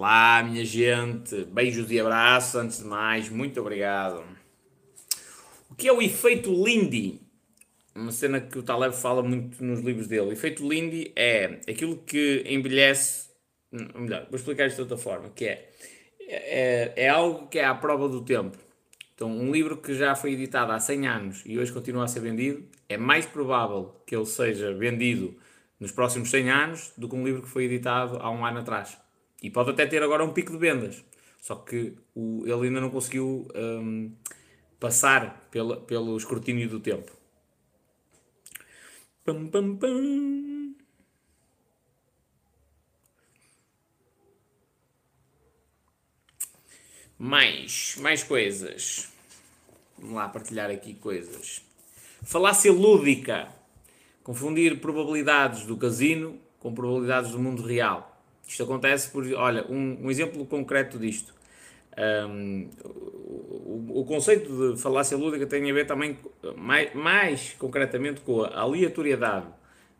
Olá, minha gente. Beijos e abraços. Antes de mais, muito obrigado. O que é o efeito Lindy? Uma cena que o Taleb fala muito nos livros dele. O efeito Lindy é aquilo que envelhece. Melhor, vou explicar isto de outra forma: que é, é, é algo que é à prova do tempo. Então, um livro que já foi editado há 100 anos e hoje continua a ser vendido, é mais provável que ele seja vendido nos próximos 100 anos do que um livro que foi editado há um ano atrás. E pode até ter agora um pico de vendas. Só que o, ele ainda não conseguiu um, passar pela, pelo escrutínio do tempo. Pum, pum, pum. Mais, mais coisas. Vamos lá partilhar aqui coisas. Falácia lúdica. Confundir probabilidades do casino com probabilidades do mundo real. Isto acontece por. Olha, um, um exemplo concreto disto. Um, o, o, conceito de falácia lúdica tem a ver também, mais, mais concretamente, com a aleatoriedade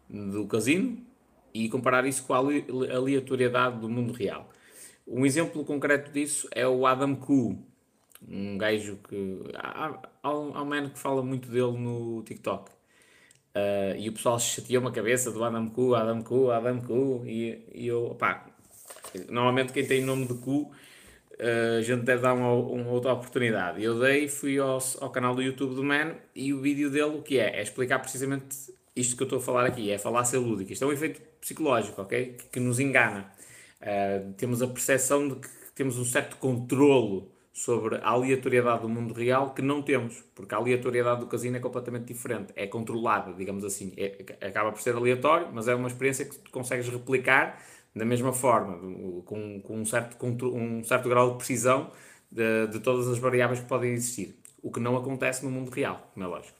do casino e comparar isso com a aleatoriedade do mundo real. Um exemplo concreto disso é o Adam Koo, um gajo que. Há, há, um man que fala muito dele no TikTok. Uh, e o pessoal chateou uma cabeça do Adam Koo, Adam Koo, Adam Koo. E, e eu, pá, normalmente quem tem nome de Koo, uh, a gente deve dar uma, uma outra oportunidade. Eu dei, fui ao, ao canal do YouTube do Man e o vídeo dele, o que é? É explicar precisamente isto que eu estou a falar aqui, é falar ser lúdico. Isto é um efeito psicológico, ok? Que, que nos engana. Uh, temos a percepção de que temos um certo controlo sobre a aleatoriedade do mundo real que não temos, porque a aleatoriedade do casino é completamente diferente, é controlada, digamos assim, é, acaba por ser aleatório, mas é uma experiência que tu consegues replicar da mesma forma, com, com um, certo, um certo grau de precisão de, de, todas as variáveis que podem existir, o que não acontece no mundo real, como é lógico.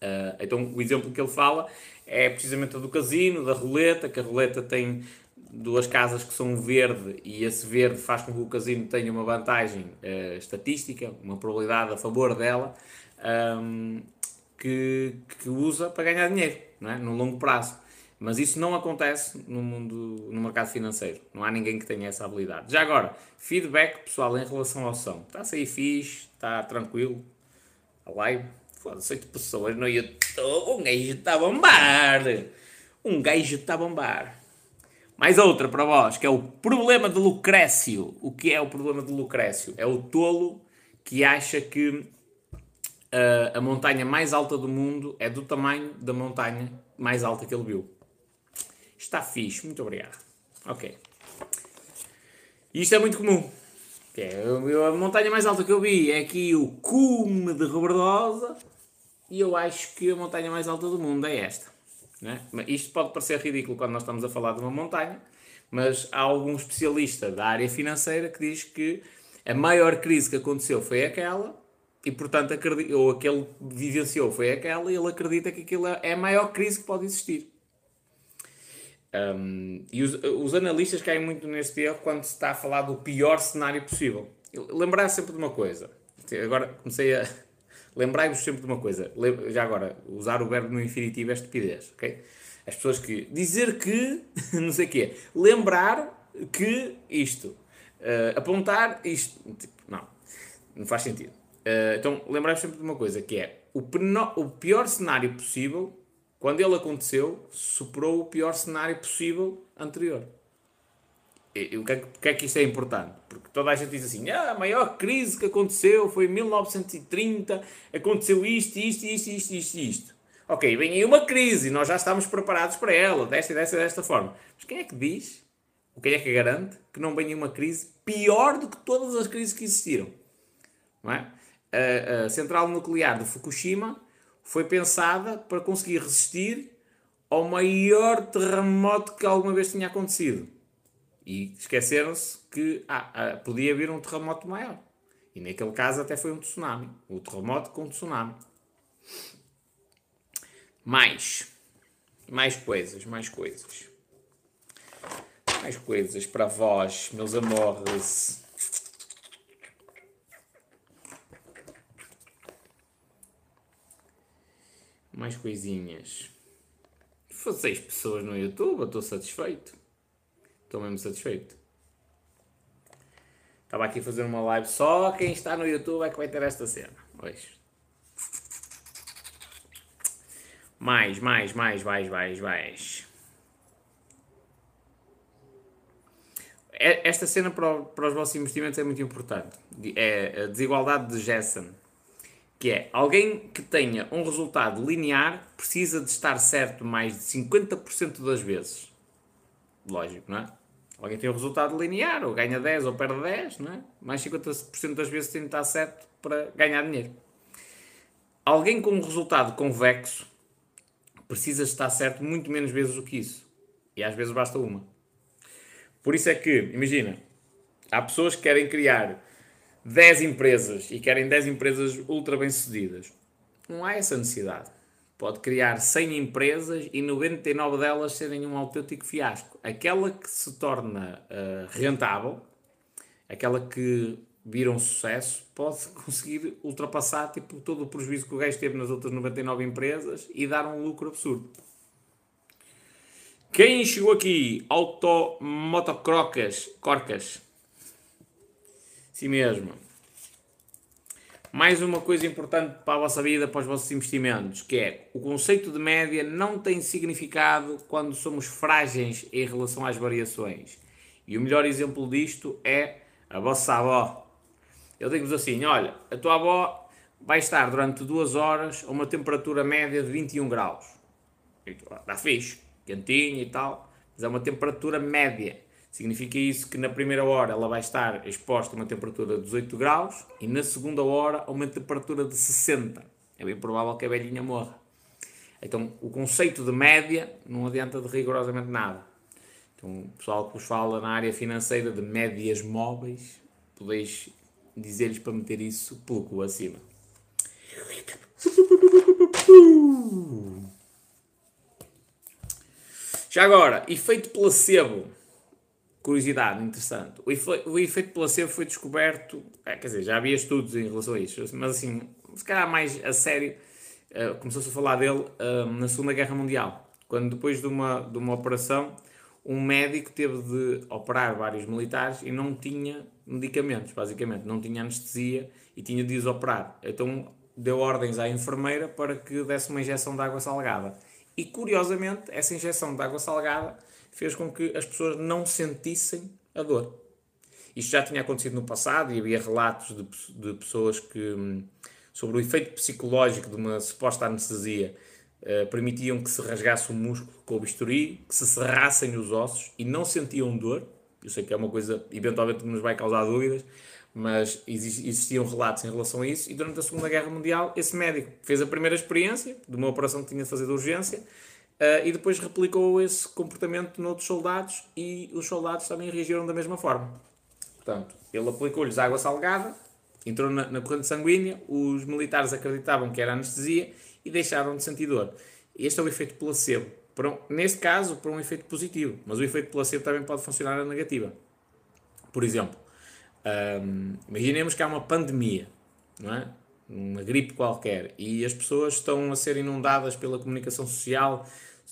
Uh, então, o exemplo que ele fala é precisamente do casino, da roleta, que a roleta tem duas casas que são verde e esse verde faz com que o casino tenha uma vantagem uh, estatística, uma probabilidade a favor dela, um, que, que usa para ganhar dinheiro, não é? no longo prazo. Mas isso não acontece no mundo, no mercado financeiro. Não há ninguém que tenha essa habilidade. Já agora, feedback pessoal em relação ao som. Está a sair fixe, está tranquilo. A live, foda-se, 8 pessoas no YouTube. Um gajo está a bombar. Um gajo está a bombar. Mais outra para vós, que é o problema de Lucrécio. O que é o problema de Lucrécio? É o tolo que acha que uh, a montanha mais alta do mundo é do tamanho da montanha mais alta que ele viu. Está fixe, muito obrigado. Ok. Isto é muito comum. Que é, a montanha mais alta que eu vi é aqui o cume de Roberdosa e eu acho que a montanha mais alta do mundo é esta. Né? Isto pode parecer ridículo quando nós estamos a falar de uma montanha, mas há algum especialista da área financeira que diz que a maior crise que aconteceu foi aquela e, portanto, ou aquele vivenciou foi aquela e ele acredita que aquilo é a maior crise que pode existir. Um, e os, os, analistas caem muito neste erro quando se está a falar do pior cenário possível. Lembrar sempre de uma coisa. Agora comecei a Lembrai-vos sempre de uma coisa, já agora, usar o verbo no infinitivo é estupidez, ok? As pessoas que dizer que, não sei o quê, lembrar que isto, uh, apontar isto, tipo, não, não faz sentido. Uh, então, lembrai-vos sempre de uma coisa, que é o, o pior cenário possível, quando ele aconteceu, superou o pior cenário possível anterior. O que, é, que é que isto é importante? Porque toda a gente diz assim, ah, a maior crise que aconteceu foi em 1930, aconteceu isto, isto, isto, isto, isto, isto. Ok, vem aí uma crise, nós já estamos preparados para ela, desta e desta desta forma. Mas quem é que diz, ou quem é que garante, que não venha uma crise pior do que todas as crises que existiram? Não é? a, a central nuclear de Fukushima foi pensada para conseguir resistir ao maior terremoto que alguma vez tinha acontecido. E esqueceram-se que ah, ah, podia haver um terremoto maior. E naquele caso até foi um tsunami. O terremoto com tsunami. Mais. Mais coisas, mais coisas. Mais coisas para vós, meus amores. Mais coisinhas. Se seis pessoas no YouTube, eu estou satisfeito. Estou mesmo satisfeito. Estava aqui a fazer uma live. Só quem está no YouTube é que vai ter esta cena. Mais, mais, mais, mais, mais, mais. Esta cena para, para os vossos investimentos é muito importante. É a desigualdade de Jessen. Que é, alguém que tenha um resultado linear precisa de estar certo mais de 50% das vezes. Lógico, não é? Alguém tem um resultado linear, ou ganha 10 ou perde 10, não é? Mais 50% das vezes tem de estar certo para ganhar dinheiro. Alguém com um resultado convexo precisa estar certo muito menos vezes do que isso. E às vezes basta uma. Por isso é que, imagina, há pessoas que querem criar 10 empresas e querem 10 empresas ultra bem-sucedidas. Não há essa necessidade. Pode criar 100 empresas e 99 delas serem um autêntico fiasco. Aquela que se torna uh, rentável, aquela que vira um sucesso, pode conseguir ultrapassar tipo, todo o prejuízo que o gajo teve nas outras 99 empresas e dar um lucro absurdo. Quem chegou aqui? Automotocrocas, Corcas. Sim mesmo. Mais uma coisa importante para a vossa vida, para os vossos investimentos, que é o conceito de média não tem significado quando somos frágeis em relação às variações. E o melhor exemplo disto é a vossa avó. Eu digo-vos assim: olha, a tua avó vai estar durante duas horas a uma temperatura média de 21 graus. Está fixe, quentinho e tal, mas é uma temperatura média. Significa isso que na primeira hora ela vai estar exposta a uma temperatura de 18 graus e na segunda hora a uma temperatura de 60. É bem provável que a velhinha morra. Então, o conceito de média não adianta de rigorosamente nada. Então, o pessoal que vos fala na área financeira de médias móveis, podeis dizer-lhes para meter isso cu acima. Já agora, efeito placebo curiosidade interessante. O, efe, o efeito placebo foi descoberto, é, quer dizer, já havia estudos em relação a isso, mas assim, se calhar mais a sério, uh, começou-se a falar dele uh, na Segunda Guerra Mundial, quando depois de uma, de uma operação, um médico teve de operar vários militares e não tinha medicamentos, basicamente, não tinha anestesia e tinha de os operar. Então deu ordens à enfermeira para que desse uma injeção de água salgada. E curiosamente, essa injeção de água salgada fez com que as pessoas não sentissem a dor. Isto já tinha acontecido no passado e havia relatos de, de pessoas que, hum, sobre o efeito psicológico de uma suposta anestesia, uh, permitiam que se rasgasse o músculo com o bisturi, que se serrassem os ossos e não sentiam dor. Eu sei que é uma coisa, eventualmente, que nos vai causar dúvidas, mas existiam relatos em relação a isso. E durante a Segunda Guerra Mundial, esse médico fez a primeira experiência de uma operação que tinha de fazer de urgência Uh, e depois replicou esse comportamento noutros soldados e os soldados também reagiram da mesma forma. Portanto, ele aplicou-lhes água salgada, entrou na, na, corrente sanguínea, os militares acreditavam que era anestesia e deixaram de sentir dor. Este é o efeito placebo. Um, neste caso, para um efeito positivo, mas o efeito placebo também pode funcionar na negativa. Por exemplo, um, imaginemos que há uma pandemia, não é? Uma gripe qualquer, e as pessoas estão a ser inundadas pela comunicação social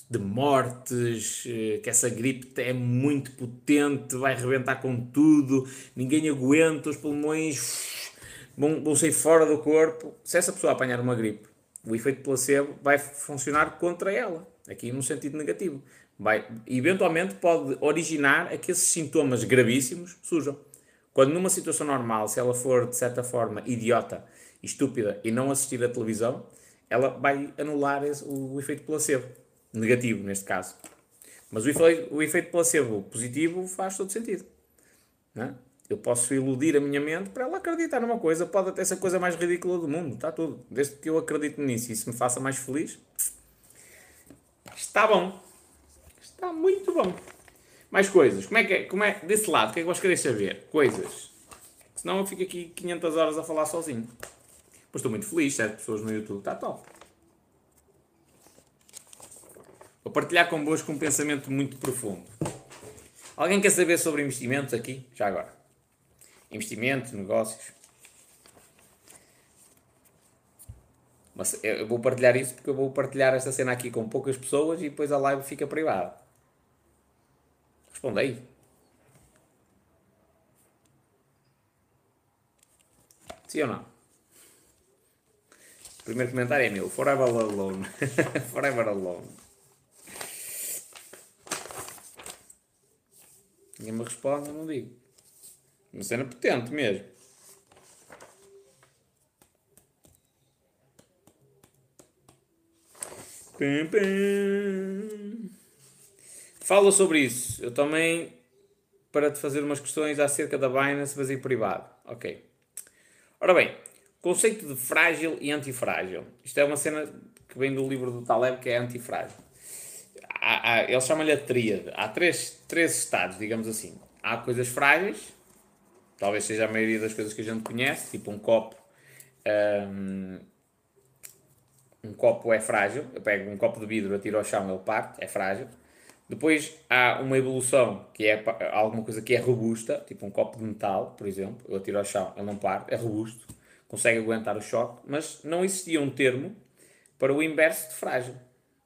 de mortes, eh, que essa gripe é muito potente, vai arrebentar com tudo, ninguém aguenta, os pulmões vão, vão sair fora do corpo. Se essa pessoa apanhar uma gripe, o efeito placebo vai funcionar contra ela, aqui no sentido negativo. Vai, eventualmente pode originar a que esses sintomas gravíssimos surjam. Quando numa situação normal, se ela for de certa forma idiota, estúpida e não assistir a televisão, ela vai anular esse, o, o efeito placebo negativo neste caso. Mas o efeito, o efeito placebo positivo faz todo sentido. É? Eu posso iludir a minha mente para ela acreditar numa coisa, pode até ser a coisa mais ridícula do mundo, está tudo. Desde que eu acredito nisso e isso me faça mais feliz, está bom. Está muito bom. Mais coisas. Como é que é? Como é? Desse lado, o que é que vós quereis saber? Coisas. Senão eu fico aqui 500 horas a falar sozinho. Mas estou muito feliz, 7 pessoas no YouTube, está top. Vou partilhar convosco um pensamento muito profundo. Alguém quer saber sobre investimentos aqui? Já agora. Investimentos, negócios. Mas eu vou partilhar isso porque eu vou partilhar esta cena aqui com poucas pessoas e depois a live fica privada. Responde aí. Sim ou não? Primeiro comentário é meu. Forever alone. Forever alone. Ninguém me responde, eu não digo. Uma cena potente mesmo. Pim, pim. Fala sobre isso. Eu também, para te fazer umas questões acerca da Binance, mas em privado. Ok. Ora bem, conceito de frágil e antifrágil. Isto é uma cena que vem do livro do Taleb, que é antifrágil. Há, há, ele chama-lhe a tríade. Há três, três estados, digamos assim. Há coisas frágeis, talvez seja a maioria das coisas que a gente conhece, tipo um copo. Um, um copo é frágil, eu pego um copo de vidro, atiro ao chão, ele parte, é frágil. Depois há uma evolução que é alguma coisa que é robusta, tipo um copo de metal, por exemplo, eu atiro ao chão, ele não parte, é robusto, consegue aguentar o choque, mas não existia um termo para o inverso de frágil,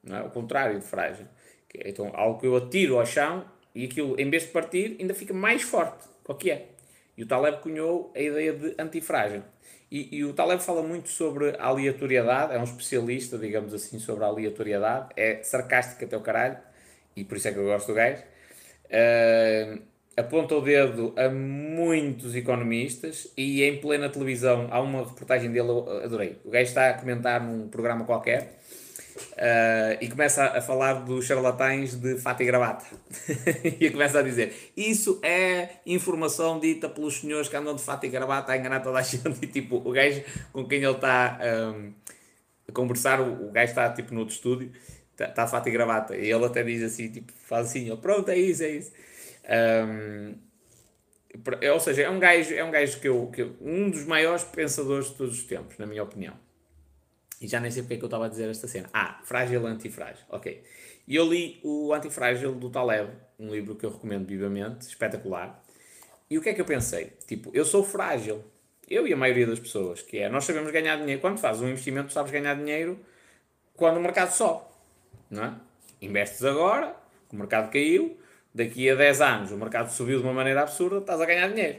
não é? o contrário de frágil. Então, algo que eu atiro ao chão e aquilo, em vez de partir, ainda fica mais forte. Qual que é? E o Taleb cunhou a ideia de antifrágil. E, e, o Taleb fala muito sobre a aleatoriedade, é um especialista, digamos assim, sobre a aleatoriedade, é sarcástico até o caralho, e por isso é que eu gosto do gajo. Uh, aponta o dedo a muitos economistas e em plena televisão há uma reportagem dele, adorei. O gajo está a comentar num programa qualquer Uh, e começa a, falar dos charlatães de fato e gravata. e começa a dizer: Isso é informação dita pelos senhores que andam de fato e gravata a enganar toda a gente. E tipo, o gajo com quem ele está um, a conversar, o, gajo está tipo no outro estúdio, está, está de fato e gravata. E ele até diz assim: tipo, faz assim: ele, Pronto, é isso, é isso. Um, ou seja, é um gajo, é um gajo que eu, que eu, um dos maiores pensadores de todos os tempos, na minha opinião. E já nem sei porque é que eu estava a dizer esta cena. Ah, Frágil Antifrágil. Ok. E eu li o Antifrágil do Taleb, um livro que eu recomendo vivamente, espetacular. E o que é que eu pensei? Tipo, eu sou frágil. Eu e a maioria das pessoas, que é, nós sabemos ganhar dinheiro. Quando fazes um investimento, sabes ganhar dinheiro quando o mercado sobe. Não é? Investes agora, o mercado caiu, daqui a 10 anos o mercado subiu de uma maneira absurda, estás a ganhar dinheiro.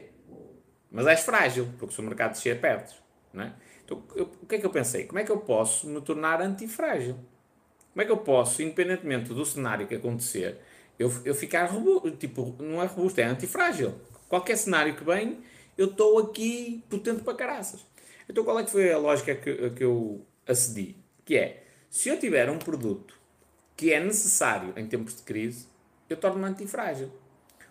Mas és frágil, porque se o mercado descer, perdes. Não é? Então, eu, o que é que eu pensei? Como é que eu posso me tornar antifrágil? Como é que eu posso, independentemente do cenário que acontecer, eu, eu ficar robusto? Tipo, não é robusto, é antifrágil. Qualquer cenário que vem, eu estou aqui potente para caraças. Então, qual é que foi a lógica que, que eu acedi? Que é, se eu tiver um produto que é necessário em tempos de crise, eu torno-me antifrágil.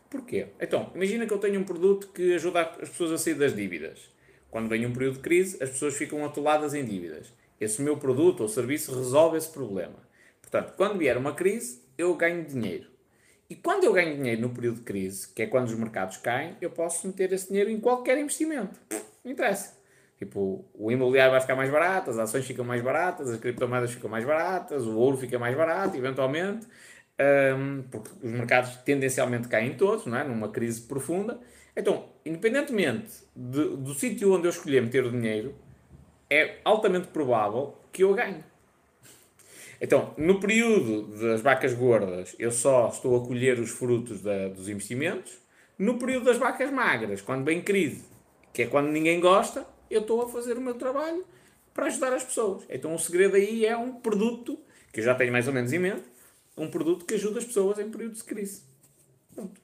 Porquê? Então, imagina que eu tenho um produto que ajuda as pessoas a sair das dívidas. Quando vem um período de crise, as pessoas ficam atoladas em dívidas. Esse meu produto ou serviço resolve esse problema. Portanto, quando vier uma crise, eu ganho dinheiro. E quando eu ganho dinheiro no período de crise, que é quando os mercados caem, eu posso meter esse dinheiro em qualquer investimento. Não interessa. Tipo, o imobiliário vai ficar mais barato, as ações ficam mais baratas, as criptomoedas ficam mais baratas, o ouro fica mais barato, eventualmente, um, porque os mercados tendencialmente caem todos, não é? numa crise profunda. Então, independentemente de, do sítio onde eu escolher meter o dinheiro, é altamente provável que eu ganhe. Então, no período das vacas gordas, eu só estou a colher os frutos da, dos investimentos. No período das vacas magras, quando vem crise, que é quando ninguém gosta, eu estou a fazer o meu trabalho para ajudar as pessoas. Então, o segredo aí é um produto, que eu já tenho mais ou menos em mente, um produto que ajuda as pessoas em períodos de crise. Pronto.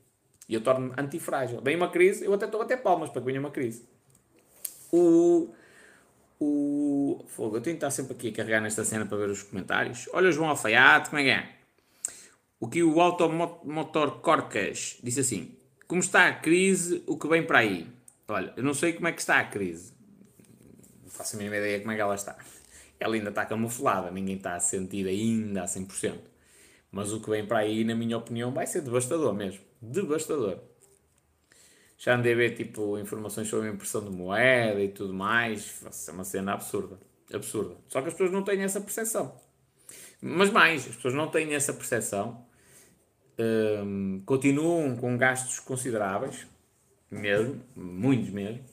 E eu torno-me antifrágil. Vem uma crise, eu até estou a bater palmas para que venha uma crise. O. O. Fogo, eu tenho que estar sempre aqui a carregar nesta cena para ver os comentários. Olha o João Alfaiate, como é que é? O que o Automotor Corcas disse assim: Como está a crise, o que vem para aí? Olha, eu não sei como é que está a crise. Não faço a mínima ideia como é que ela está. Ela ainda está camuflada, ninguém está a sentir ainda a 100%. Mas o que vem para aí, na minha opinião, vai ser devastador mesmo devastador. Já andei a ver tipo, informações sobre a impressão de moeda e tudo mais. É uma cena absurda. Absurda. Só que as pessoas não têm essa percepção. Mas mais, as pessoas não têm essa percepção. Um, continuam com gastos consideráveis, mesmo, muitos mesmo,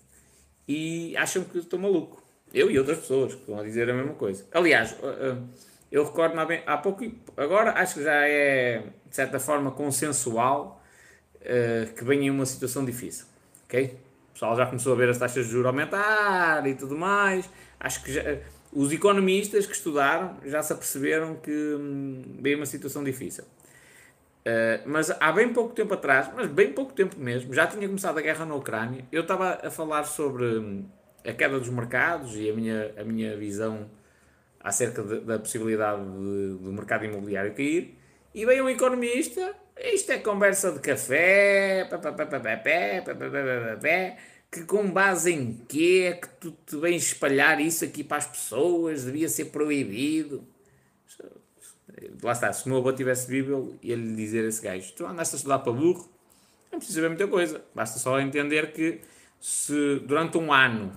e acham que estou maluco. Eu e outras pessoas que estão a dizer a mesma coisa. Aliás, eu recordo há pouco, agora acho que já é de certa forma consensual uh, que em uma situação difícil, ok? O pessoal já começou a ver as taxas de juros aumentar e tudo mais. Acho que já, os economistas que estudaram já se aperceberam que hum, veio uma situação difícil. Uh, mas há bem pouco tempo atrás, mas bem pouco tempo mesmo, já tinha começado a guerra na Ucrânia. Eu estava a falar sobre hum, a queda dos mercados e a minha, a minha visão acerca de, da possibilidade de, do mercado imobiliário cair. E veio um economista, isto é conversa de café, que com base em quê é que tu te vens espalhar isso aqui para as pessoas, devia ser proibido. Lá está, se o meu avô tivesse Bíblia, ia-lhe dizer a esse gajo, tu andaste a estudar para burro, não precisa saber muita coisa, basta só entender que se durante um ano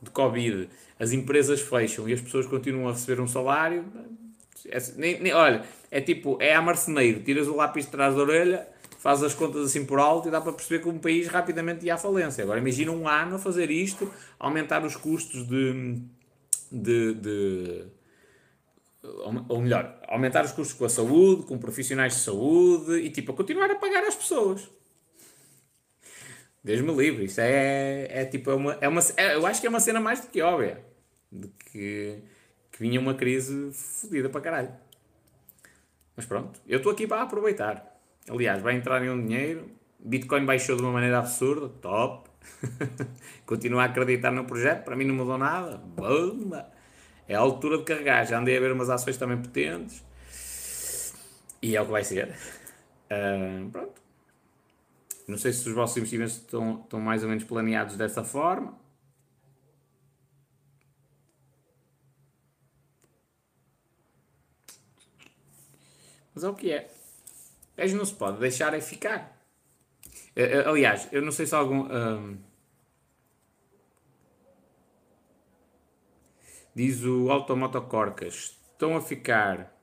de Covid as empresas fecham e as pessoas continuam a receber um salário, é, nem, nem, olha, é tipo, é a marceneiro, tiras o lápis de trás da orelha, faz as contas assim por alto e dá para perceber que um país rapidamente ia à falência. Agora imagina um ano a fazer isto, aumentar os custos de, de, de ou melhor, aumentar os custos com a saúde, com profissionais de saúde e tipo, a continuar a pagar às pessoas. Deus me livre, isso é, é tipo, é uma, é uma, é, eu acho que é uma cena mais do que óbvia, de que, que vinha uma crise fodida para caralho. Mas pronto, eu estou aqui para aproveitar. Aliás, vai entrar em um dinheiro, Bitcoin baixou de uma maneira absurda, top. Continuo a acreditar no projeto, para mim não mudou nada, bomba. É a altura de carregar, já andei a ver umas ações também potentes. E é o que vai ser. Uh, pronto. Não sei se os vossos investimentos estão, estão mais ou menos planeados dessa forma. Mas é o que é. O não se pode deixar é ficar. Eh, eh, aliás, eu não sei se algum. Um, diz o Automotocorcas: estão a ficar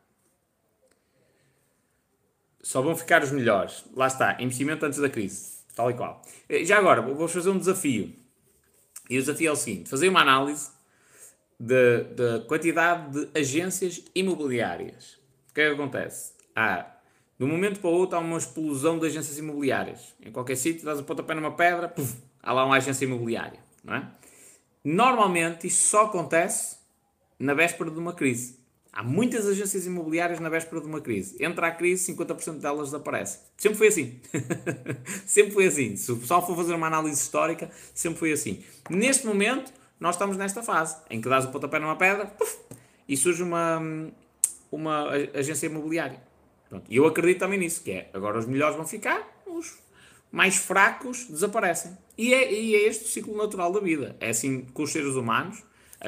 só vão ficar os melhores. Lá está, investimento antes da crise, tal e qual. Eh, já agora, vou fazer um desafio. E o desafio é o seguinte: fazer uma análise da quantidade de agências imobiliárias. O que é que acontece? Há, de um momento para o outro, há uma explosão de agências imobiliárias. Em qualquer sítio, dás a pontapé numa pedra, há lá uma agência imobiliária. Não é? Normalmente, isto só acontece na véspera de uma crise. Há muitas agências imobiliárias na véspera de uma crise. Entra a crise, 50% delas desaparecem. Sempre foi assim. sempre foi assim. Se o pessoal for fazer uma análise histórica, sempre foi assim. Neste momento, nós estamos nesta fase em que dás o pontapé numa pedra puff, e surge uma, uma agência imobiliária. E eu acredito também nisso, que é agora os melhores vão ficar, os mais fracos desaparecem. E é, e é este o ciclo natural da vida. É assim com os seres humanos.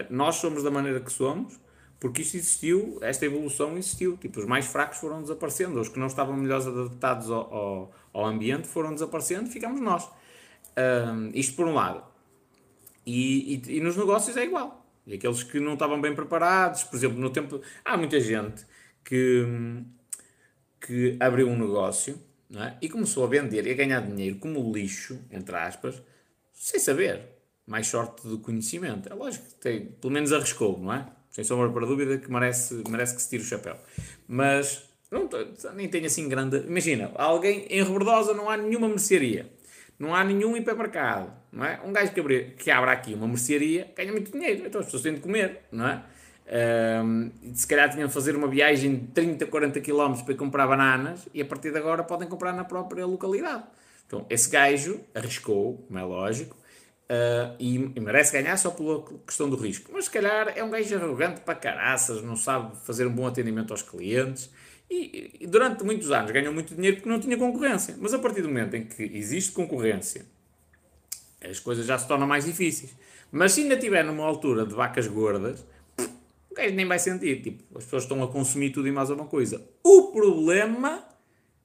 Nós somos da maneira que somos porque isto existiu, esta evolução existiu. Tipo, os mais fracos foram desaparecendo, os que não estavam melhores adaptados ao, ao, ao ambiente foram desaparecendo, ficamos nós. Um, isto por um lado. E, e, e, nos negócios é igual. E aqueles que não estavam bem preparados, por exemplo, no tempo. Há muita gente que, que abriu um negócio é? e começou a vender e a ganhar dinheiro como lixo, entre aspas, sem saber. Mais sorte do conhecimento. É lógico que tem, pelo menos arriscou, não é? Sem sombra para dúvida, que merece, merece que se tire o chapéu. Mas não, nem tenho assim grande. Imagina, alguém em Rebordosa não há nenhuma mercearia, não há nenhum hipermercado, não é? Um gajo que, abre, que abra aqui uma mercearia ganha muito dinheiro, então as pessoas têm de comer, não é? Um, se calhar tinham de fazer uma viagem de 30, 40 km para comprar bananas e a partir de agora podem comprar na própria localidade. Então, esse gajo arriscou, como é lógico, Uh, e, e, merece ganhar só pela questão do risco. Mas se calhar é um gajo arrogante para caraças, não sabe fazer um bom atendimento aos clientes. E, e, durante muitos anos ganhou muito dinheiro porque não tinha concorrência. Mas a partir do momento em que existe concorrência, as coisas já se tornam mais difíceis. Mas se ainda estiver numa altura de vacas gordas, o gajo nem vai sentir. Tipo, as pessoas estão a consumir tudo e mais alguma coisa. O problema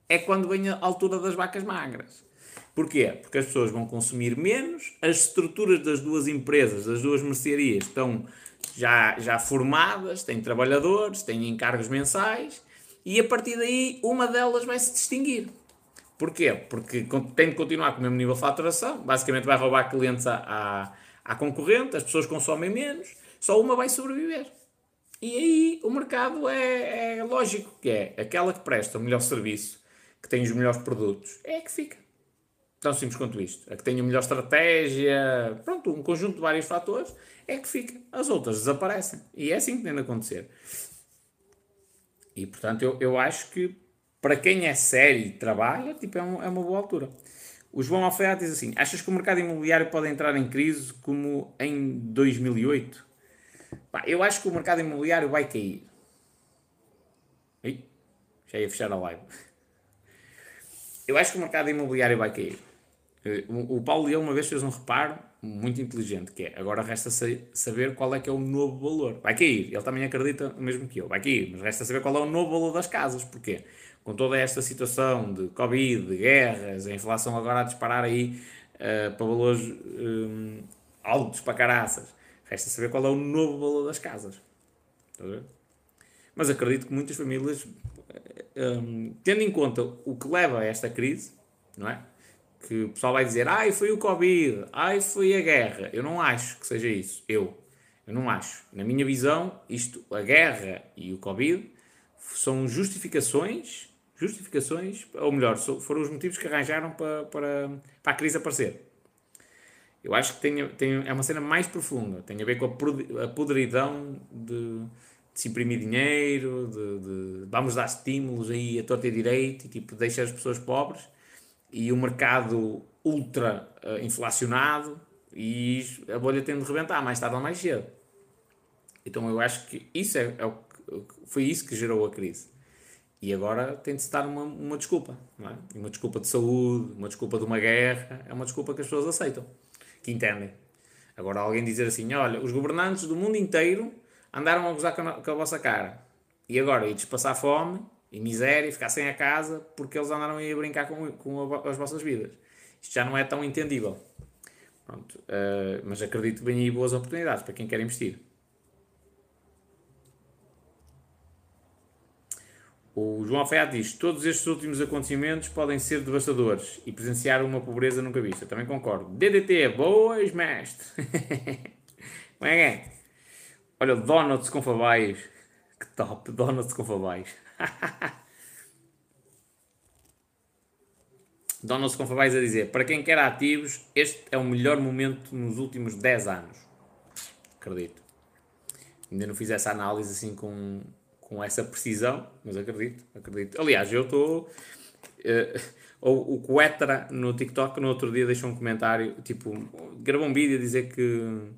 é quando vem a altura das vacas magras. Porquê? Porque as pessoas vão consumir menos, as estruturas das duas empresas, das duas mercearias, estão já, já formadas, têm trabalhadores, têm encargos mensais e a partir daí uma delas vai se distinguir. Porquê? Porque tem de continuar com o mesmo nível de faturação, basicamente vai roubar clientes à, à, à concorrente, as pessoas consomem menos, só uma vai sobreviver. E aí o mercado é, é lógico que é aquela que presta o melhor serviço, que tem os melhores produtos, é que fica. Tão simples quanto isto. A que tenha melhor estratégia, pronto, um conjunto de vários fatores, é que fica. As outras desaparecem. E é assim que tem de acontecer. E portanto, eu, eu acho que para quem é sério e trabalha, tipo, é, um, é uma boa altura. O João Alfaiate diz assim: Achas que o mercado imobiliário pode entrar em crise como em 2008? Pá, eu acho que o mercado imobiliário vai cair. Ih, já ia fechar a live. Eu acho que o mercado imobiliário vai cair. Eh, o, Paulo Leão uma vez fez um reparo muito inteligente, que é, agora resta saber qual é que é o novo valor. Vai cair, ele também acredita o mesmo que eu, vai cair, mas resta saber qual é o novo valor das casas, porquê? Com toda esta situação de Covid, de guerras, a inflação agora a disparar aí uh, para valores um, altos para caraças, resta saber qual é o novo valor das casas. Mas acredito que muitas famílias, um, tendo em conta o que leva a esta crise, não é? Que o pessoal vai dizer, ai, foi o Covid, ai, foi a guerra. Eu não acho que seja isso. Eu. Eu não acho. Na minha visão, isto, a guerra e o Covid são justificações, justificações, ou melhor, foram os motivos que arranjaram para, para, para a crise aparecer. Eu acho que tem, tem, é uma cena mais profunda. Tem a ver com a podridão de, de se imprimir dinheiro, de, de, vamos dar estímulos aí a torta e direito, e tipo, deixa as pessoas pobres e o mercado ultra uh, inflacionado e a bolha tende de rebentar mais tarde ou mais cedo. Então eu acho que isso é, é o foi isso que gerou a crise. E agora tem de se dar uma, uma desculpa. É? Uma desculpa de saúde, uma desculpa de uma guerra, é uma desculpa que as pessoas aceitam, que entendem. Agora alguém dizer assim, olha, os governantes do mundo inteiro andaram a gozar com a, com a vossa cara. E agora, ides passar fome, e miséria e ficar sem a casa porque eles andaram aí a brincar com, com as vossas vidas. Isto já não é tão entendível. Pronto, uh, mas acredito que vem aí boas oportunidades para quem quer investir. O João Alfaiate diz: Todos estes últimos acontecimentos podem ser devastadores e presenciar uma pobreza nunca vista. Também concordo. DDT, boas, mestre. Como é que é? Olha, Donuts com favais. Que top, Donuts com favais. Donald Confavais a dizer: Para quem quer ativos, este é o melhor momento nos últimos 10 anos. Acredito. Ainda não fiz essa análise assim com, com essa precisão, mas acredito, acredito. Aliás, eu estou. Uh, o, o Coetra no TikTok no outro dia deixou um comentário, tipo, gravou um vídeo a dizer que.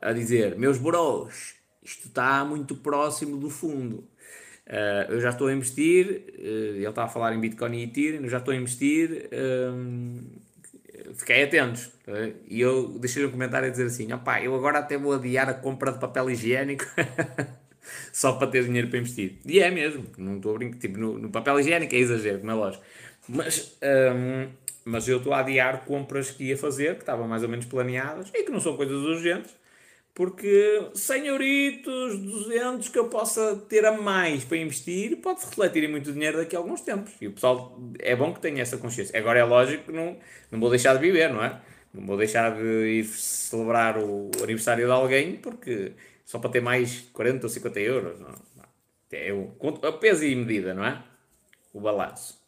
a dizer: Meus bros, isto está muito próximo do fundo. Uh, eu já estou a investir, uh, ele está a falar em Bitcoin e Ethereum, eu já estou a investir, um, fiquei atentos. Uh, e eu deixei um comentário a dizer assim: opá, eu agora até vou adiar a compra de papel higiênico só para ter dinheiro para investir. E é mesmo, não estou a brincar, tipo, no, no, papel higiênico é exagero, como é lógico. Mas, um, mas eu estou a adiar compras que ia fazer, que estavam mais ou menos planeadas e que não são coisas urgentes porque 100 euritos, 200 que eu possa ter a mais para investir, pode refletir em muito dinheiro daqui a alguns tempos. E o pessoal, é bom que tenha essa consciência. Agora é lógico que não, não vou deixar de viver, não é? Não vou deixar de ir celebrar o aniversário de alguém porque só para ter mais 40 ou 50 euros. Não. É o, a peso e medida, não é? O balanço.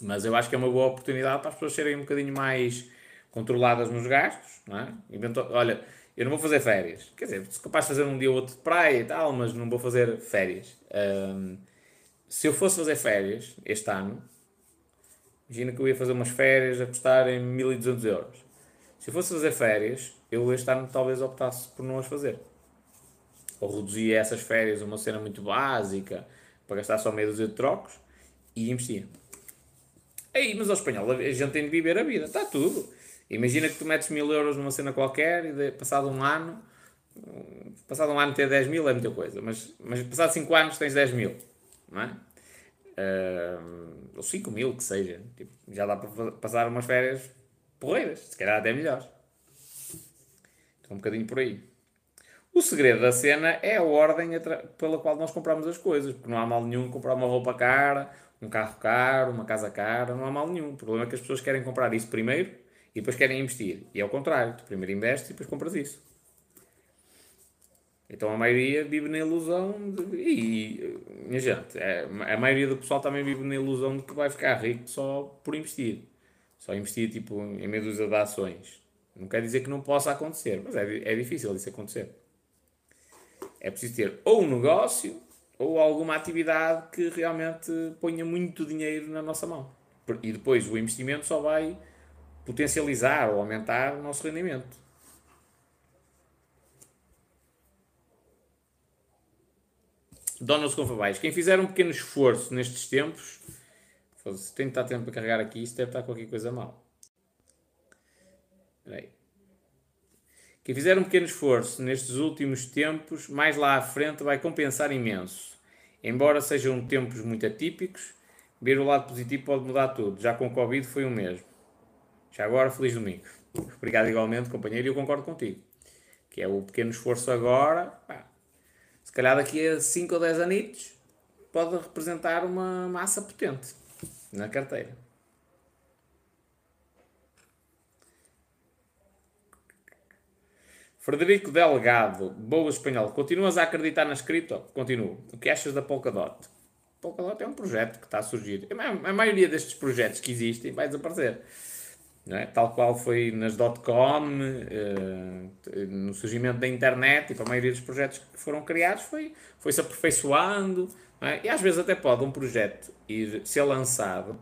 Mas eu acho que é uma boa oportunidade para as pessoas serem um bocadinho mais controladas nos gastos, não é? Olha, eu não vou fazer férias. Quer dizer, sou capaz de fazer um dia ou outro de praia e tal, mas não vou fazer férias. Um, se eu fosse fazer férias este ano, imagina que eu ia fazer umas férias a custar em 1200 euros. Se eu fosse fazer férias, eu este ano talvez optasse por não as fazer. Ou reduzia essas férias a uma cena muito básica, para gastar só meia dúzia de trocos, e investia. Aí, mas ao espanhol, a gente tem de viver a vida, está tudo. Imagina que tu metes mil euros numa cena qualquer e de, passado um ano, passado um ano ter 10 mil é muita coisa, mas, mas passado 5 anos tens 10 mil, não é? Uh, ou 5 mil, que seja. Tipo, já dá para passar umas férias porreiras, se calhar até melhores. Então, um bocadinho por aí. O segredo da cena é a ordem pela qual nós compramos as coisas, porque não há mal nenhum comprar uma roupa cara, um carro caro, uma casa cara, não há mal nenhum. O problema é que as pessoas querem comprar isso primeiro e depois querem investir. E é o contrário, tu primeiro investes e depois compras isso. Então a maioria vive na ilusão de, e, minha gente, é, a maioria do pessoal também vive na ilusão de que vai ficar rico só por investir. Só investir tipo, em meia dúzia de ações. Não quer dizer que não possa acontecer, mas é, é difícil isso acontecer. É preciso ter ou um negócio ou alguma atividade que realmente ponha muito dinheiro na nossa mão. E depois o investimento só vai potencializar ou aumentar o nosso rendimento. Donald Confabais, quem fizer um pequeno esforço nestes tempos, se tem de estar tempo para carregar aqui, isso deve estar qualquer coisa mal. Espera. Quem fizer um pequeno esforço nestes últimos tempos, mais lá à frente vai compensar imenso. Embora sejam tempos muito atípicos, ver o lado positivo pode mudar tudo. Já com o Covid foi o mesmo. Já agora, feliz domingo. Obrigado igualmente, companheiro, e eu concordo contigo. Que é o pequeno esforço agora, pá, se calhar daqui a 5 ou 10 anitos, pode representar uma massa potente na carteira. Frederico Delgado, boa espanhol. Continuas a acreditar na cripto? Continuo. O que achas da Polkadot? Polkadot é um projeto que está a surgir. A maioria destes projetos que existem vai desaparecer. É? Tal qual foi nas dot-com, uh, no surgimento da internet, tipo, a maioria dos projetos que foram criados foi, foi se aperfeiçoando. É? E às vezes até pode um projeto ir ser lançado,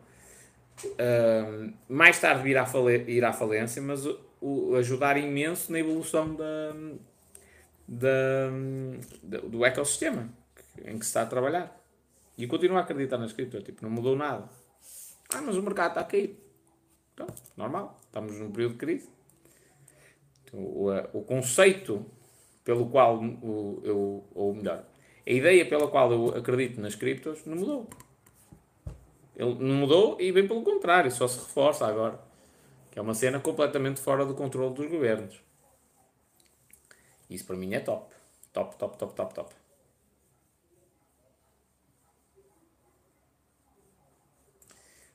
uh, mais tarde ir à, ir à falência, mas o, ajudar imenso na evolução da, da, do ecossistema em que se está a trabalhar. E continuo a acreditar nas cripto, tipo, não mudou nada. Ah, mas o mercado está a cair. Então, normal, estamos num período de crise. Então, o, o conceito pelo qual o, eu, ou melhor, a ideia pela qual eu acredito nas criptos não mudou. Ele não mudou e bem pelo contrário, só se reforça agora. Que é uma cena completamente fora do controle dos governos. Isso para mim é top. Top, top, top, top, top.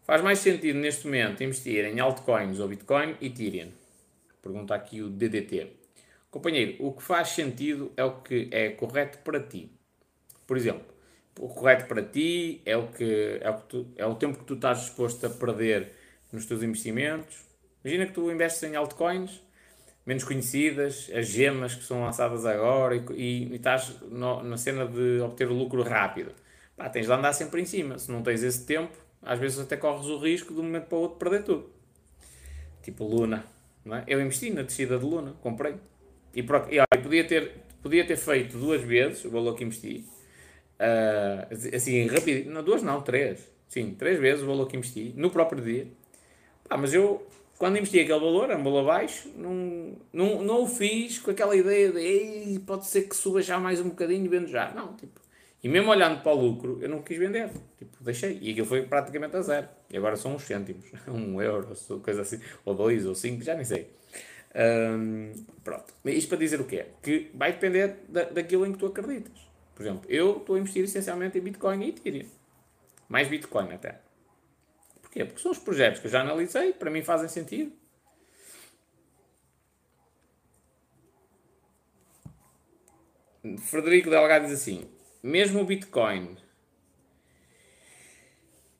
Faz mais sentido neste momento investir em altcoins ou Bitcoin e Ethereum? Pergunta aqui o DDT. Companheiro, o que faz sentido é o que é correto para ti. Por exemplo, o correto para ti é o, que, é o, que tu, é o tempo que tu estás disposto a perder nos teus investimentos. Imagina que tu investes em altcoins menos conhecidas, as gemas que são lançadas agora e, e, e estás no, na cena de obter o lucro rápido. Pá, tens de andar sempre em cima. Se não tens esse tempo, às vezes até corres o risco de um momento para o outro perder tudo. Tipo Luna. Não é? Eu investi na descida de Luna, comprei. E, e olha, podia, ter, podia ter feito duas vezes o valor que investi. Uh, assim, rápido. Não, duas não, três. Sim, três vezes o valor que investi no próprio dia. Mas eu, quando investi aquele valor, era um valor baixo, não, não, não o fiz com aquela ideia de Ei, pode ser que suba já mais um bocadinho e vendo já. Não, tipo, e mesmo olhando para o lucro, eu não quis vender. Tipo, deixei. E aquilo foi praticamente a zero. E agora são uns cêntimos. Um euro, coisa assim. Ou dois, ou cinco, já nem sei. Um, pronto. Isto para dizer o quê? Que vai depender da, daquilo em que tu acreditas. Por exemplo, eu estou a investir essencialmente em Bitcoin e Ethereum. Mais Bitcoin até. Porquê? Porque são os projetos que eu já analisei, para mim fazem sentido. Frederico Delgado diz assim: mesmo o Bitcoin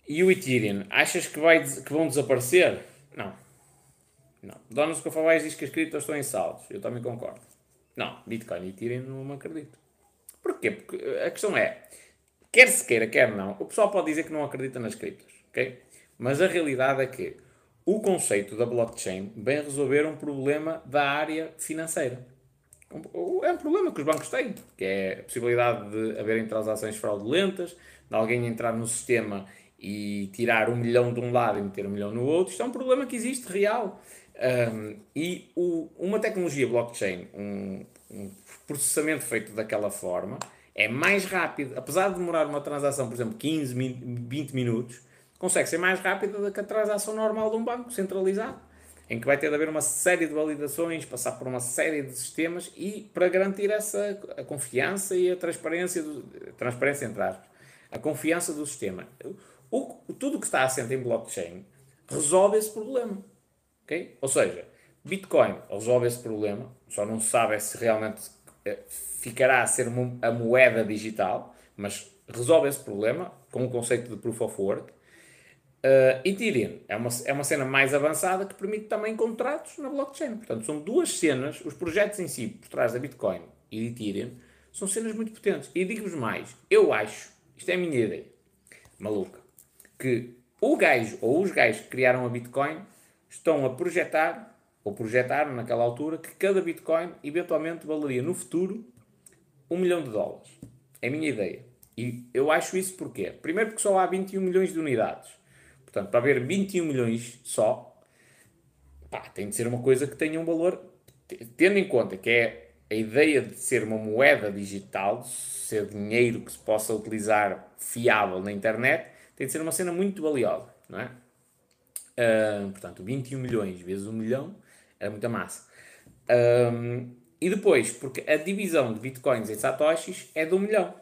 e o Ethereum, achas que, vai, que vão desaparecer? Não. Não. Donos Cofavais diz que as criptos estão em saldos. Eu também concordo. Não, Bitcoin e Ethereum não acredito. Porquê? Porque a questão é, quer se queira, quer não, o pessoal pode dizer que não acredita nas criptos, ok? Mas a realidade é que o conceito da blockchain vem resolver um problema da área financeira. É um problema que os bancos têm, que é a possibilidade de haverem transações fraudulentas, de alguém entrar no sistema e tirar um milhão de um lado e meter um milhão no outro. Isto é um problema que existe real. Um, e o, uma tecnologia blockchain, um, um, processamento feito daquela forma, é mais rápido. Apesar de demorar uma transação, por exemplo, 15, 20 minutos, consegue ser mais rápida do que a transação normal de um banco centralizado em que vai ter de haver uma série de validações, passar por uma série de sistemas e para garantir essa a confiança e a transparência, do, transparência entre aspas, a confiança do sistema. O, tudo que está assente em blockchain resolve esse problema. Okay? Ou seja, Bitcoin resolve esse problema, só não se sabe se realmente eh, ficará a ser a moeda digital, mas resolve esse problema com o conceito de Proof of Work. Uh, Ethereum é uma, é uma cena mais avançada que permite também contratos na blockchain. Portanto, são duas cenas, os projetos em si, por trás da Bitcoin e de Ethereum, são cenas muito potentes. E digo-vos mais, eu acho, isto é a minha ideia, maluca, que o gajo ou os gajos que criaram a Bitcoin estão a projetar, ou projetaram naquela altura, que cada Bitcoin eventualmente valeria no futuro um milhão de dólares. É a minha ideia. E eu acho isso porquê? Primeiro porque só há 21 milhões de unidades. Portanto, para haver 21 milhões só, pá, tem de ser uma coisa que tenha um valor, tendo em conta que é a ideia de ser uma moeda digital, ser dinheiro que se possa utilizar fiável na internet, tem de ser uma cena muito valiosa, não é? Uh, portanto, 21 milhões vezes 1 milhão era muita massa. Um, e depois, porque a divisão de bitcoins em satoshis é de 1 milhão.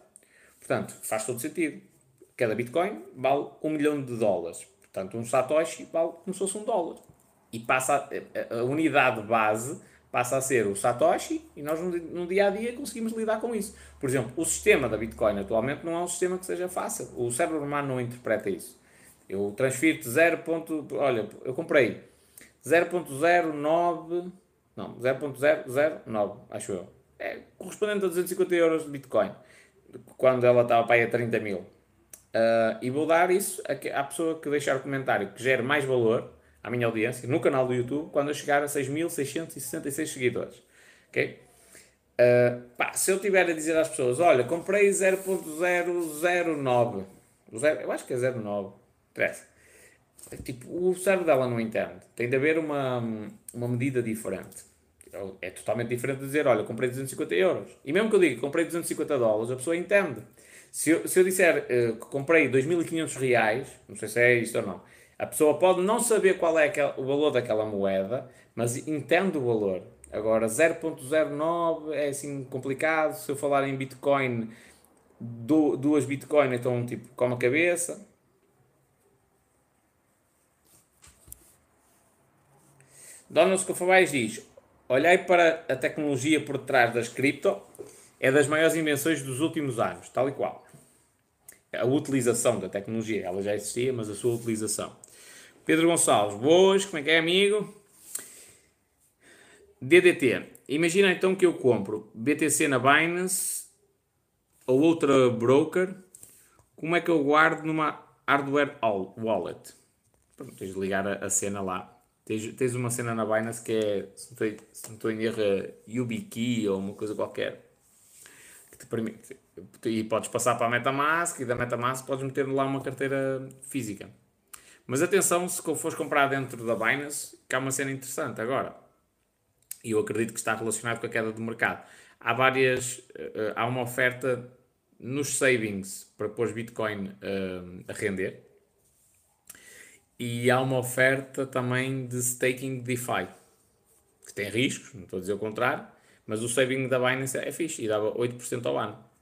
Portanto, faz todo sentido. Cada bitcoin vale 1 milhão de dólares. Portanto, um Satoshi vale como se fosse um dólar. E passa a, a, unidade base passa a ser o Satoshi e nós no, no, dia a dia conseguimos lidar com isso. Por exemplo, o sistema da Bitcoin atualmente não é um sistema que seja fácil. O cérebro humano não interpreta isso. Eu transfiro-te 0. Olha, eu comprei 0.09. Não, 0.009, acho eu. É correspondente a 250 euros de Bitcoin. Quando ela estava para aí a 30 mil. Uh, e vou dar isso à pessoa que deixar o comentário que gere mais valor à minha audiência no canal do YouTube quando eu chegar a 6.666 seguidores. Ok? Uh, pá, se eu tiver a dizer às pessoas, olha, comprei 0.009, eu acho que é 0.9, interessa. Tipo, o cérebro dela não entende. Tem de haver uma, uma medida diferente. É totalmente diferente de dizer, olha, comprei 250 euros. E mesmo que eu diga, comprei 250 dólares, a pessoa entende. Se eu, se eu disser uh, que comprei 2.500 reais, não sei se é isto ou não, a pessoa pode não saber qual é aquel, o valor daquela moeda, mas entende o valor. Agora, 0.09 é assim complicado. Se eu falar em Bitcoin, do, duas Bitcoin, então tipo, como a cabeça. Donald Scofabais diz: Olhai para a tecnologia por trás das cripto, é das maiores invenções dos últimos anos, tal e qual a utilização da tecnologia, ela já existia, mas a sua utilização. Pedro Gonçalves, boas, como é que é, amigo? DDT, imagina então que eu compro BTC na Binance ou outra broker, como é que eu guardo numa hardware wallet? Pronto, tens de ligar a, cena lá. Tens, tens, uma cena na Binance que é, se não estou em erro, YubiKey ou uma coisa qualquer, que te permite, e podes passar para a MetaMask e da MetaMask podes meter lá uma carteira física. Mas atenção, se fores comprar dentro da Binance, que há uma cena interessante agora. E eu acredito que está relacionado com a queda do mercado. Há várias, uh, há uma oferta nos savings para pôr Bitcoin uh, a render. E há uma oferta também de staking DeFi, que tem riscos, não estou a dizer o contrário, mas o saving da Binance é fixe e dava 8% ao ano.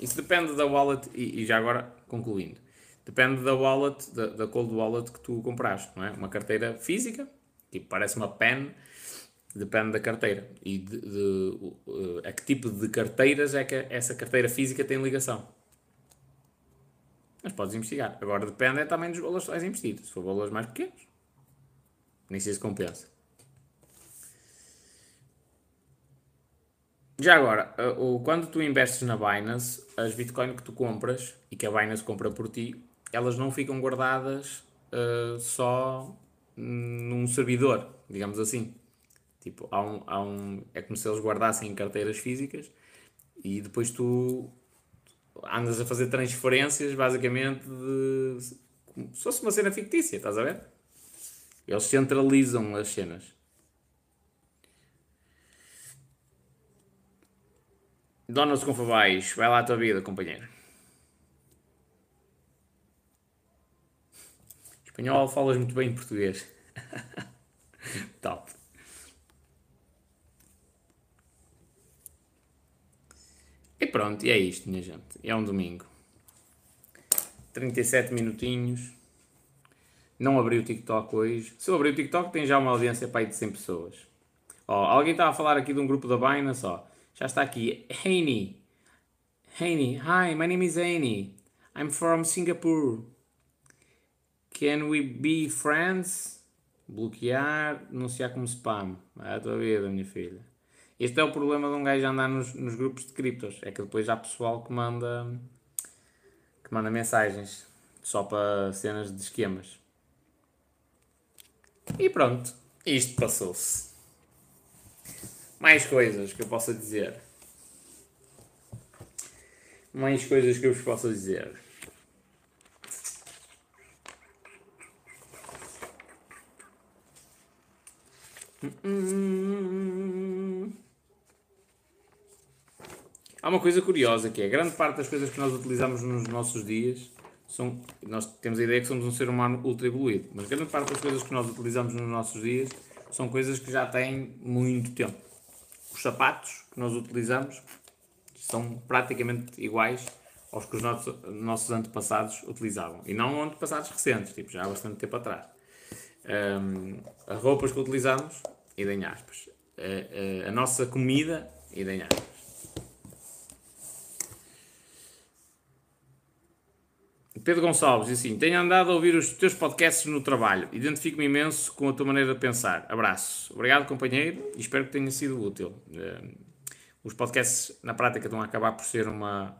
Isso depende da wallet, e, e, já agora concluindo, depende da wallet, da, da cold wallet que tu compraste, não é? Uma carteira física, tipo, parece uma pen, depende da carteira e de, de, de, a que tipo de carteiras é que essa carteira física tem ligação. Mas podes investigar. Agora depende é também dos valores que vais investir. Se for valores mais pequenos, nem sei se compensa. Já agora, uh, quando tu investes na Binance, as Bitcoin que tu compras e que a Binance compra por ti, elas não ficam guardadas uh, só num servidor, digamos assim. Tipo, há um, há um, é como se eles guardassem em carteiras físicas e depois tu andas a fazer transferências basicamente de. se fosse uma cena fictícia, estás a ver? Eles centralizam as cenas. Dona-se com favais, vai lá a tua vida, companheiro. Espanhol, falas muito bem português. Top. E pronto, e é isto, minha gente. É um domingo. 37 minutinhos. Não abri o TikTok hoje. Se eu abrir o TikTok, tem já uma audiência para aí de 100 pessoas. Ó, alguém estava a falar aqui de um grupo da Binance, ó. Já está aqui. Haney. Haney. Hi, my name is Haney. I'm from Singapore. Can we be friends? Bloquear, denunciar como spam. É a tua vida, minha filha. Este é o problema de um gajo andar nos, nos grupos de criptos. É que depois há pessoal que manda, que manda mensagens só para cenas de esquemas. E pronto, isto passou-se. Mais coisas que eu possa dizer. Mais coisas que eu vos possa dizer. Há uma coisa curiosa que é, grande parte das coisas que nós utilizamos nos nossos dias são, nós temos a ideia que somos um ser humano ultra evoluído, mas grande parte das coisas que nós utilizamos nos nossos dias são coisas que já têm muito tempo. Os sapatos que nós utilizamos são praticamente iguais aos que os nossos, nossos antepassados utilizavam. E não antepassados recentes, tipo já há bastante tempo atrás. Um, as roupas que utilizamos, idem aspas. A, a, a nossa comida, idem aspas. Pedro Gonçalves assim: Tenho andado a ouvir os teus podcasts no trabalho. Identifico-me imenso com a tua maneira de pensar. Abraço. Obrigado, companheiro, e espero que tenha sido útil. Eh, os podcasts, na prática, estão a acabar por ser uma,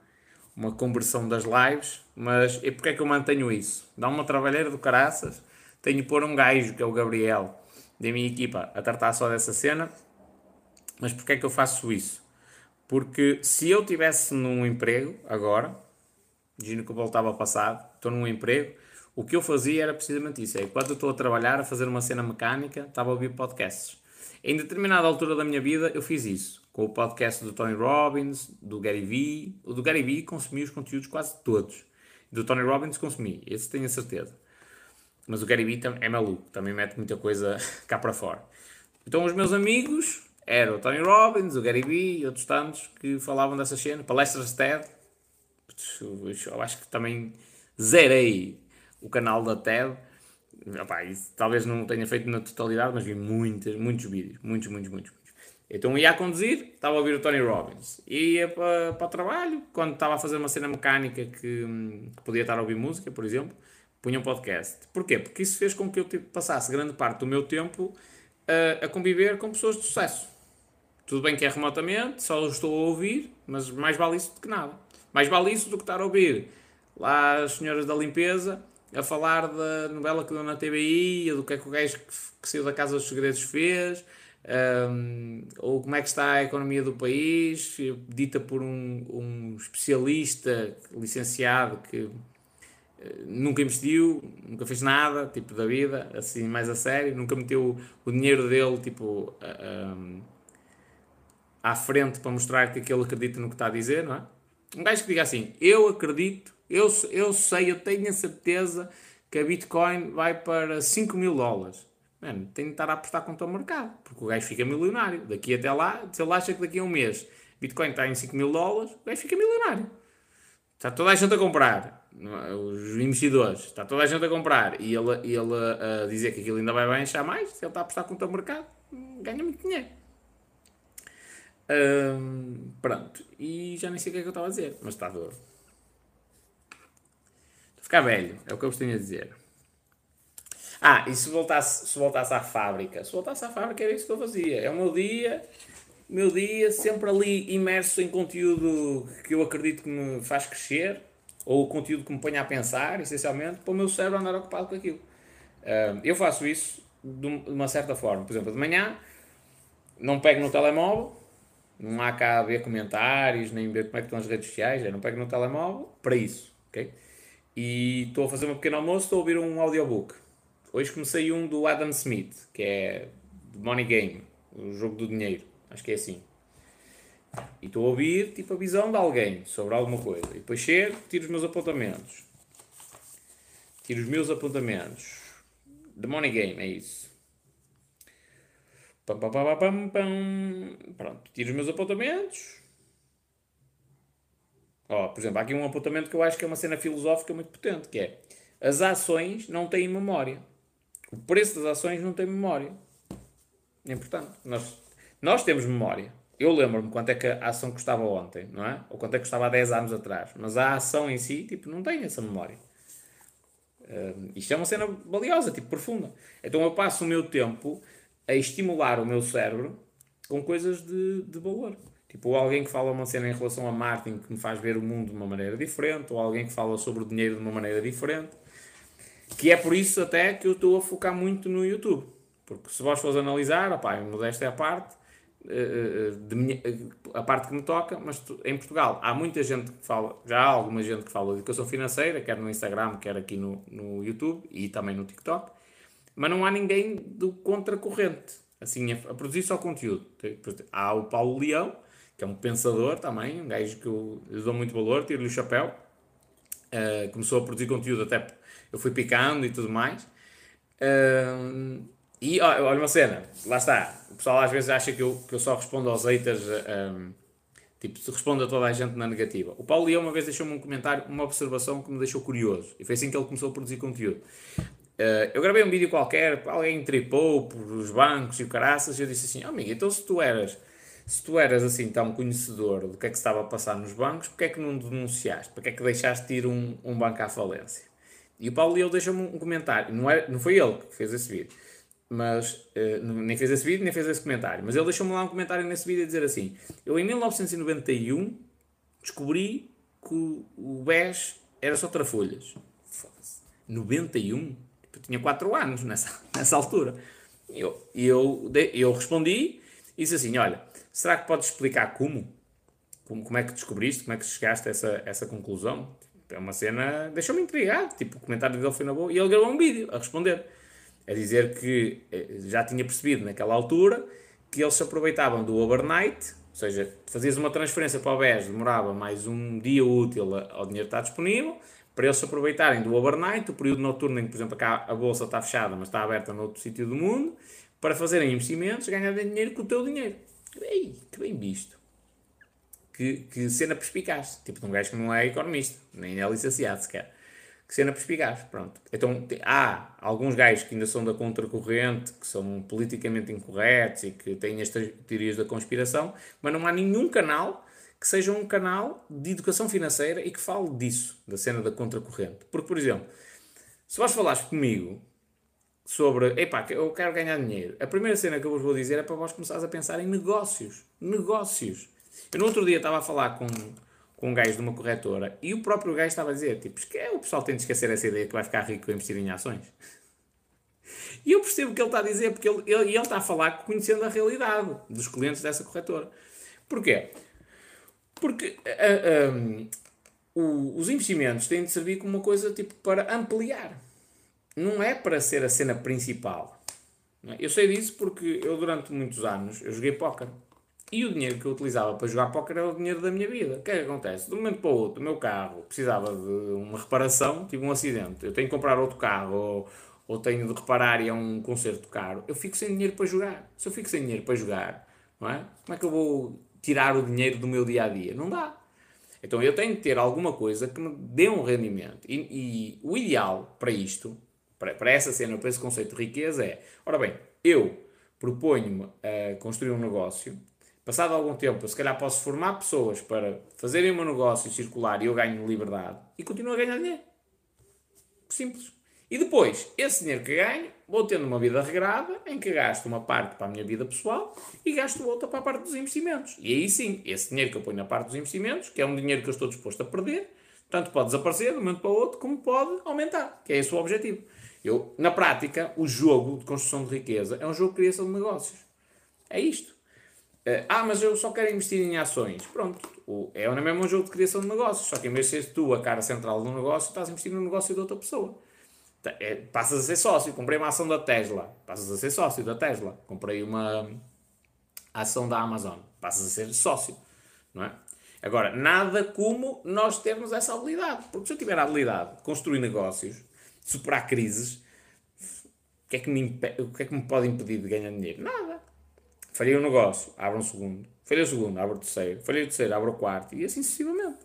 uma conversão das lives, mas e porquê é que eu mantenho isso? Dá uma trabalheira do caraças. Tenho de pôr um gajo, que é o Gabriel, da minha equipa, a tratar só dessa cena. Mas porquê é que eu faço isso? Porque se eu tivesse num emprego agora, imagino que eu voltava ao passado, estou num emprego, o que eu fazia era precisamente isso. É, enquanto eu estou a trabalhar, a fazer uma cena mecânica, estava a ouvir podcasts. Em determinada altura da minha vida, eu fiz isso. Com o podcast do Tony Robbins, do Gary Vee. O do Gary Vee consumi os conteúdos quase todos. Do Tony Robbins consumi, esse tenho a certeza. Mas o Gary Vee é maluco, também mete muita coisa cá para fora. Então os meus amigos eram o Tony Robbins, o Gary Vee e outros tantos que falavam dessa cena. Palestras TED, eu acho que também zerei o canal da TED. Isso, talvez não tenha feito na totalidade, mas vi muitos, muitos vídeos. Muitos, muitos, muitos. Então ia a conduzir, estava a ouvir o Tony Robbins. Ia para, para o trabalho, quando estava a fazer uma cena mecânica que, que, podia estar a ouvir música, por exemplo, punha um podcast. Porquê? Porque isso fez com que eu tipo, passasse grande parte do meu tempo a, a conviver com pessoas de sucesso. Tudo bem que é remotamente, só estou a ouvir, mas mais vale isso do que nada. Mais vale isso do que estar a ouvir lá as senhoras da limpeza a falar da novela que deu na TBI, do que é que o gajo que, saiu da Casa dos Segredos fez, um, ou como é que está a economia do país, dita por um, um especialista licenciado que uh, nunca investiu, nunca fez nada, tipo, da vida, assim, mais a sério, nunca meteu o dinheiro dele, tipo, à frente para mostrar que ele acredita no que está a dizer, não é? Um gajo que diga assim: Eu acredito, eu, eu sei, eu tenho a certeza que a Bitcoin vai para 5 mil dólares. Mano, tem de estar a apostar contra o mercado, porque o gajo fica milionário. Daqui até lá, se ele acha que daqui a um mês Bitcoin está em 5 mil dólares, o gajo fica milionário. Está toda a gente a comprar, os investidores, está toda a gente a comprar e ele, ele a dizer que aquilo ainda vai baixar mais, se ele está a apostar contra o mercado, ganha muito dinheiro. Um, pronto. E já nem sei o que é que eu estava a dizer, mas está duro. Ficar velho, é o que eu vos tenho a dizer. Ah, e se voltasse, se voltasse à fábrica? Se voltasse à fábrica era isso que eu fazia. É o meu dia, meu dia sempre ali imerso em conteúdo que eu acredito que me faz crescer, ou conteúdo que me ponha a pensar, essencialmente, para o meu cérebro andar ocupado com aquilo. Eu faço isso de uma certa forma. Por exemplo, de manhã não pego no telemóvel, não há cá a ver comentários, nem ver como é que estão as redes sociais, eu não pego no telemóvel para isso, ok? E estou a fazer um pequeno almoço, estou a ouvir um audiobook. Hoje comecei um do Adam Smith, que é Money Game, o jogo do dinheiro, acho que é assim. E estou a ouvir tipo a visão de alguém sobre alguma coisa. E depois chego, tiro os meus apontamentos. Tiro os meus apontamentos. The Money Game, é isso. Pam, pam, pam, pam, pam. Pronto, tiro os meus apontamentos. Ó, por exemplo, há aqui um apontamento que eu acho que é uma cena filosófica muito potente, que é As ações não têm memória. O preço das ações não tem memória. É importante. Nós, nós temos memória. Eu lembro-me quanto é que a ação custava ontem, não é? Ou quanto é que custava há 10 anos atrás. Mas a ação em si, tipo, não tem essa memória. Uh, isto é uma cena valiosa, tipo, profunda. Então eu passo o meu tempo a estimular o meu cérebro com coisas de, de valor. Tipo, alguém que fala uma cena em relação a marketing que me faz ver o mundo de uma maneira diferente, ou alguém que fala sobre o dinheiro de uma maneira diferente. Que é por isso até que eu estou a focar muito no YouTube. Porque se vós fores analisar, opá, modéstia é a parte, eh, eh, minha, eh, a parte que me toca, mas em Portugal há muita gente que fala, já há alguma gente que fala de educação financeira, quer no Instagram, quer aqui no, no YouTube e também no TikTok, mas não há ninguém do contracorrente, assim, a, produzir só conteúdo. Há o Paulo Leão, que é um pensador também, um gajo que eu, eu dou muito valor, tiro-lhe o chapéu, uh, começou a produzir conteúdo até eu fui picando e tudo mais. Uh, e olha uma cena, lá está. O pessoal às vezes acha que eu, que eu só respondo aos haters, um, tipo, se respondo a toda a gente na negativa. O Paulo Leão uma vez deixou-me um comentário, uma observação que me deixou curioso. E foi assim que ele começou a produzir conteúdo. Uh, eu gravei um vídeo qualquer, alguém tripou por os bancos e o caraças, e eu disse assim: oh, amigo, então se tu eras. Se tu eras assim tão conhecedor do que é que estava a passar nos bancos, porque é que não denunciaste? Porque é que deixaste de ir um, um banco à falência? E o Paulo Leão deixou-me um comentário, não, é, não foi ele que fez esse vídeo, mas uh, nem fez esse vídeo, nem fez esse comentário. Mas ele deixou-me lá um comentário nesse vídeo a dizer assim: Eu em 1991 descobri que o BES era só trafolhas. 91? Tinha 4 anos nessa, nessa altura. E eu, eu, eu respondi e disse assim: Olha, será que podes explicar como? como? Como é que descobriste? Como é que chegaste a essa, essa conclusão? É uma cena. Deixou-me intrigado. Tipo, o comentário dele foi na boa. E ele gravou um vídeo a responder a dizer que eh, já tinha percebido naquela altura que eles se aproveitavam do overnight, ou seja, fazias uma transferência para o BES, demorava mais um dia útil ao dinheiro estar disponível, para eles se aproveitarem do overnight, o período noturno em que, por exemplo, cá a bolsa está fechada, mas está aberta noutro sítio do mundo, para fazerem investimentos, ganharem dinheiro com o teu dinheiro. Ei, que bem visto. Que, que cena perspicaz. Tipo de um gajo que não é economista, nem é licenciado sequer que cena perspicaz, pronto. Então há alguns gajos que ainda são da contracorrente, que são politicamente incorretos e que têm estas teorias da conspiração, mas não há nenhum canal que seja um canal de educação financeira e que fale disso, da cena da contracorrente. Porque, por exemplo, se vós falares comigo sobre, epá, eu quero ganhar dinheiro, a primeira cena que eu vos vou dizer é para vós começares a pensar em negócios. Negócios. Eu no outro dia estava a falar com com um gajo de uma corretora e o próprio gajo estava a dizer, tipo, é, o pessoal tem de esquecer essa ideia que vai ficar rico a investir em ações. E eu percebo o que ele está a dizer, porque ele, ele, ele está a falar conhecendo a realidade dos clientes dessa corretora. Porquê? Porque uh, uh, um, os investimentos têm de servir como uma coisa tipo para ampliar. Não é para ser a cena principal. É? Eu sei disso porque eu durante muitos anos eu joguei póquer. E o dinheiro que eu utilizava para jogar póquer era o dinheiro da minha vida. O que é que acontece? De um momento para o outro, o meu carro precisava de uma reparação, tive um acidente, eu tenho que comprar outro carro ou, ou tenho de reparar e é um conserto caro, eu fico sem dinheiro para jogar. Se eu fico sem dinheiro para jogar, não é? Como é que eu vou tirar o dinheiro do meu dia a dia? Não dá. Então eu tenho que ter alguma coisa que me dê um rendimento. E, e o ideal para isto, para, para essa cena, para esse conceito de riqueza é: ora bem, eu proponho-me a construir um negócio Passado algum tempo, se calhar posso formar pessoas para fazerem o meu negócio circular e eu ganho liberdade e continuo a ganhar dinheiro. Simples. E depois, esse dinheiro que ganho, vou tendo uma vida regrada em que gasto uma parte para a minha vida pessoal e gasto outra para a parte dos investimentos. E aí sim, esse dinheiro que eu ponho na parte dos investimentos, que é um dinheiro que eu estou disposto a perder, tanto pode desaparecer de um momento para o outro, como pode aumentar, que é esse o objetivo. Eu, na prática, o jogo de construção de riqueza é um jogo de criação de negócios. É isto. Uh, ah, mas eu só quero investir em ações. Pronto, é o mesmo jogo de criação de negócios, só que em vez de seres tu a cara central do negócio, estás a investir no negócio de outra pessoa. É, passas a ser sócio. Comprei uma ação da Tesla, passas a ser sócio da Tesla. Comprei uma ação da Amazon, passas a ser sócio. Não é? Agora, nada como nós termos essa habilidade. Porque se eu tiver a habilidade de construir negócios, superar crises, o que, é que me, o que é que me pode impedir de ganhar dinheiro? Nada. Falhei um negócio, abro um segundo. Falhei o segundo, abro o terceiro. Falhei o terceiro, abro o quarto. E assim sucessivamente.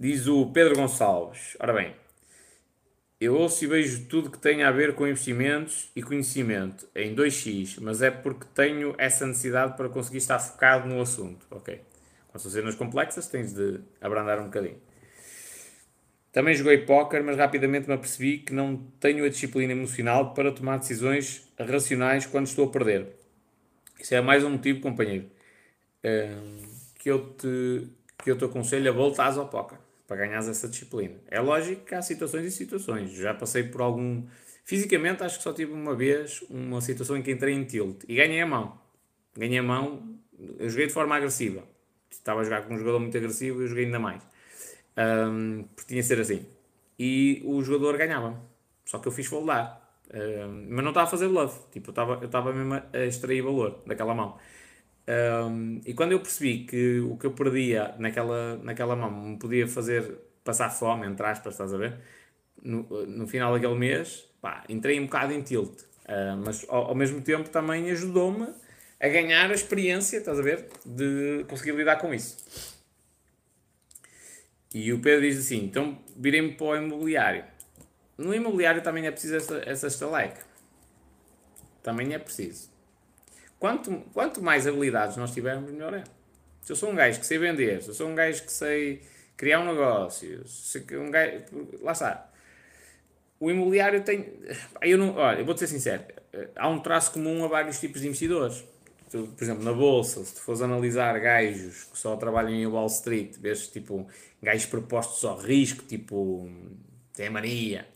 Diz o Pedro Gonçalves. Ora bem, eu ouço e vejo tudo que tem a ver com investimentos e conhecimento em 2x, mas é porque tenho essa necessidade para conseguir estar focado no assunto. Ok. Quando são cenas complexas, tens de abrandar um bocadinho. Também joguei póquer, mas rapidamente me apercebi que não tenho a disciplina emocional para tomar decisões racionais quando estou a perder. Isso é mais um motivo, companheiro, hum, que eu te, que eu te aconselho a voltar ao póquer para ganhares essa disciplina. É lógico que há situações e situações. Já passei por algum. Fisicamente, acho que só tive uma vez uma situação em que entrei em tilt e ganhei a mão. Ganhei a mão, eu joguei de forma agressiva. Estava a jogar com um jogador muito agressivo e eu joguei ainda mais. Um, porque tinha de ser assim. E o jogador ganhava. Só que eu fiz foldar. Um, mas não estava a fazer bluff. Tipo, eu estava mesmo a extrair valor daquela mão. Um, e quando eu percebi que o que eu perdia naquela, naquela mão me podia fazer passar fome, entre aspas, estás a ver? No, no final daquele mês, pá, entrei um bocado em tilt. Uh, mas ao, ao, mesmo tempo também ajudou-me a ganhar a experiência, estás a ver? De conseguir lidar com isso. E o Pedro diz assim: então virei-me para o imobiliário. No imobiliário também é preciso essa, essa estaleca. Também é preciso. Quanto, quanto mais habilidades nós tivermos, melhor é. Se eu sou um gajo que sei vender, se eu sou um gajo que sei criar um negócio, se um gajo, lá está. O imobiliário tem. Eu não, olha, eu vou-te ser sincero, há um traço comum a vários tipos de investidores. Tu, por exemplo, na bolsa, se tu fores analisar gajos que só trabalham em Wall Street, vês tipo gajos propostos ao risco, tipo tem mania,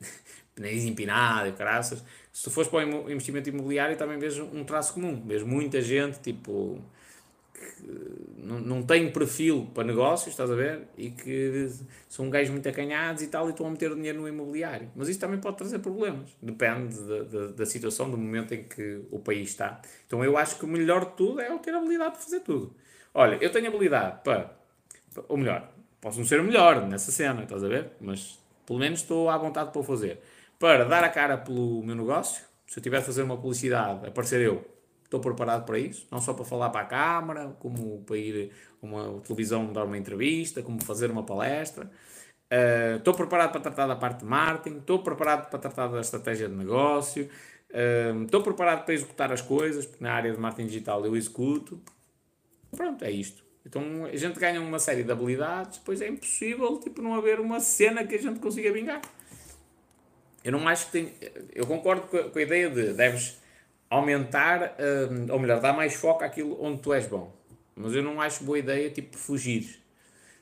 nariz empinado e caraças se tu fores para o investimento imobiliário, também vejo um traço comum. Vejo muita gente, tipo, que não, não tem perfil para negócios, estás a ver? E que são gajos muito acanhados e tal, e estão a meter dinheiro no imobiliário. Mas isso também pode trazer problemas. Depende da, da, da situação, do momento em que o país está. Então eu acho que o melhor de tudo é eu ter habilidade para fazer tudo. Olha, eu tenho habilidade para, ou melhor, posso não ser o melhor nessa cena, estás a ver? Mas pelo menos estou à vontade para o fazer para dar a cara pelo meu negócio. Se eu tiver a fazer uma publicidade, aparecer eu, estou preparado para isso. Não só para falar para a câmara, como para ir a uma televisão dar uma entrevista, como fazer uma palestra. Uh, estou preparado para tratar da parte de marketing, estou preparado para tratar da estratégia de negócio, uh, estou preparado para executar as coisas, porque na área de marketing digital eu executo. Pronto, é isto. Então a gente ganha uma série de habilidades, depois é impossível tipo, não haver uma cena que a gente consiga vingar. Eu não acho que tem. Eu concordo com a, ideia de deves aumentar, hum, ou melhor, dar mais foco àquilo onde tu és bom. Mas eu não acho boa ideia, tipo, fugir.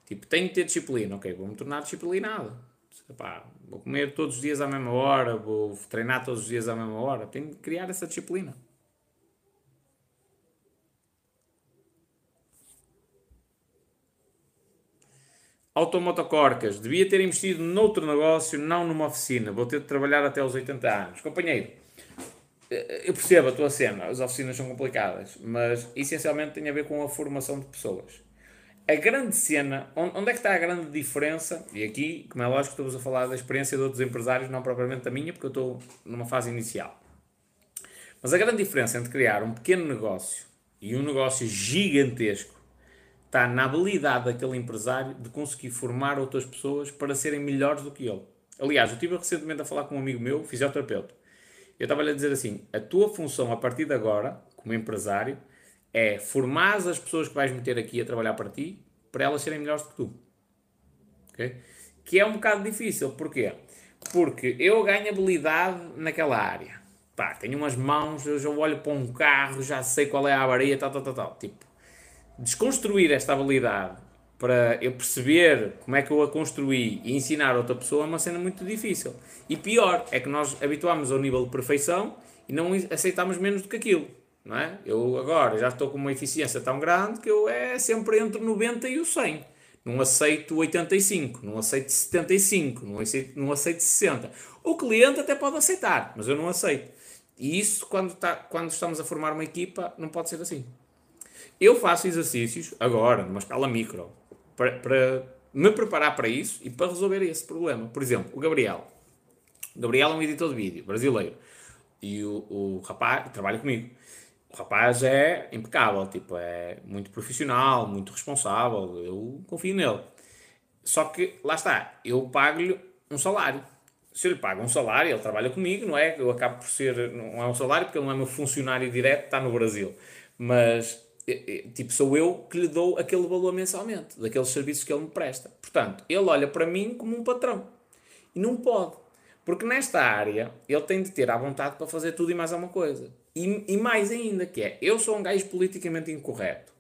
Tipo, tenho que ter disciplina. Ok, vou-me tornar disciplinado. Epá, vou comer todos os dias à mesma hora, vou treinar todos os dias à mesma hora. Tenho que criar essa disciplina. Automotocorcas, devia ter investido noutro negócio, não numa oficina. Vou ter de trabalhar até aos 80 anos. Companheiro, eh, eu percebo a tua cena, as oficinas são complicadas, mas essencialmente tem a ver com a formação de pessoas. A grande cena, onde é que está a grande diferença? E aqui, como é lógico, estamos a falar da experiência de outros empresários, não propriamente da minha, porque eu estou numa fase inicial. Mas a grande diferença entre criar um pequeno negócio e um negócio gigantesco está na habilidade daquele empresário de conseguir formar outras pessoas para serem melhores do que ele. Aliás, eu estive recentemente a falar com um amigo meu, fisioterapeuta. Eu estava-lhe a dizer assim: a tua função a partir de agora, como empresário, é formar as pessoas que vais meter aqui a trabalhar para ti, para elas serem melhores do que tu. Okay? Que é um bocado difícil. Porquê? Porque eu ganho habilidade naquela área. Pá, tenho umas mãos, eu já olho para um carro, já sei qual é a avaria, tal, tal, tal, tal. Tipo, desconstruir esta habilidade para eu perceber como é que eu a construí e ensinar a outra pessoa é uma cena muito difícil. E pior, é que nós habituamos ao nível de perfeição e não aceitamos menos do que aquilo. Não é? Eu agora já estou com uma eficiência tão grande que eu é sempre entre 90 e o 100. Não aceito 85, não aceito 75, não aceito, não aceito 60. O cliente até pode aceitar, mas eu não aceito. E isso, quando, tá, quando estamos a formar uma equipa, não pode ser assim. Eu faço exercícios agora, numa escala micro, para, para me preparar para isso e para resolver esse problema. Por exemplo, o Gabriel. O Gabriel é um editor de vídeo brasileiro e o, o rapaz trabalha comigo. O rapaz é impecável, tipo, é muito profissional, muito responsável, eu confio nele. Só que, lá está, eu pago-lhe um salário. Se eu lhe pago um salário, ele trabalha comigo, não é? Eu acabo por ser, não é um salário porque ele não é meu funcionário direto, está no Brasil. Mas, tipo, sou eu que lhe dou aquele valor mensalmente, daqueles serviços que ele me presta. Portanto, ele olha para mim como um patrão. E não pode. Porque nesta área, ele tem de ter à vontade para fazer tudo e mais alguma coisa. E, e mais ainda, que é, eu sou um gajo politicamente incorreto.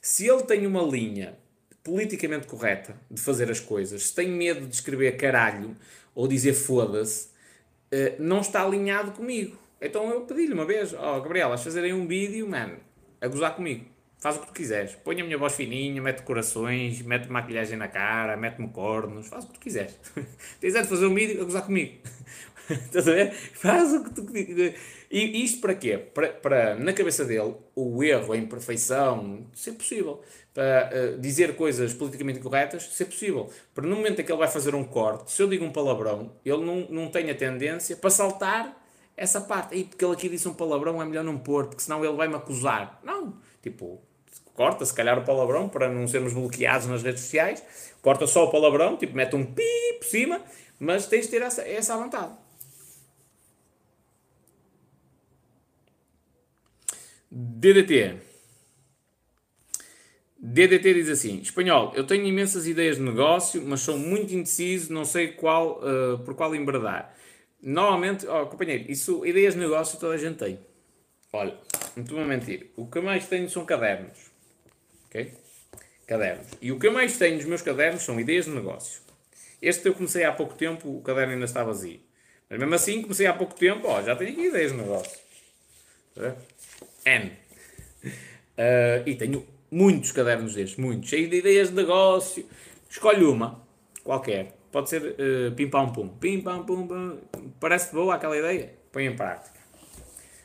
Se ele tem uma linha politicamente correta de fazer as coisas, se tem medo de escrever caralho ou dizer foda-se, uh, não está alinhado comigo. Então eu pedi-lhe uma vez, ó oh, Gabriel, vais fazer aí um vídeo, mano, a gozar comigo. Faz o que tu quiseres. Põe a minha voz fininha, mete corações, mete maquilhagem na cara, mete-me cornos, faz o que tu quiseres. Tens de fazer um vídeo a gozar comigo. Estás a ver? Faz o que tu quiseres. E isto para quê? Para, para, na cabeça dele, o erro, a imperfeição, ser possível. Para uh, dizer coisas politicamente incorretas, ser possível. Para no momento em que ele vai fazer um corte, se eu digo um palavrão, ele não, não tem a tendência para saltar essa parte. E porque ele aqui disse um palavrão, é melhor não pôr, porque senão ele vai-me acusar. Não. Tipo, corta se calhar o palavrão para não sermos bloqueados nas redes sociais. Corta só o palavrão, tipo, mete um pi por cima, mas tens de ter essa, essa vontade. DDT. DDT diz assim: Espanhol, eu tenho imensas ideias de negócio, mas sou muito indeciso, não sei qual, uh, por qual embradar. Normalmente, oh, companheiro, isso, ideias de negócio toda a gente tem. Olha, não estou a mentir. O que eu mais tenho são cadernos. Ok? Cadernos. E o que eu mais tenho nos meus cadernos são ideias de negócio. Este eu comecei há pouco tempo, o caderno ainda está vazio. Mas mesmo assim, comecei há pouco tempo, ó, já tenho aqui ideias de negócio. N. Uh, e tenho muitos cadernos destes, muitos, cheios de ideias de negócio. Escolhe uma, qualquer. Pode ser uh, pim pam pum. Pim pam pum, pum. Parece boa aquela ideia? Põe em prática.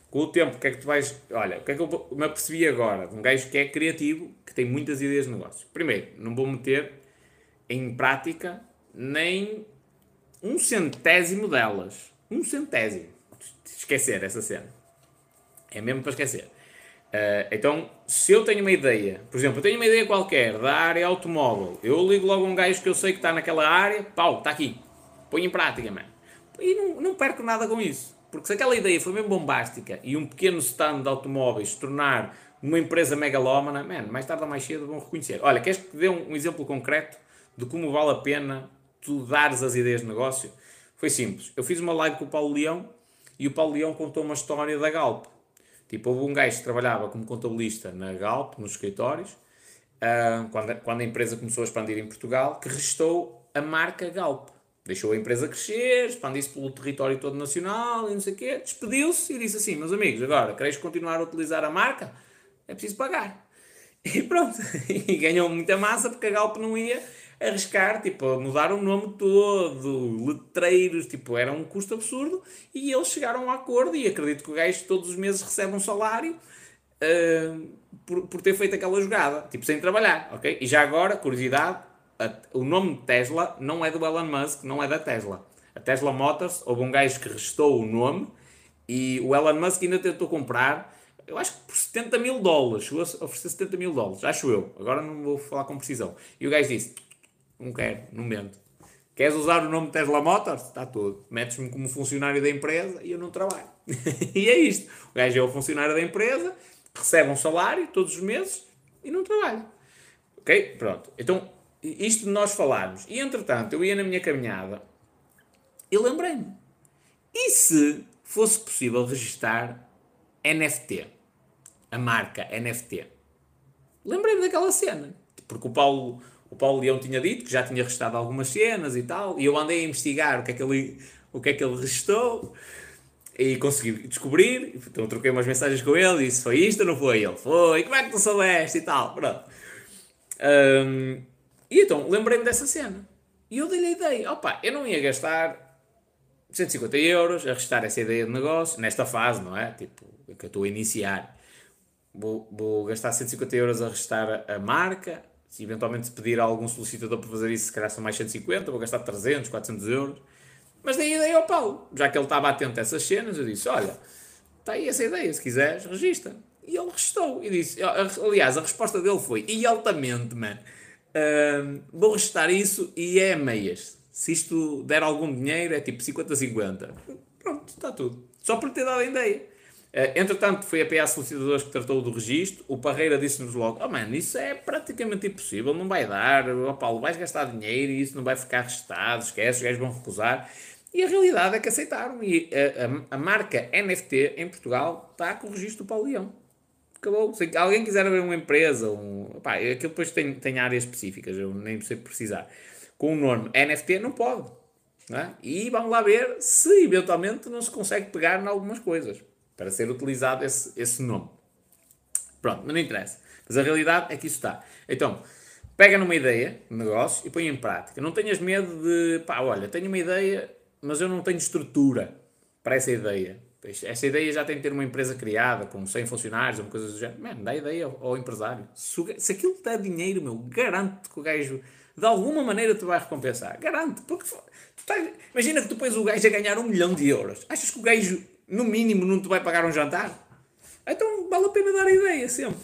Com o tempo, o que é que tu vais. Olha, o que é que eu me apercebi agora de um gajo que é criativo, que tem muitas ideias de negócio? Primeiro, não vou meter em prática nem um centésimo delas. Um centésimo. Esquecer essa cena. É mesmo para esquecer. Uh, então, se eu tenho uma ideia, por exemplo, eu tenho uma ideia qualquer da área automóvel, eu ligo logo um gajo que eu sei que está naquela área, pau, está aqui, põe em prática, mano. E não, não perco nada com isso. Porque se aquela ideia foi mesmo bombástica e um pequeno stand de automóveis se tornar uma empresa megalómana, man, mais tarde ou mais cedo vão reconhecer. Olha, queres que dê um, um exemplo concreto de como vale a pena tu dares as ideias de negócio? Foi simples. Eu fiz uma live com o Paulo Leão e o Paulo Leão contou uma história da Galp. Tipo, houve um gajo que trabalhava como contabilista na Galp, nos escritórios, uh, quando, quando a empresa começou a expandir em Portugal, que restou a marca Galp. Deixou a empresa crescer, expandiu-se pelo território todo nacional e não sei o quê, despediu-se e disse assim, meus amigos, agora, queres continuar a utilizar a marca? É preciso pagar. E pronto, e ganhou muita massa porque a Galp não ia arriscar, tipo, mudar o nome todo, letreiros, tipo, era um custo absurdo e eles chegaram a um acordo e acredito que o gajo todos os meses recebe um salário uh, por, por ter feito aquela jogada, tipo, sem trabalhar, ok? E já agora, curiosidade, a, o nome Tesla não é do Elon Musk, não é da Tesla. A Tesla Motors, houve um gajo que restou o nome e o Elon Musk ainda tentou comprar eu acho que por 70 mil dólares, oferecer 70 mil dólares, acho eu, agora não vou falar com precisão. E o gajo disse: não quero, não mente. Queres usar o nome Tesla Motors? Está tudo. Metes-me como funcionário da empresa e eu não trabalho. e é isto. O gajo é o funcionário da empresa, recebe um salário todos os meses e não trabalha. Ok? Pronto. Então, isto de nós falarmos. E entretanto, eu ia na minha caminhada e lembrei-me. E se fosse possível registar NFT? A marca NFT. Lembrei-me daquela cena. Porque o Paulo o Paulo Leão tinha dito que já tinha restado algumas cenas e tal, e eu andei a investigar o que é que ele, o que é que ele restou e consegui descobrir. Então troquei umas mensagens com ele e disse: Foi isto ou não foi? Ele foi, como é que tu soubeste e tal. Pronto. Um, e então lembrei-me dessa cena e eu dei-lhe a ideia: opa, eu não ia gastar 150 euros a restar essa ideia de negócio nesta fase, não é? Tipo, que eu estou a iniciar. Vou, vou gastar 150 euros a restar a marca se eventualmente pedir a algum solicitador para fazer isso, se calhar são mais 150, vou gastar 300, 400 euros. Mas dei a ideia ao Paulo. Já que ele estava atento a essas cenas, eu disse: Olha, está aí essa ideia, se quiseres, registra. E ele restou. E disse: Aliás, a resposta dele foi: E altamente, man. Uh, vou restar isso e é meias. Se isto der algum dinheiro, é tipo 50-50. Pronto, está tudo. Só por ter dado a ideia. Uh, entretanto, foi a PA Solicitadores que tratou do registro. O Parreira disse-nos logo: Oh, mano, isso é praticamente impossível, não vai dar. Oh, Paulo, vais gastar dinheiro e isso não vai ficar restado. Esquece, os gajos vão recusar. E a realidade é que aceitaram. E a, a, a marca NFT em Portugal está com o registro do Paulo Leão. Acabou. Se alguém quiser abrir uma empresa, um, aquilo depois tem, tem áreas específicas, eu nem sei precisar. Com o nome NFT não pode. Não é? E vamos lá ver se eventualmente não se consegue pegar em algumas coisas para ser utilizado esse, esse nome. Pronto, mas não interessa. Mas a realidade é que isso está. Então, pega numa ideia, negócio, e põe em prática. Não tenhas medo de, pá, olha, tenho uma ideia, mas eu não tenho estrutura para essa ideia. Essa ideia já tem que ter uma empresa criada, com 100 funcionários, ou coisa do género. Mano, dá ideia ao, ao empresário. Se, o, se aquilo dá dinheiro, meu, garanto que o gajo, de alguma maneira, te vai recompensar. Garanto. Porque estás, imagina que tu pões o gajo a ganhar um milhão de euros. Achas que o gajo no mínimo, não te vai pagar um jantar? Então vale a pena dar a ideia sempre.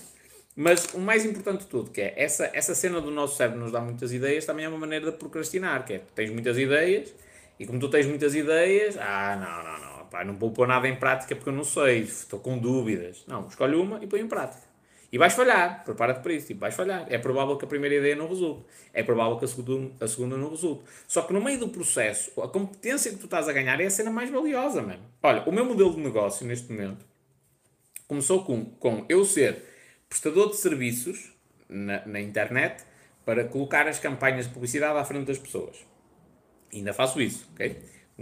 Mas o mais importante de tudo, que é essa, essa cena do nosso cérebro nos dá muitas ideias, também é uma maneira de procrastinar, que é tens muitas ideias, e como tu tens muitas ideias, ah, não, não, não, pá, não vou pôr nada em prática porque eu não sei, estou com dúvidas. Não, escolhe uma e põe em prática. E vais falhar, prepara-te para isso, tipo, vais falhar. É provável que a primeira ideia não resulte, é provável que a segunda, a segunda não resulte. Só que no meio do processo, a competência que tu estás a ganhar é a cena mais valiosa, mano. Olha, o meu modelo de negócio neste momento começou com, com eu ser prestador de serviços na, na internet para colocar as campanhas de publicidade à frente das pessoas. E ainda faço isso, ok?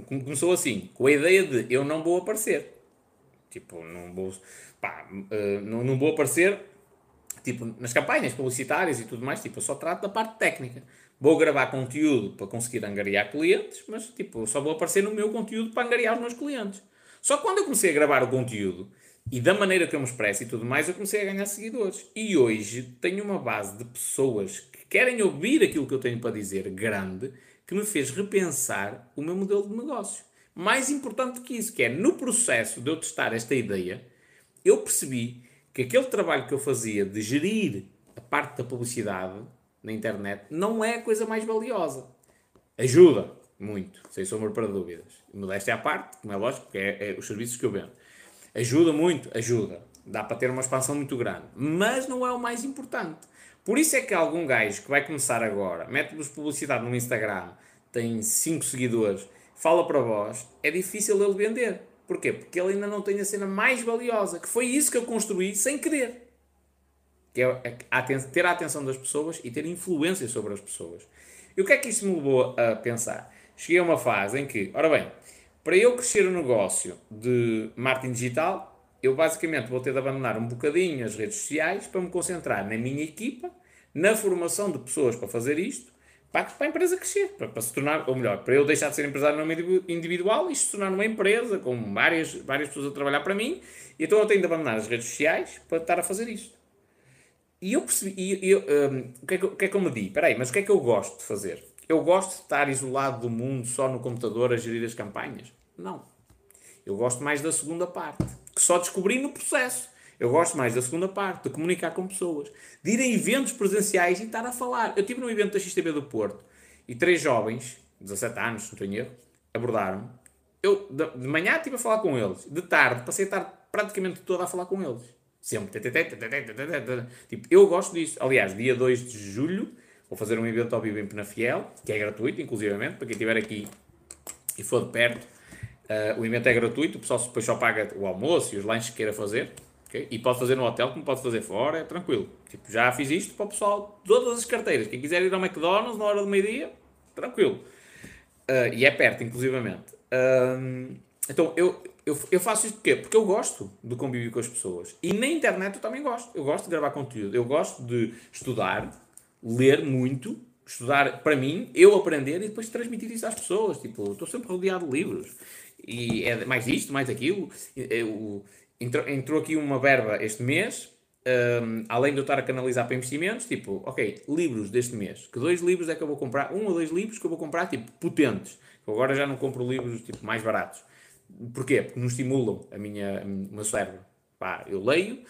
Começou assim, com a ideia de eu não vou aparecer. Tipo, não vou, pá, uh, não, não vou aparecer tipo, nas campanhas publicitárias e tudo mais, tipo, eu só trato da parte técnica. Vou gravar conteúdo para conseguir angariar clientes, mas, tipo, só vou aparecer no meu conteúdo para angariar os meus clientes. Só que quando eu comecei a gravar o conteúdo, e da maneira que eu me expresso e tudo mais, eu comecei a ganhar seguidores. E hoje tenho uma base de pessoas que querem ouvir aquilo que eu tenho para dizer grande, que me fez repensar o meu modelo de negócio. Mais importante que isso, que é no processo de eu testar esta ideia, eu percebi que aquele trabalho que eu fazia de gerir a parte da publicidade na internet não é a coisa mais valiosa. Ajuda muito, sem sombra para dúvidas. Modéstia à parte, como é lógico, porque é, é os serviços que eu vendo. Ajuda muito, ajuda. Dá para ter uma expansão muito grande. Mas não é o mais importante. Por isso é que algum gajo que vai começar agora, mete-vos publicidade no Instagram, tem 5 seguidores, fala para vós, é difícil ele vender. Porquê? Porque ele ainda não tem a cena mais valiosa, que foi isso que eu construí sem querer. Que é ter a atenção das pessoas e ter influência sobre as pessoas. E o que é que isso me levou a pensar? Cheguei a uma fase em que, ora bem, para eu crescer o negócio de marketing digital, eu basicamente vou ter de abandonar um bocadinho as redes sociais para me concentrar na minha equipa, na formação de pessoas para fazer isto para, a empresa crescer, para, para, se tornar, ou melhor, para eu deixar de ser empresário no nome individual e se tornar uma empresa com várias, várias pessoas a trabalhar para mim, e então eu tenho de abandonar as redes sociais para estar a fazer isto. E eu percebi, e, eu, um, o, que é que, o que é que eu me di? Espera aí, mas o que é que eu gosto de fazer? Eu gosto de estar isolado do mundo, só no computador, a gerir as campanhas? Não. Eu gosto mais da segunda parte, que só descobri no processo. Eu gosto mais da segunda parte, de comunicar com pessoas, de ir a eventos presenciais e estar a falar. Eu estive num evento da XTB do Porto e três jovens, 17 anos, se não tenho erro, abordaram-me. Eu, de manhã, estive a falar com eles. De tarde, passei a estar praticamente toda a falar com eles. Sempre. Tipo, eu gosto disso. Aliás, dia 2 de julho, vou fazer um evento ao vivo em Penafiel, que é gratuito, inclusivamente, para quem estiver aqui e for de perto. Uh, o evento é gratuito, o pessoal depois só paga o almoço e os lanches que queira fazer. Okay? E pode fazer no hotel como pode fazer fora, é tranquilo. Tipo, já fiz isto para o pessoal, todas as carteiras. Quem quiser ir ao McDonald's na hora do meio-dia, tranquilo. Uh, e é perto, inclusivamente. Uh, então, eu, eu, eu faço isto porquê? Porque eu gosto de conviver com as pessoas. E na internet eu também gosto. Eu gosto de gravar conteúdo. Eu gosto de estudar, ler muito, estudar para mim, eu aprender e depois transmitir isso às pessoas. Tipo, estou sempre rodeado de livros. E é mais isto, mais aquilo. Eu, entrou, entrou aqui uma verba este mês, um, além de eu estar a canalizar para investimentos, tipo, ok, livros deste mês. Que dois livros é que eu vou comprar? Um ou dois livros que eu vou comprar, tipo, potentes. Eu agora já não compro livros, tipo, mais baratos. Porquê? Porque não estimulam a minha, o meu cérebro. Pá, eu leio,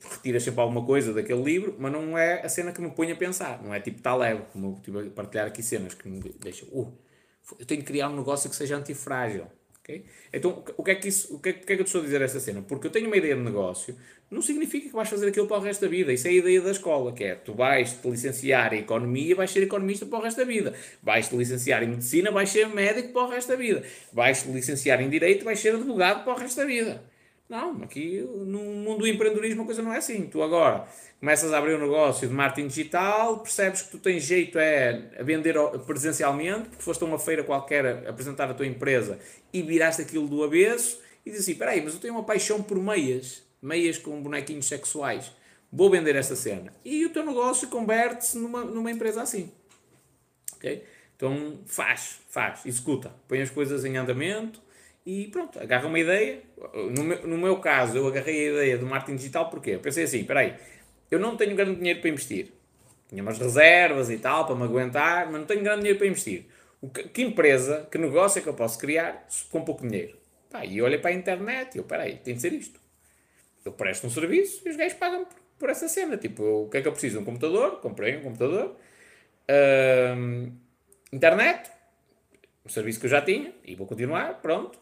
retiras sempre alguma coisa daquele livro, mas não é a cena que me põe a pensar. Não é tipo tal leve, como eu estive a partilhar aqui cenas que me deixam. Uh, eu tenho que criar um negócio que seja antifrágil. Okay? Então, o que, é que isso, o, que é, que é que eu estou a dizer esta cena? Porque eu tenho uma ideia de negócio, não significa que vais fazer aquilo para o resto da vida. Isso é a ideia da escola, que é tu vais te licenciar em economia, vais ser economista para o resto da vida. Vais te licenciar em medicina, vais ser médico para o resto da vida. Vais te licenciar em direito, vais ser advogado para o resto da vida. Não, aqui no mundo do empreendedorismo a coisa não é assim. Tu agora começas a abrir um negócio de marketing digital, percebes que tu tens jeito é vender presencialmente, porque foste a uma feira qualquer apresentar a tua empresa e viraste aquilo do avesso e dizes assim, peraí, mas eu tenho uma paixão por meias, meias com bonequinhos sexuais, vou vender essa cena. E o teu negócio converte-se numa, numa empresa assim. Ok? Então faz, faz, executa, põe as coisas em andamento, e pronto, agarra uma ideia. No meu, no meu caso, eu agarrei a ideia do marketing digital porque eu pensei assim: espera aí, eu não tenho grande dinheiro para investir. Tinha umas reservas e tal para me aguentar, mas não tenho grande dinheiro para investir. O que, que empresa, que negócio é que eu posso criar com pouco dinheiro? Pá, e eu olhei para a internet e eu, espera aí, tem de ser isto. Eu presto um serviço e os gajos pagam por, por essa cena. Tipo, o que é que eu preciso? Um computador? Comprei um computador. Internet? Um serviço que eu já tinha e vou continuar, pronto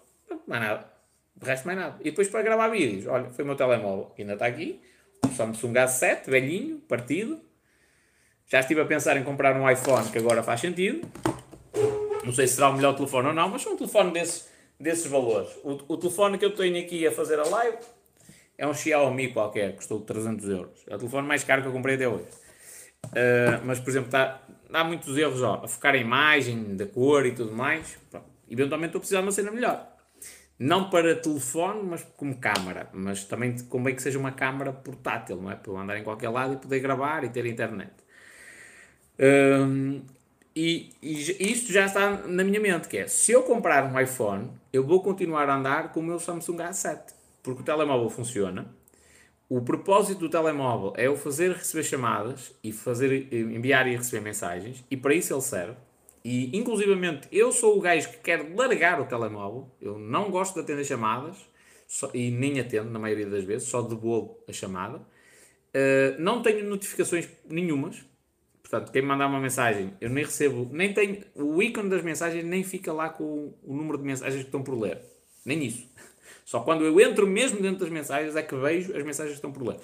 mais nada. De resto, mais nada. E depois para gravar vídeos, olha, foi o meu telemóvel, que ainda está aqui. O Samsung A7, velhinho, partido. Já estive a pensar em comprar um iPhone, que agora faz sentido. Não sei se será o melhor telefone ou não, mas é um telefone desses, desses valores. O, o telefone que eu tenho aqui a fazer a live é um Xiaomi qualquer, custou 300 euros. É o telefone mais caro que eu comprei até hoje. Uh, mas, por exemplo, tá, dá muitos erros ó, a focar a imagem, da cor e tudo mais. Pronto. Eventualmente estou precisando de uma cena melhor. Não para telefone, mas como câmara. Mas também convém que seja uma câmara portátil, não é? Para eu andar em qualquer lado e poder gravar e ter internet. Um, e, e isto já está na minha mente, que é, se eu comprar um iPhone, eu vou continuar a andar com o meu Samsung A7. Porque o telemóvel funciona. O propósito do telemóvel é eu fazer receber chamadas e fazer enviar e receber mensagens. E para isso ele serve. E, inclusivamente, eu sou o gajo que quer largar o telemóvel. Eu não gosto de atender chamadas. Só, e nem atendo, na maioria das vezes. Só devolvo a chamada. Uh, não tenho notificações nenhumas. Portanto, quem me mandar uma mensagem, eu nem recebo, nem tenho, o ícone das mensagens nem fica lá com o número de mensagens que estão por ler. Nem isso. Só quando eu entro mesmo dentro das mensagens é que vejo as mensagens que estão por ler.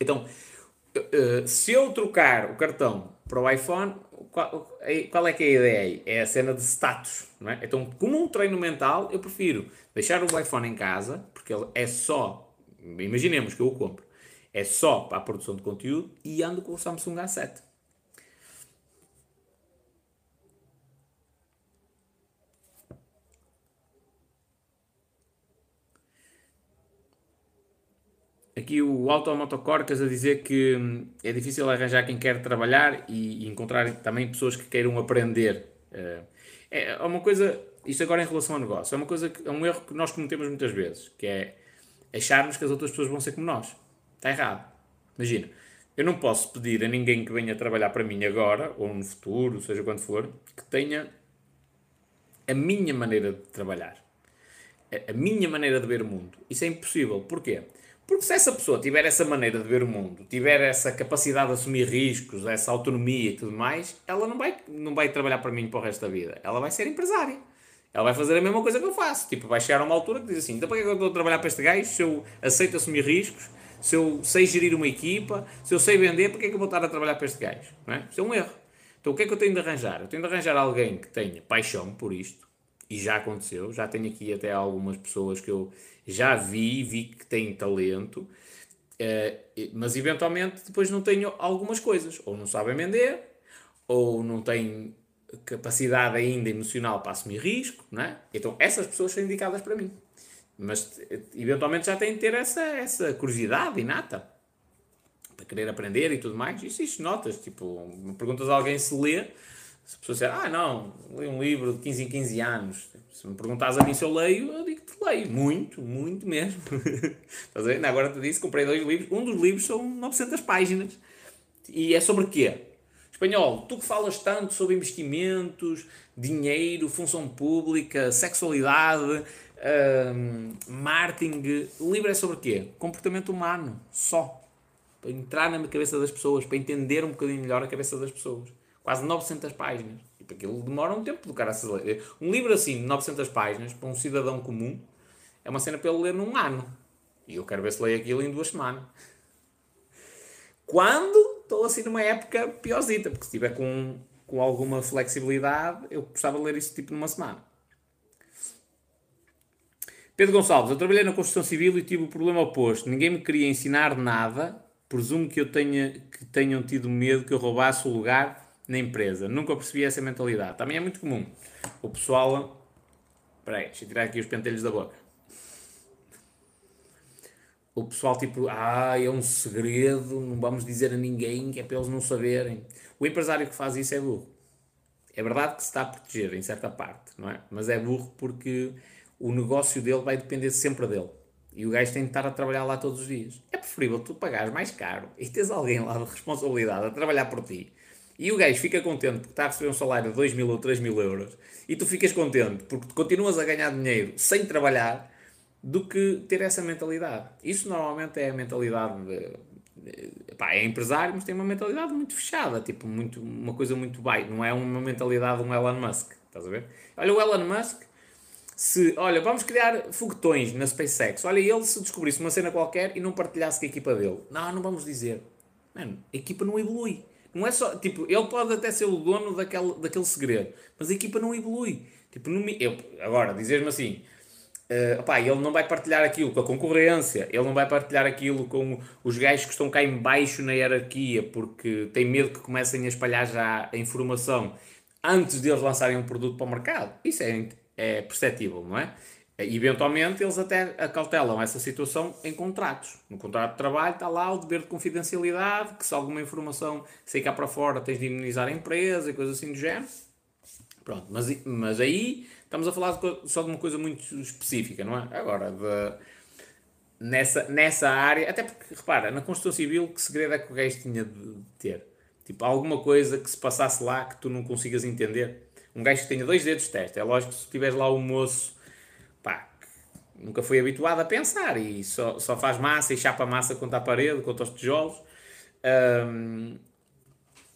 Então, uh, se eu trocar o cartão para o iPhone, qual, qual, é que é a ideia aí? É a cena de status, não é? Então, como um treino mental, eu prefiro deixar o iPhone em casa, porque ele é só, imaginemos que eu o compro, é só para a produção de conteúdo e ando com o Samsung A7. Aqui o Automotocorcas a dizer que hum, é difícil arranjar quem quer trabalhar e, encontrar também pessoas que queiram aprender. Eh, é uma coisa, isto agora em relação ao negócio, é uma coisa, é um erro que nós cometemos muitas vezes, que é acharmos que as outras pessoas vão ser como nós. Está errado. Imagina, eu não posso pedir a ninguém que venha trabalhar para mim agora, ou no futuro, seja quando for, que tenha a minha maneira de trabalhar. A minha maneira de ver o mundo. Isso é impossível. Porquê? Porque se essa pessoa tiver essa maneira de ver o mundo, tiver essa capacidade de assumir riscos, essa autonomia e tudo mais, ela não vai, não vai trabalhar para mim para o resto da vida. Ela vai ser empresária. Ela vai fazer a mesma coisa que eu faço. Tipo, vai chegar a uma altura que diz assim: então para que é que eu estou a trabalhar para este gajo se eu aceito assumir riscos, se eu sei gerir uma equipa, se eu sei vender, para que é que eu vou estar a trabalhar para este gajo? Não é? Isso é um erro. Então o que é que eu tenho de arranjar? Eu tenho de arranjar alguém que tenha paixão por isto, e já aconteceu, já tenho aqui até algumas pessoas que eu já vi, vi que têm talento, uh, mas eventualmente depois não tenho algumas coisas, ou não sabem vender, ou não têm capacidade ainda emocional para assumir risco, não é? Então essas pessoas são indicadas para mim. Mas eventualmente já têm de ter essa, essa curiosidade inata para querer aprender e tudo mais. Isso, isso notas, tipo, perguntas a alguém se lê, se a pessoa disser, ah, não, li um livro de 15 em 15 anos. Se me perguntas a mim se eu leio, eu digo que leio. Muito, muito mesmo. Estás a ver? Agora te disse, comprei dois livros. Um dos livros são 900 páginas. E é sobre quê? Espanhol, tu que falas tanto sobre investimentos, dinheiro, função pública, sexualidade, Um, marketing. O livro é sobre quê? Comportamento humano. Só. Para entrar na cabeça das pessoas, para entender um bocadinho melhor a cabeça das pessoas. Quase 900 páginas. Para aquilo demora um tempo do cara se ler. Um livro assim, de 900 páginas, para um cidadão comum, é uma cena para ele ler num ano. E eu quero ver se leio aquilo em duas semanas. Quando estou assim numa época piorzita, porque se estiver com, com alguma flexibilidade, eu gostava de ler isso tipo numa semana. Pedro Gonçalves, eu trabalhei na construção civil e tive o problema oposto. Ninguém me queria ensinar nada. Presumo que, eu tenha, que tenham tido medo que eu roubasse o lugar na empresa. Nunca percebi essa mentalidade. Também é muito comum. O pessoal. Espera aí, deixa eu tirar aqui os pentelhos da boca o pessoal tipo, ah, é um segredo, não vamos dizer a ninguém, que é para eles não saberem. O empresário que faz isso é burro. É verdade que se está a proteger em certa parte, não é? Mas é burro porque o negócio dele vai depender sempre dele. E o gajo tem de estar a trabalhar lá todos os dias. É preferível tu pagares mais caro e tens alguém lá de responsabilidade a trabalhar por ti. E o gajo fica contente porque está a receber um salário de 2 mil ou 3 mil euros. E tu ficas contente porque continuas a ganhar dinheiro sem trabalhar do que ter essa mentalidade. Isso normalmente é a mentalidade de, pá, é empresário, mas tem uma mentalidade muito fechada, tipo, muito, uma coisa muito baixa, não é uma mentalidade de um Elon Musk, estás a ver? Olha, o Elon Musk, se, olha, vamos criar foguetões na SpaceX, olha, ele se descobrisse uma cena qualquer e não partilhasse com a equipa dele, não, não vamos dizer, mano, a equipa não evolui. Não é só, tipo, ele pode até ser o dono daquele, daquele segredo, mas a equipa não evolui. Tipo, me, eu, agora, dizer-me assim, Uh, opá, ele não vai partilhar aquilo com a concorrência, ele não vai partilhar aquilo com os gajos que estão cá em baixo na hierarquia porque tem medo que comecem a espalhar já a informação antes de eles lançarem um produto para o mercado. Isso é, é perceptível, não é? Eventualmente eles até acautelam essa situação em contratos. No contrato de trabalho está lá o dever de confidencialidade, que se alguma informação sair cá para fora tens de imunizar a empresa e coisas assim do género. Pronto, mas, mas aí Estamos a falar só de uma coisa muito específica, não é? Agora, de, nessa, nessa área, até porque, repara, na construção civil, que segredo é que o gajo tinha de ter? Tipo, alguma coisa que se passasse lá que tu não consigas entender. Um gajo que tenha dois dedos de testa. É lógico que se tiveres lá um moço, pá, nunca foi habituado a pensar e só, só faz massa e chapa massa contra a parede, contra os tijolos. Um,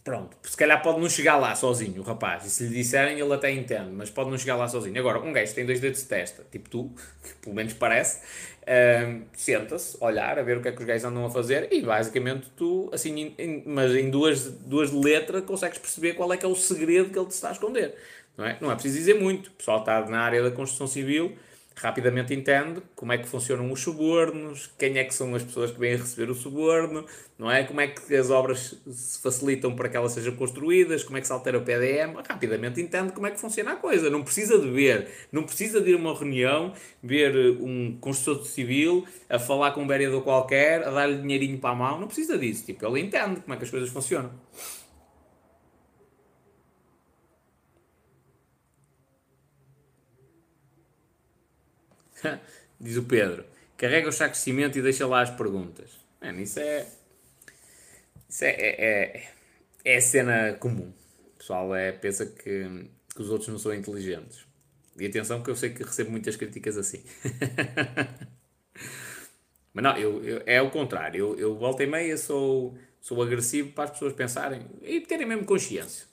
Pronto, se calhar pode não chegar lá sozinho, o rapaz. E se lhe disserem, ele até entende, mas pode não chegar lá sozinho. Agora, um gajo tem dois dedos de testa, tipo tu, que pelo menos parece, uh, senta-se, olhar, a ver o que é que os gajos andam a fazer e basicamente tu, assim, mas em duas, duas letras, consegues perceber qual é que é o segredo que ele te está a esconder. Não é, não é preciso dizer muito. O pessoal está na área da construção civil rapidamente entende como é que funcionam os subornos, quem é que são as pessoas que vêm receber o suborno, não é? Como é que as obras se facilitam para que elas sejam construídas, como é que se altera o PDM, rapidamente entende como é que funciona a coisa. Não precisa de ver, não precisa de ir a uma reunião, ver um construtor civil a falar com um vereador qualquer, a dar-lhe dinheirinho para a mão, não precisa disso. Tipo, ele entende como é que as coisas funcionam. Diz o Pedro. Carrega o saco de cimento e deixa lá as perguntas. Mano, isso é. Isso é, é, é, é cena comum. O pessoal é, pensa que, que os outros não são inteligentes. E atenção, que eu sei que recebo muitas críticas assim. Mas não, eu, eu, é o contrário. Eu, eu volta e meia sou, sou agressivo para as pessoas pensarem e terem mesmo consciência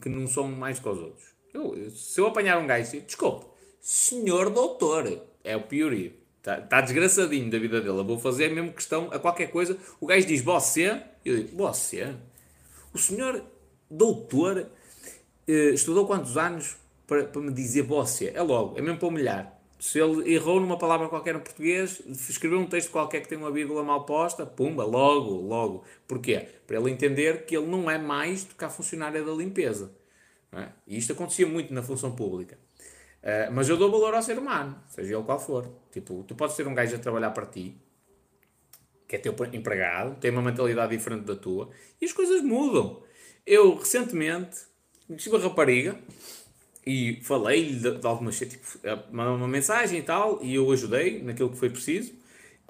que não são mais que os outros. Eu, se eu apanhar um gajo, desculpe, senhor doutor, é o Piori. Está tá desgraçadinho da vida dele. Eu vou fazer mesmo questão a qualquer coisa. O gajo diz você. Eu digo, você? O senhor doutor eh, estudou quantos anos para, para me dizer você? É logo, é mesmo para humilhar. Se ele errou numa palavra qualquer no português, escreveu um texto qualquer que tem uma vírgula mal posta, pumba, logo, logo. Porquê? Para ele entender que ele não é mais do que a funcionária da limpeza. É? E isto acontecia muito na função pública. Uh, mas eu dou valor ao ser humano, seja ele qual for. Tipo, tu podes ter um gajo a trabalhar para ti, que é teu empregado, tem uma mentalidade diferente da tua, e as coisas mudam. Eu, recentemente, tive a rapariga e falei-lhe de, de algumas tipo, mandou uma mensagem e tal, e eu ajudei naquilo que foi preciso.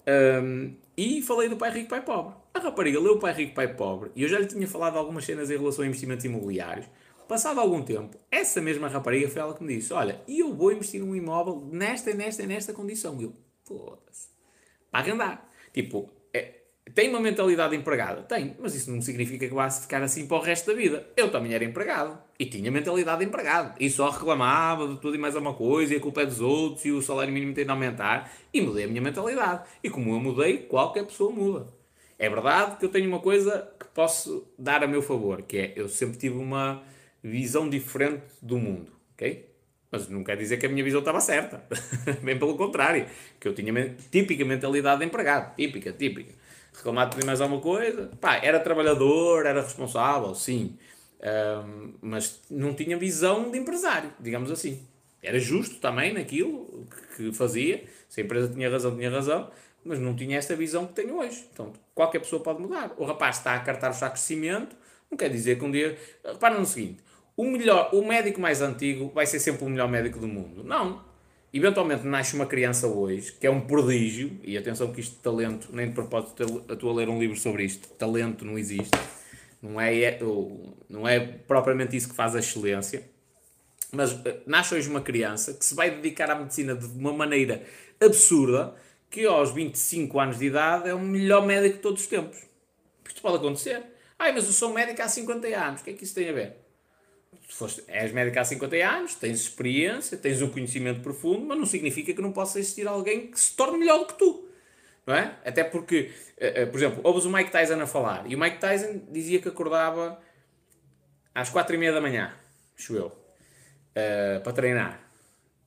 Um, e falei do pai rico, pai pobre. A rapariga leu o pai rico, pai pobre, e eu já lhe tinha falado algumas cenas em relação a investimentos imobiliários. Passado algum tempo, essa mesma rapariga foi ela que me disse: Olha, eu vou investir num imóvel nesta, nesta, nesta condição. E eu, foda-se, para arrendar. Tipo, é, tem uma mentalidade empregada? Tem, mas isso não significa que vá ficar assim para o resto da vida. Eu também era empregado e tinha mentalidade de empregado e só reclamava de tudo e mais alguma coisa e a culpa é dos outros e o salário mínimo tem de aumentar e mudei a minha mentalidade. E como eu mudei, qualquer pessoa muda. É verdade que eu tenho uma coisa que posso dar a meu favor, que é eu sempre tive uma visão diferente do mundo, ok? Mas não quer dizer que a minha visão estava certa. Bem pelo contrário, que eu tinha típica mentalidade de empregado, típica, típica reclamar de mais alguma coisa. Pá, era trabalhador, era responsável, sim. Um, mas não tinha visão de empresário, digamos assim. Era justo também naquilo que fazia. Se a empresa tinha razão, tinha razão. Mas não tinha esta visão que tenho hoje. Então, qualquer pessoa pode mudar. O rapaz está a cartar o saco de cimento. Não quer dizer que um dia... Repara no seguinte. O, melhor, o médico mais antigo vai ser sempre o melhor médico do mundo. Não eventualmente nasce uma criança hoje, que é um prodígio, e atenção que isto de talento, nem de propósito estou a ler um livro sobre isto, talento não existe, não é, é não é propriamente isso que faz a excelência, mas eh, nasce hoje uma criança que se vai dedicar à medicina de uma maneira absurda, que aos 25 anos de idade é o melhor médico de todos os tempos. Isto pode acontecer. Ai, mas eu sou médico há 50 anos, o que é que isso tem a ver? Foste, és médico há 50 anos, tens experiência, tens um conhecimento profundo, mas não significa que não possa existir alguém que se torne melhor do que tu. Não é? Até porque, eh, eh, por exemplo, ouves o Mike Tyson a falar e o Mike Tyson dizia que acordava às 4 e meia da manhã, acho eu, uh, para treinar.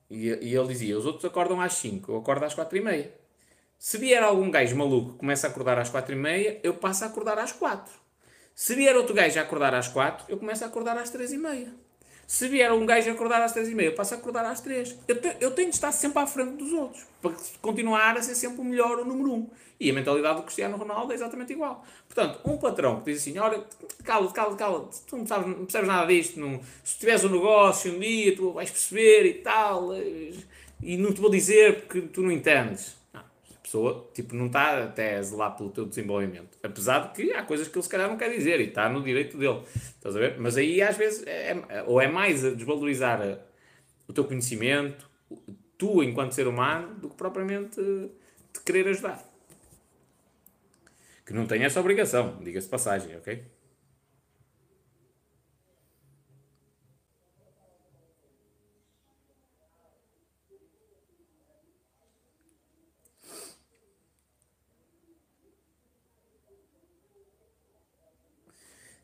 E, e, ele dizia: os outros acordam às 5, eu acordo às 4 e meia. Se vier algum gajo maluco que começa a acordar às 4 e meia, eu passo a acordar às 4. Se vier outro gajo a acordar às 4, eu começo a acordar às 3 e meia. Se vier um gajo a acordar às 3 e meia, eu passo a acordar às 3. Eu, te, eu tenho de estar sempre à frente dos outros, para continuar a ser sempre o melhor, o número 1. Um. E a mentalidade do Cristiano Ronaldo é exatamente igual. Portanto, um patrão que diz assim, olha, cala, cala, cala, tu não, sabes, não percebes nada disto, não, se tiveres um negócio um dia, tu vais perceber e tal, e não te vou dizer porque tu não entendes pessoa tipo, não está até a zelar pelo teu desenvolvimento. Apesar de que há coisas que ele se calhar não quer dizer e está no direito dele. Estás a ver? Mas aí às vezes é, é ou é mais a desvalorizar a, o teu conhecimento, tu enquanto ser humano, do que propriamente te querer ajudar. Que não tem essa obrigação, diga-se passagem, ok?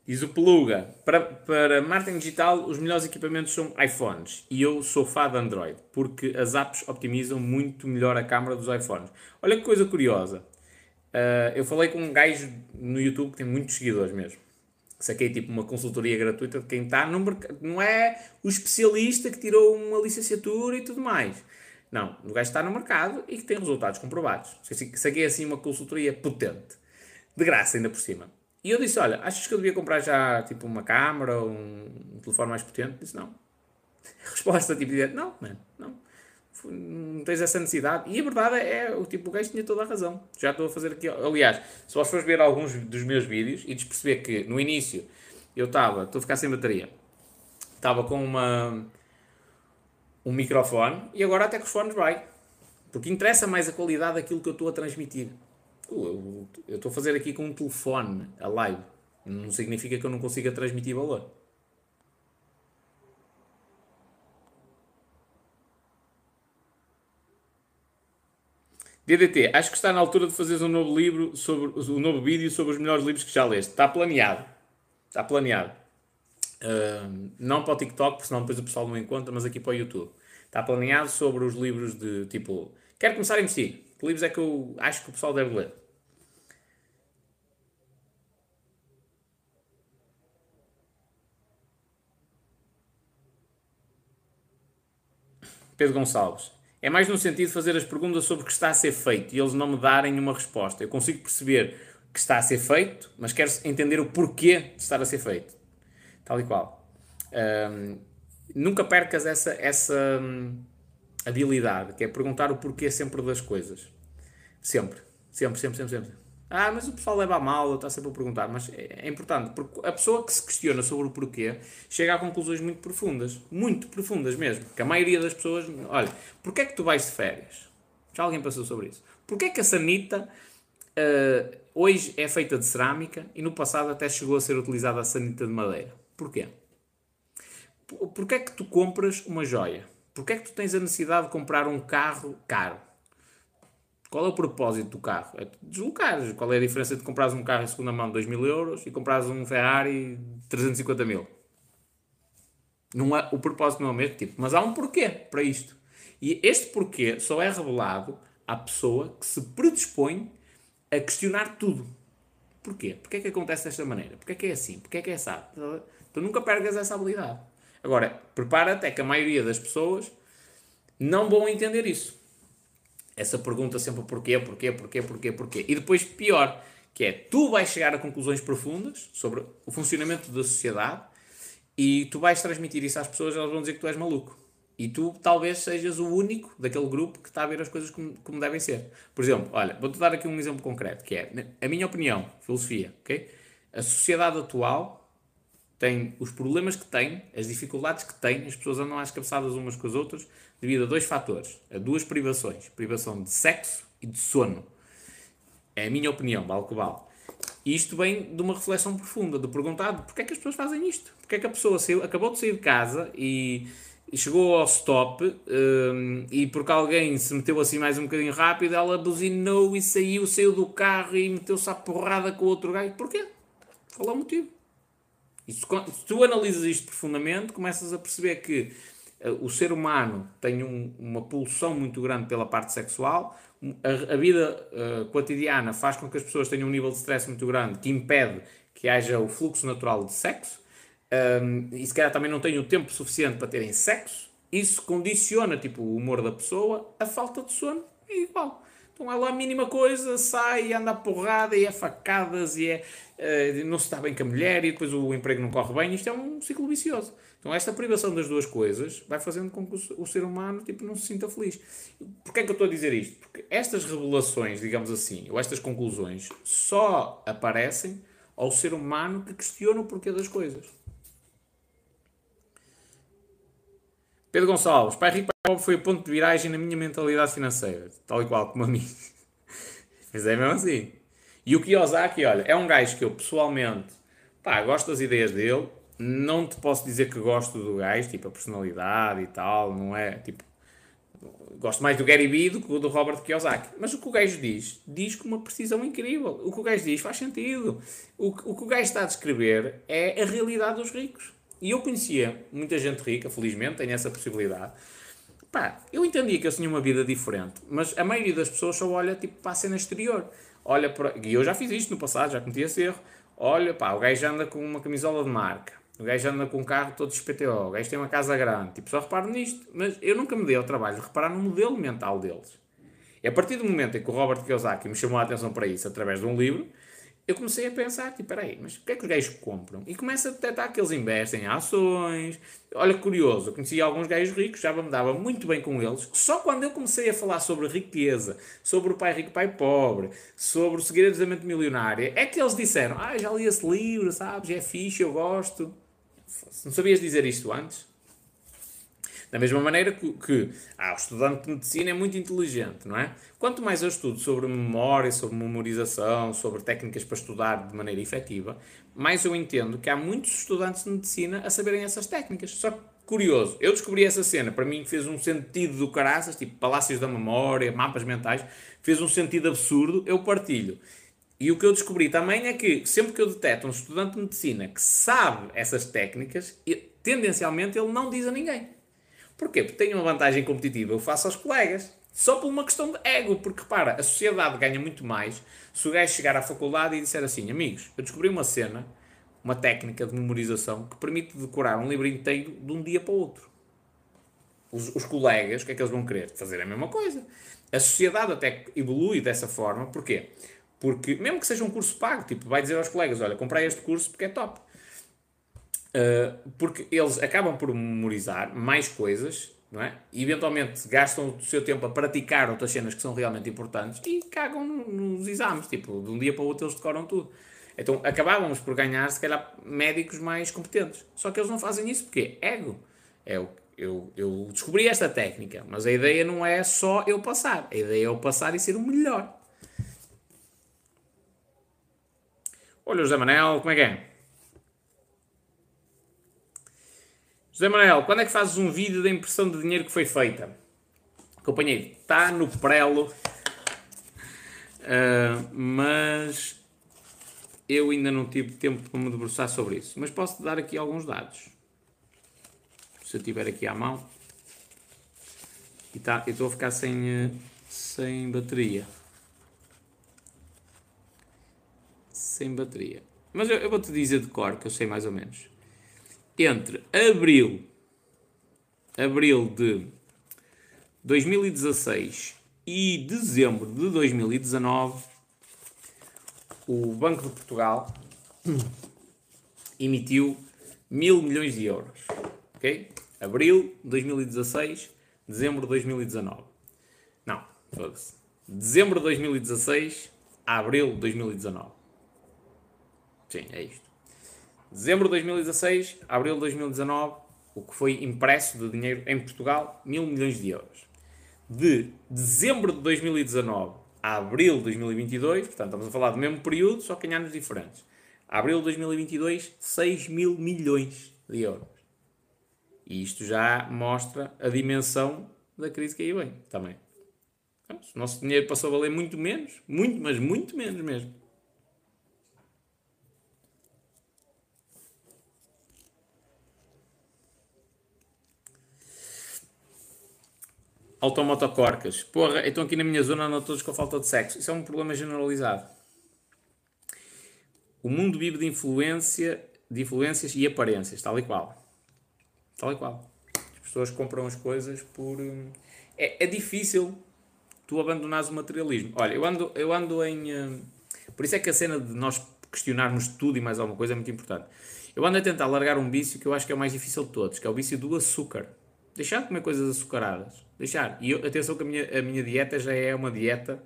Diz o Peluga, para, para marketing digital os melhores equipamentos são iPhones e eu sou fã de Android porque as apps optimizam muito melhor a câmera dos iPhones. Olha que coisa curiosa, uh, eu falei com um gajo no YouTube que tem muitos seguidores mesmo. Saquei tipo uma consultoria gratuita de quem está no mercado. Não é o especialista que tirou uma licenciatura e tudo mais. Não, o gajo está no mercado e que tem resultados comprovados. Saquei assim uma consultoria potente. De graça ainda por cima. E eu disse, olha, achas que eu devia comprar já, tipo, uma câmera ou um, telefone mais potente? Disse, não. Resposta, tipo, não, mano, não. Não tens essa necessidade. E a verdade é, o tipo, o gajo tinha toda a razão. Já estou a fazer aqui, aliás, se vós fores ver alguns dos meus vídeos e perceber que, no início, eu estava, estou a ficar sem bateria, estava com uma um microfone e agora até com os fones vai. Porque interessa mais a qualidade daquilo que eu estou a transmitir eu estou a fazer aqui com um telefone a live. Não significa que eu não consiga transmitir valor. DDT, acho que está na altura de fazeres um novo livro sobre um novo vídeo sobre os melhores livros que já leste. Está planeado. Está planeado. Uh, não para o TikTok, porque senão depois o pessoal não encontra, mas aqui para o YouTube. Está planeado sobre os livros de tipo. Quero começar a investir. Que livros é que eu acho que o pessoal deve ler? Pedro Gonçalves. É mais no sentido de fazer as perguntas sobre o que está a ser feito e eles não me darem uma resposta. Eu consigo perceber que está a ser feito, mas quero entender o porquê de estar a ser feito. Tal e qual. Um, nunca percas essa, essa um, habilidade, que é perguntar o porquê sempre das coisas. Sempre. Sempre, sempre, sempre, sempre. Ah, mas o pessoal leva a mal, está sempre a perguntar. Mas é, é importante, porque a pessoa que se questiona sobre o porquê chega a conclusões muito profundas. Muito profundas mesmo. Que a maioria das pessoas. Olha, porquê é que tu vais de férias? Já alguém passou sobre isso? Porquê é que a sanita uh, hoje é feita de cerâmica e no passado até chegou a ser utilizada a sanita de madeira? Porquê? Porquê é que tu compras uma joia? Porquê é que tu tens a necessidade de comprar um carro caro? Qual é o propósito do carro? É deslocar. Qual é a diferença de comprares um carro em segunda mão de 2 mil euros e comprares um Ferrari de 350 mil? Não é, o propósito não é o mesmo tipo, mas há um porquê para isto. E este porquê só é revelado à pessoa que se predispõe a questionar tudo. Porquê? Porquê é que acontece desta maneira? Porquê é que é assim? Porquê é que é assim? Tu nunca pergas essa habilidade. Agora, prepara-te, é que a maioria das pessoas não vão entender isso. Essa pergunta sempre porquê, porquê, porquê, porquê, porquê. E depois, pior, que é tu vais chegar a conclusões profundas sobre o funcionamento da sociedade e tu vais transmitir isso às pessoas, elas vão dizer que tu és maluco. E tu talvez sejas o único daquele grupo que está a ver as coisas como, como devem ser. Por exemplo, olha, vou-te dar aqui um exemplo concreto, que é a minha opinião, filosofia, ok? A sociedade atual tem os problemas que tem, as dificuldades que tem, as pessoas andam às cabeçadas umas com as outras devido a dois fatores, a duas privações, privação de sexo e de sono. É a minha opinião, vale que vale. E isto vem de uma reflexão profunda, de perguntar porquê é que as pessoas fazem isto? Porquê é que a pessoa saiu, acabou de sair de casa e, chegou ao stop um, e porque alguém se meteu assim mais um bocadinho rápido, ela buzinou e saiu, saiu do carro e meteu-se à porrada com o outro gajo. Porquê? Qual é o motivo? E se, tu analisas isto profundamente, começas a perceber que uh, o ser humano tem um, uma pulsão muito grande pela parte sexual, a, a vida uh, cotidiana faz com que as pessoas tenham um nível de stress muito grande que impede que haja o fluxo natural de sexo, um, e se calhar também não têm o tempo suficiente para terem sexo, isso condiciona tipo, o humor da pessoa, a falta de sono é igual. Então ela a mínima coisa sai e anda a porrada e é facadas e é, uh, não se está bem com a mulher e depois o emprego não corre bem. Isto é um ciclo vicioso. Então esta privação das duas coisas vai fazendo com que o, o ser humano tipo, não se sinta feliz. Porquê é que eu estou a dizer isto? Porque estas revelações, digamos assim, ou estas conclusões, só aparecem ao ser humano que questiona o porquê das coisas. Pedro Gonçalves, pai rico, pai pobre foi o ponto de viragem na minha mentalidade financeira, tal e qual como a mim. Mas é mesmo assim. E o Kiyosaki, olha, é um gajo que eu pessoalmente, pá, gosto das ideias dele, não te posso dizer que gosto do gajo, tipo a personalidade e tal, não é, tipo, gosto mais do Gary Vee do que do Robert Kiyosaki. Mas o que o gajo diz, diz com uma precisão incrível. O que o gajo diz faz sentido. O, o que o gajo está a descrever é a realidade dos ricos. E eu conhecia muita gente rica, felizmente, tem essa possibilidade. Pá, eu entendia que eles tinham uma vida diferente, mas a maioria das pessoas só olha tipo, para a cena exterior. Olha para... E eu já fiz isto no passado, já cometi esse erro. Olha, pá, o gajo anda com uma camisola de marca. O gajo anda com um carro todo XPTO. O gajo tem uma casa grande. Tipo, só reparo nisto. Mas eu nunca me dei ao trabalho de reparar no modelo mental deles. E a partir do momento em que o Robert Kiyosaki me chamou a atenção para isso através de um livro, eu comecei a pensar, tipo, peraí, mas o que é que os gajos compram? E começa a detectar que eles investem em ações. Olha, curioso, eu conhecia alguns gajos ricos, já me dava muito bem com eles. Só quando eu comecei a falar sobre riqueza, sobre o pai rico, pai pobre, sobre o segredo da mente milionária, é que eles disseram, ah, já li esse livro, sabes, é fixe, eu gosto. Não sabias dizer isto antes? Da mesma maneira que, que ah, o estudante de medicina é muito inteligente, não é? Quanto mais eu estudo sobre memória, sobre memorização, sobre técnicas para estudar de maneira efetiva, mais eu entendo que há muitos estudantes de medicina a saberem essas técnicas. Só que, curioso, eu descobri essa cena, para mim fez um sentido do caraças, tipo palácios da memória, mapas mentais, fez um sentido absurdo, eu partilho. E o que eu descobri também é que sempre que eu deteto um estudante de medicina que sabe essas técnicas, tendencialmente ele não diz a ninguém. Porquê? Porque tenho uma vantagem competitiva, eu faço aos colegas. Só por uma questão de ego, porque repara, a sociedade ganha muito mais se o gajo chegar à faculdade e disser assim: amigos, eu descobri uma cena, uma técnica de memorização que permite decorar um livro inteiro de um dia para o outro. Os, os colegas, o que é que eles vão querer? Fazer a mesma coisa. A sociedade até evolui dessa forma, porquê? Porque, mesmo que seja um curso pago, tipo, vai dizer aos colegas: olha, comprei este curso porque é top. Uh, porque eles acabam por memorizar mais coisas não é? E eventualmente gastam o seu tempo a praticar outras cenas que são realmente importantes e cagam nos exames, tipo, de um dia para o outro eles decoram tudo. Então acabávamos por ganhar, se calhar, médicos mais competentes. Só que eles não fazem isso porque é ego. É o eu, eu descobri esta técnica, mas a ideia não é só eu passar, a ideia é eu passar e ser o melhor. Olha José Manel, como é que é? José Manel, quando é que fazes um vídeo da impressão de dinheiro que foi feita? Companheiro, está no prelo, uh, mas eu ainda não tive tempo para me debruçar sobre isso. Mas posso dar aqui alguns dados se eu tiver aqui à mão. E tá, eu estou a ficar sem, eh, sem bateria. Sem bateria. Mas eu, eu vou-te dizer de cor, que eu sei mais ou menos. Entre abril, abril de 2016 e dezembro de 2019, o Banco de Portugal emitiu mil milhões de euros. Ok? Abril de 2016, dezembro de 2019. Não, foda-se. Dezembro de 2016 a abril de 2019. Sim, é isto. Dezembro de 2016 a abril de 2019, o que foi impresso de dinheiro em Portugal, mil milhões de euros. De dezembro de 2019 a abril de 2022, portanto estamos a falar do mesmo período, só que em anos diferentes. A abril de 2022, 6 mil milhões de euros. E isto já mostra a dimensão da crise que aí vem também. Então, o nosso dinheiro passou a valer muito menos, muito, mas muito menos mesmo. Automotocorcas. Porra, então aqui na minha zona andam todos com falta de sexo. Isso é um problema generalizado. O mundo vive de influência, de influências e aparências, tal e qual. Tal e qual. As pessoas compram as coisas por. Hum, é, é difícil tu abandonares o materialismo. Olha, eu ando, eu ando em. Hum, por isso é que a cena de nós questionarmos tudo e mais alguma coisa é muito importante. Eu ando a tentar largar um vício que eu acho que é o mais difícil de todos, que é o vício do açúcar. Deixar de comer coisas açucaradas. Deixar. E eu, atenção que a minha, a minha dieta já é uma dieta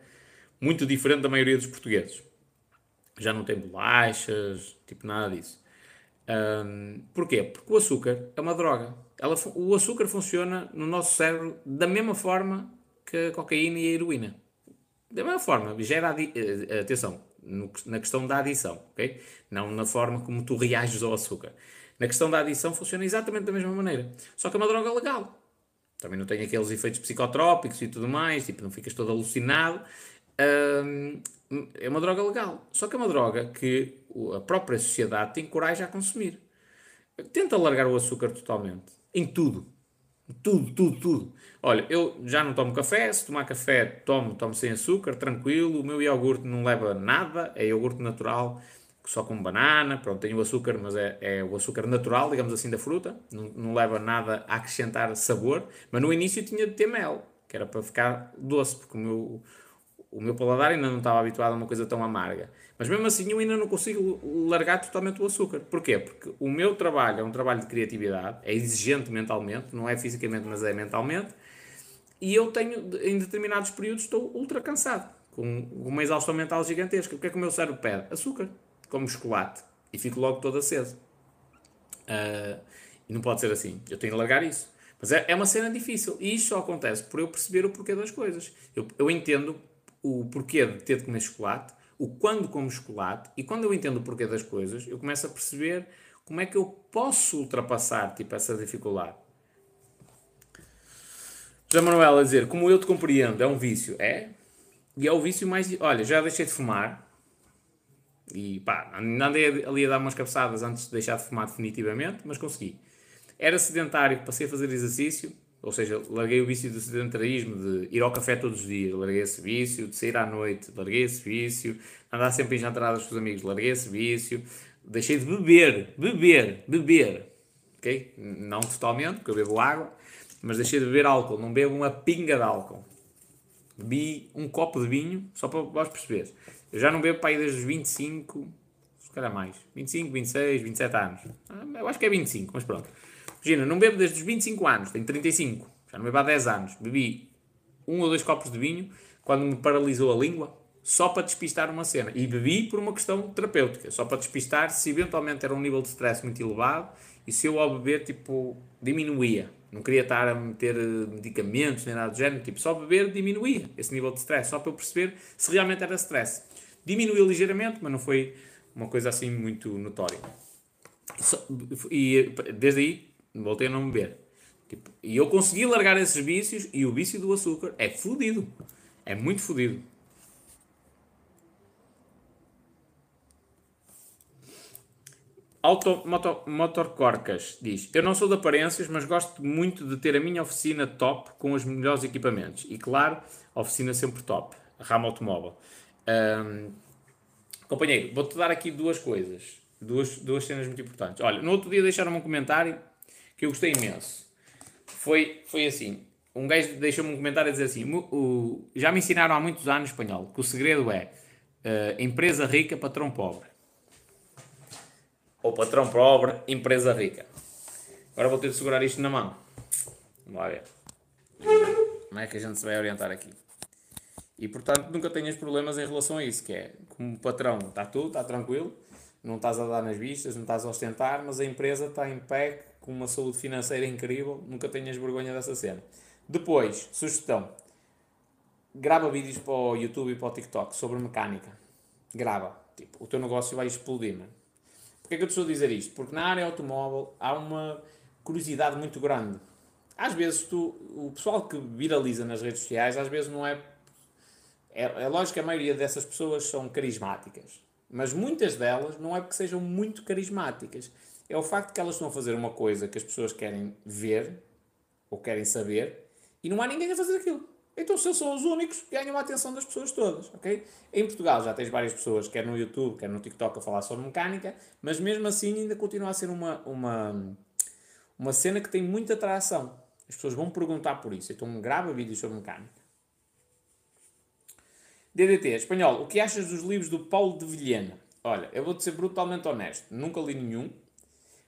muito diferente da maioria dos portugueses. Já não tem bolachas, tipo nada disso. Um, porquê? Porque o açúcar é uma droga. Ela, o açúcar funciona no nosso cérebro da mesma forma que a cocaína e a heroína. Da mesma forma, gera uh, atenção no, na questão da adição, ok? Não na forma como tu reages ao açúcar. Na questão da adição funciona exatamente da mesma maneira. Só que é uma droga legal. Também não tem aqueles efeitos psicotrópicos e tudo mais, tipo, não ficas todo alucinado. É uma droga legal. Só que é uma droga que a própria sociedade tem coragem a consumir. Tenta largar o açúcar totalmente. Em tudo. Tudo, tudo, tudo. Olha, eu já não tomo café. Se tomar café, tomo, tomo sem açúcar, tranquilo. O meu iogurte não leva nada. É iogurte natural, só com banana. Pronto, tem o açúcar, mas é, é o açúcar natural, digamos assim, da fruta. Não, não leva nada a acrescentar sabor. Mas no início tinha de ter mel, que era para ficar doce, porque o meu o meu paladar ainda não estava habituado a uma coisa tão amarga. Mas mesmo assim eu ainda não consigo largar totalmente o açúcar. Porquê? Porque o meu trabalho é um trabalho de criatividade, é exigente mentalmente, não é fisicamente, mas é mentalmente. E eu tenho, em determinados períodos, estou ultra cansado, com uma exaustão mental gigantesca. O que é que o meu cérebro pede? Açúcar, como chocolate. E fico logo todo aceso. Uh, e não pode ser assim. Eu tenho de largar isso. Mas é, é uma cena difícil. E isto só acontece por eu perceber o porquê das coisas. Eu, eu entendo o porquê de ter de comer chocolate, o quando como chocolate, e quando eu entendo o porquê das coisas, eu começo a perceber como é que eu posso ultrapassar tipo, essa dificuldade. Já Manuel a dizer, como eu te compreendo, é um vício. É? E é o vício mais. Olha, já deixei de fumar. E pá, andei ali a dar umas cabeçadas antes de deixar de fumar definitivamente, mas consegui. Era sedentário, passei a fazer exercício, ou seja, larguei o vício do sedentarismo, de ir ao café todos os dias, larguei esse vício, de sair à noite, larguei esse vício, andar sempre em jantaradas com os amigos, larguei esse vício, deixei de beber, beber, beber, ok? Não totalmente, porque eu bebo água, mas deixei de beber álcool, não bebo uma pinga de álcool. Bebi um copo de vinho, só para vós perceberes. Eu já não bebo para aí desde os 25, se calhar mais, 25, 26, 27 anos. Ah, eu acho que é 25, mas pronto. Imagina, não bebo desde os 25 anos, tenho 35. já não bebo há 10 anos. Bebi um ou dois copos de vinho quando me paralisou a língua, só para despistar uma cena. E bebi por uma questão terapêutica, só para despistar se eventualmente era um nível de stress muito elevado e se eu ao beber, tipo, diminuía. Não queria estar a meter eh, medicamentos nem nada do género, tipo, só beber diminuía esse nível de stress, só para eu perceber se realmente era stress. Diminuiu ligeiramente, mas não foi uma coisa assim muito notória. E desde aí voltei a não beber. Tipo, e eu consegui largar esses vícios e o vício do açúcar é fodido. É muito fodido. Auto, moto, Motorcorcas diz: Eu não sou de aparências, mas gosto muito de ter a minha oficina top com os melhores equipamentos. E claro, oficina sempre top. Ramo automóvel. Um, companheiro, vou-te dar aqui duas coisas. Duas, duas cenas muito importantes. Olha, no outro dia deixaram-me um comentário que eu gostei imenso. Foi, foi assim: um gajo deixou-me um comentário a dizer assim: o, já me ensinaram há muitos anos espanhol que o segredo é uh, empresa rica, patrão pobre. Ou patrão pobre, empresa rica. Agora vou ter de segurar isto na mão. Vamos lá ver. Como é que a gente se vai orientar aqui? E portanto nunca tenhas problemas em relação a isso, que é como patrão está tudo, está tranquilo, não estás a dar nas vistas, não estás a ostentar, mas a empresa está em pé, com uma saúde financeira incrível, nunca tenhas vergonha dessa cena. Depois, sugestão. Grava vídeos para o YouTube e para o TikTok sobre mecânica. Grava. Tipo, o teu negócio vai explodir, mano. Porquê é que eu estou a dizer isto? Porque na área automóvel há uma curiosidade muito grande. Às vezes tu, o pessoal que viraliza nas redes sociais, às vezes não é, é. É, lógico que a maioria dessas pessoas são carismáticas. Mas muitas delas não é porque sejam muito carismáticas. É o facto que elas estão a fazer uma coisa que as pessoas querem ver ou querem saber e não há ninguém a fazer aquilo. Então, se eles são os únicos, ganham a atenção das pessoas todas, ok? Em Portugal já tens várias pessoas, quer no YouTube, quer no TikTok, a falar sobre mecânica, mas mesmo assim ainda continua a ser uma, uma, uma cena que tem muita atração. As pessoas vão perguntar por isso. Então, grava vídeos sobre mecânica. DDT, espanhol, o que achas dos livros do Paulo de Vilhena? Olha, eu vou-te ser brutalmente honesto, nunca li nenhum.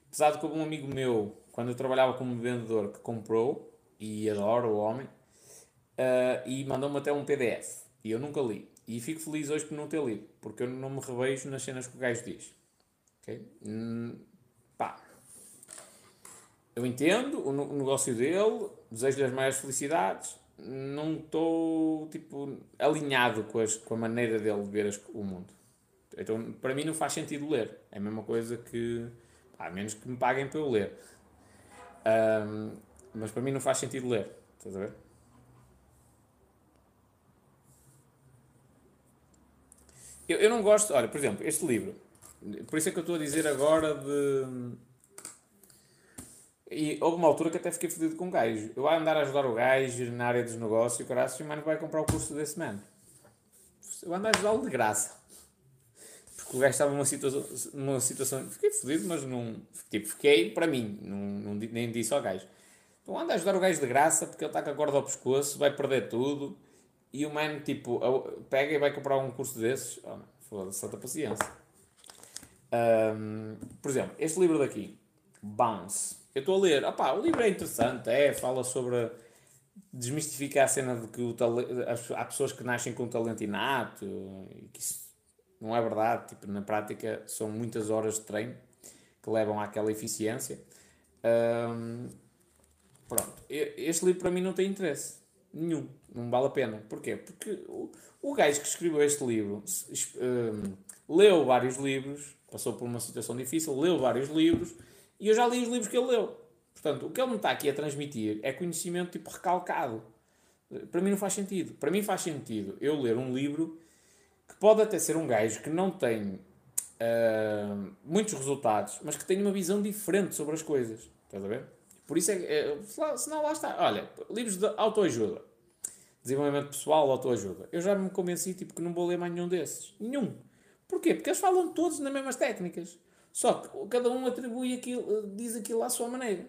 Apesar de que um amigo meu, quando eu trabalhava como vendedor, que comprou, e adoro o homem, uh, e mandou-me até um PDF. E eu nunca li. E fico feliz hoje por não ter lido, porque eu não me revejo nas cenas que o gajo diz. Ok? Hum, pá. Eu entendo o, o negócio dele, desejo-lhe as maiores felicidades, não estou tipo, alinhado com, as, com a maneira dele de ver as, o mundo. Então, para mim, não faz sentido ler. É a mesma coisa que. A menos que me paguem para eu ler. Um, mas para mim não faz sentido ler. Estás a ver? Eu, eu não gosto. Olha, por exemplo, este livro. Por isso é que eu estou a dizer agora de. E houve uma altura que até fiquei fodido com o gajo. Eu vou andar a ajudar o gajo na área dos negócios e o caralho, e o mano vai comprar o curso desse man. Eu andar a ajudá-lo de graça. Porque o gajo estava numa situação. Numa situação fiquei fodido, mas não. Tipo, fiquei para mim. Não, não, nem disse ao gajo. Então anda a ajudar o gajo de graça porque ele está com a corda ao pescoço, vai perder tudo. E o man, tipo, pega e vai comprar um curso desses. Oh, Foda-se, santa paciência. Um, por exemplo, este livro daqui, Bounce. Eu estou a ler. O livro é interessante, é, fala sobre desmistificar a cena de que o há pessoas que nascem com talento inato e que isso não é verdade. Tipo, na prática, são muitas horas de treino que levam àquela eficiência. Um, Pronto, este livro para mim não tem interesse nenhum, não vale a pena. Porquê? Porque o, o gajo que escreveu este livro um, leu vários livros, passou por uma situação difícil, leu vários livros e eu já li os livros que ele leu. Portanto, o que ele me está aqui a transmitir é conhecimento tipo recalcado. Para mim não faz sentido. Para mim faz sentido eu ler um livro que pode até ser um gajo que não tem uh, muitos resultados, mas que tem uma visão diferente sobre as coisas. Estás a ver? Por isso é que, é, senão lá está. Olha, livros de autoajuda, desenvolvimento pessoal, autoajuda. Eu já me convenci tipo, que não vou ler mais nenhum desses. Nenhum. Porquê? Porque eles falam todos nas mesmas técnicas. Só que cada um atribui aquilo, diz aquilo à sua maneira.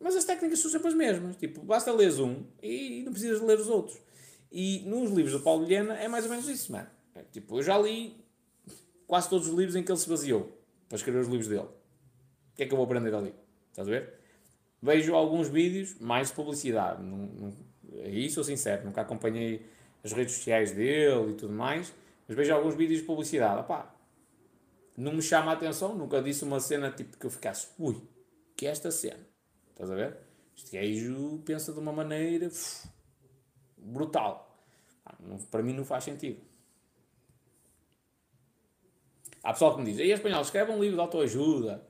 Mas as técnicas são sempre as mesmas. Tipo, basta ler um e não precisas ler os outros. E nos livros do Paulo Vilhena é mais ou menos isso, mano. É, tipo, eu já li quase todos os livros em que ele se baseou para escrever os livros dele. O que é que eu vou aprender ali? Estás a ver? vejo alguns vídeos mais de publicidade. Não, não, aí sou sincero, nunca acompanhei as redes sociais dele e tudo mais, mas vejo alguns vídeos de publicidade. Opá, não me chama a atenção, nunca disse uma cena tipo que eu ficasse, ui, que é esta cena? Estás a ver? Este gajo pensa de uma maneira uf, brutal. Para mim não faz sentido. Há pessoal que me diz, aí espanhol, escreve um livro de autoajuda.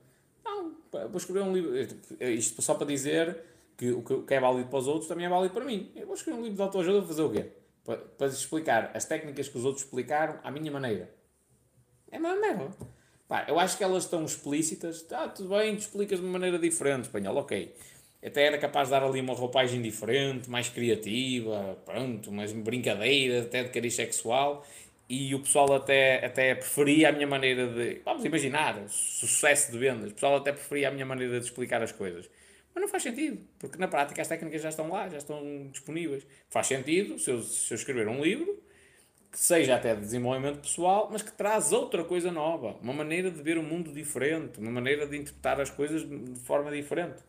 Não, vou escrever um livro. Isto só para dizer que o que é válido para os outros também é válido para mim. Eu vou escrever um livro de autoajuda para fazer o quê? Para, para explicar as técnicas que os outros explicaram à minha maneira. É uma merda. Pá, eu acho que elas estão explícitas. Ah, tudo bem, tu explicas de uma maneira diferente, espanhol, ok. Até era capaz de dar ali uma roupagem diferente, mais criativa, pronto, mais brincadeira, até de cariz sexual e o pessoal até, até preferia a minha maneira de. Vamos imaginar, sucesso de vendas. O pessoal até preferia a minha maneira de explicar as coisas. Mas não faz sentido, porque na prática as técnicas já estão lá, já estão disponíveis. Faz sentido se eu, se eu escrever um livro que seja até de desenvolvimento pessoal, mas que traz outra coisa nova, uma maneira de ver o mundo diferente, uma maneira de interpretar as coisas de forma diferente.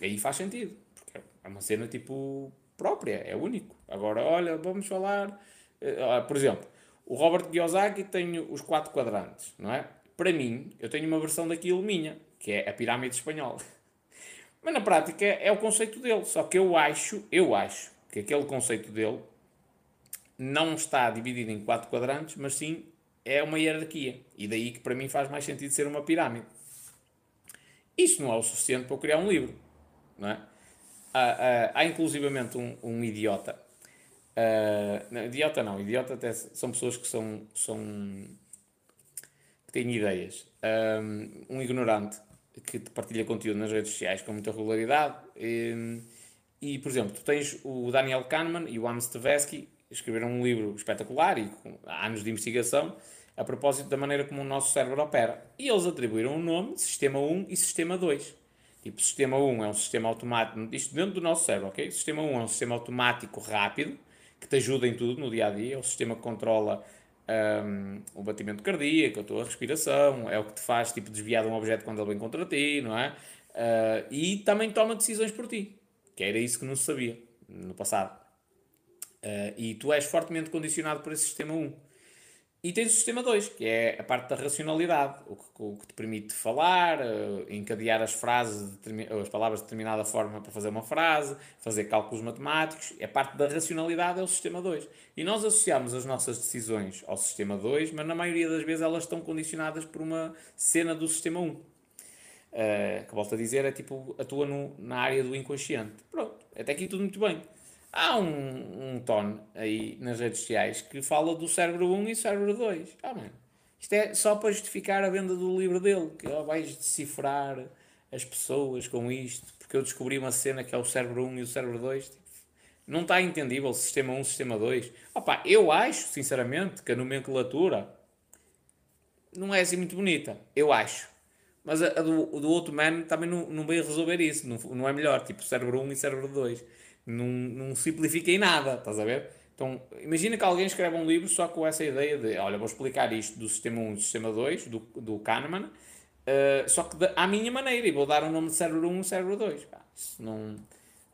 Aí faz sentido, porque é uma cena tipo própria, é único. Agora, olha, vamos falar, eh, por exemplo, o Robert Kiyosaki tem os quatro quadrantes, não é? Para mim, eu tenho uma versão daquilo minha, que é a pirâmide espanhola. Mas na prática é o conceito dele, só que eu acho, eu acho que aquele conceito dele não está dividido em quatro quadrantes, mas sim é uma hierarquia. E daí que para mim faz mais sentido ser uma pirâmide. Isso não é o suficiente para eu criar um livro, não é? Há, há, há inclusivamente um, um idiota Uh, não, idiota não, idiota até são pessoas que são, são que têm ideias. Um, um ignorante que partilha conteúdo nas redes sociais com muita regularidade. E, e, por exemplo, tu tens o Daniel Kahneman e o Amos Tversky escreveram um livro espetacular e com anos de investigação a propósito da maneira como o nosso cérebro opera. E eles atribuíram o um nome Sistema 1 e Sistema 2. Tipo, Sistema 1 é um sistema automático, isto dentro do nosso cérebro, ok? Sistema 1 é um sistema automático rápido, que te ajuda em tudo no dia a dia. É o sistema que controla um, o batimento cardíaco, a tua respiração, é o que te faz tipo, desviar de um objeto quando ele vem contra ti, não é? Uh, e também toma decisões por ti, que era isso que não se sabia no passado. Uh, e tu és fortemente condicionado por esse sistema 1. E tens o sistema 2, que é a parte da racionalidade, o que, o que te permite falar, uh, encadear as frases, as palavras de determinada forma para fazer uma frase, fazer cálculos matemáticos. A parte da racionalidade é o sistema 2. E nós associamos as nossas decisões ao sistema 2, mas na maioria das vezes elas estão condicionadas por uma cena do sistema 1. Uh, que volto a dizer, é tipo, atua no, na área do inconsciente. Pronto, até aqui tudo muito bem. Há um, um tono aí nas redes sociais que fala do cérebro 1 e cérebro 2. Ah, mano. Isto é só para justificar a venda do livro dele, que oh, vais decifrar as pessoas com isto, porque eu descobri uma cena que é o cérebro 1 e o cérebro 2. Tipo, não está entendível sistema 1, sistema 2. Opa, eu acho, sinceramente, que a nomenclatura não é assim muito bonita. Eu acho. Mas a, a do, do outro man também não, não veio resolver isso. Não, não é melhor, tipo cérebro 1 e cérebro 2 não, não simplifica em nada, estás a ver? Então, imagina que alguém escreve um livro só com essa ideia de, olha, vou explicar isto do sistema 1 e do sistema 2, do, do Kahneman, uh, só que de, à minha maneira, e vou dar o nome de cérebro 1 e cérebro 2. Pá, isso não,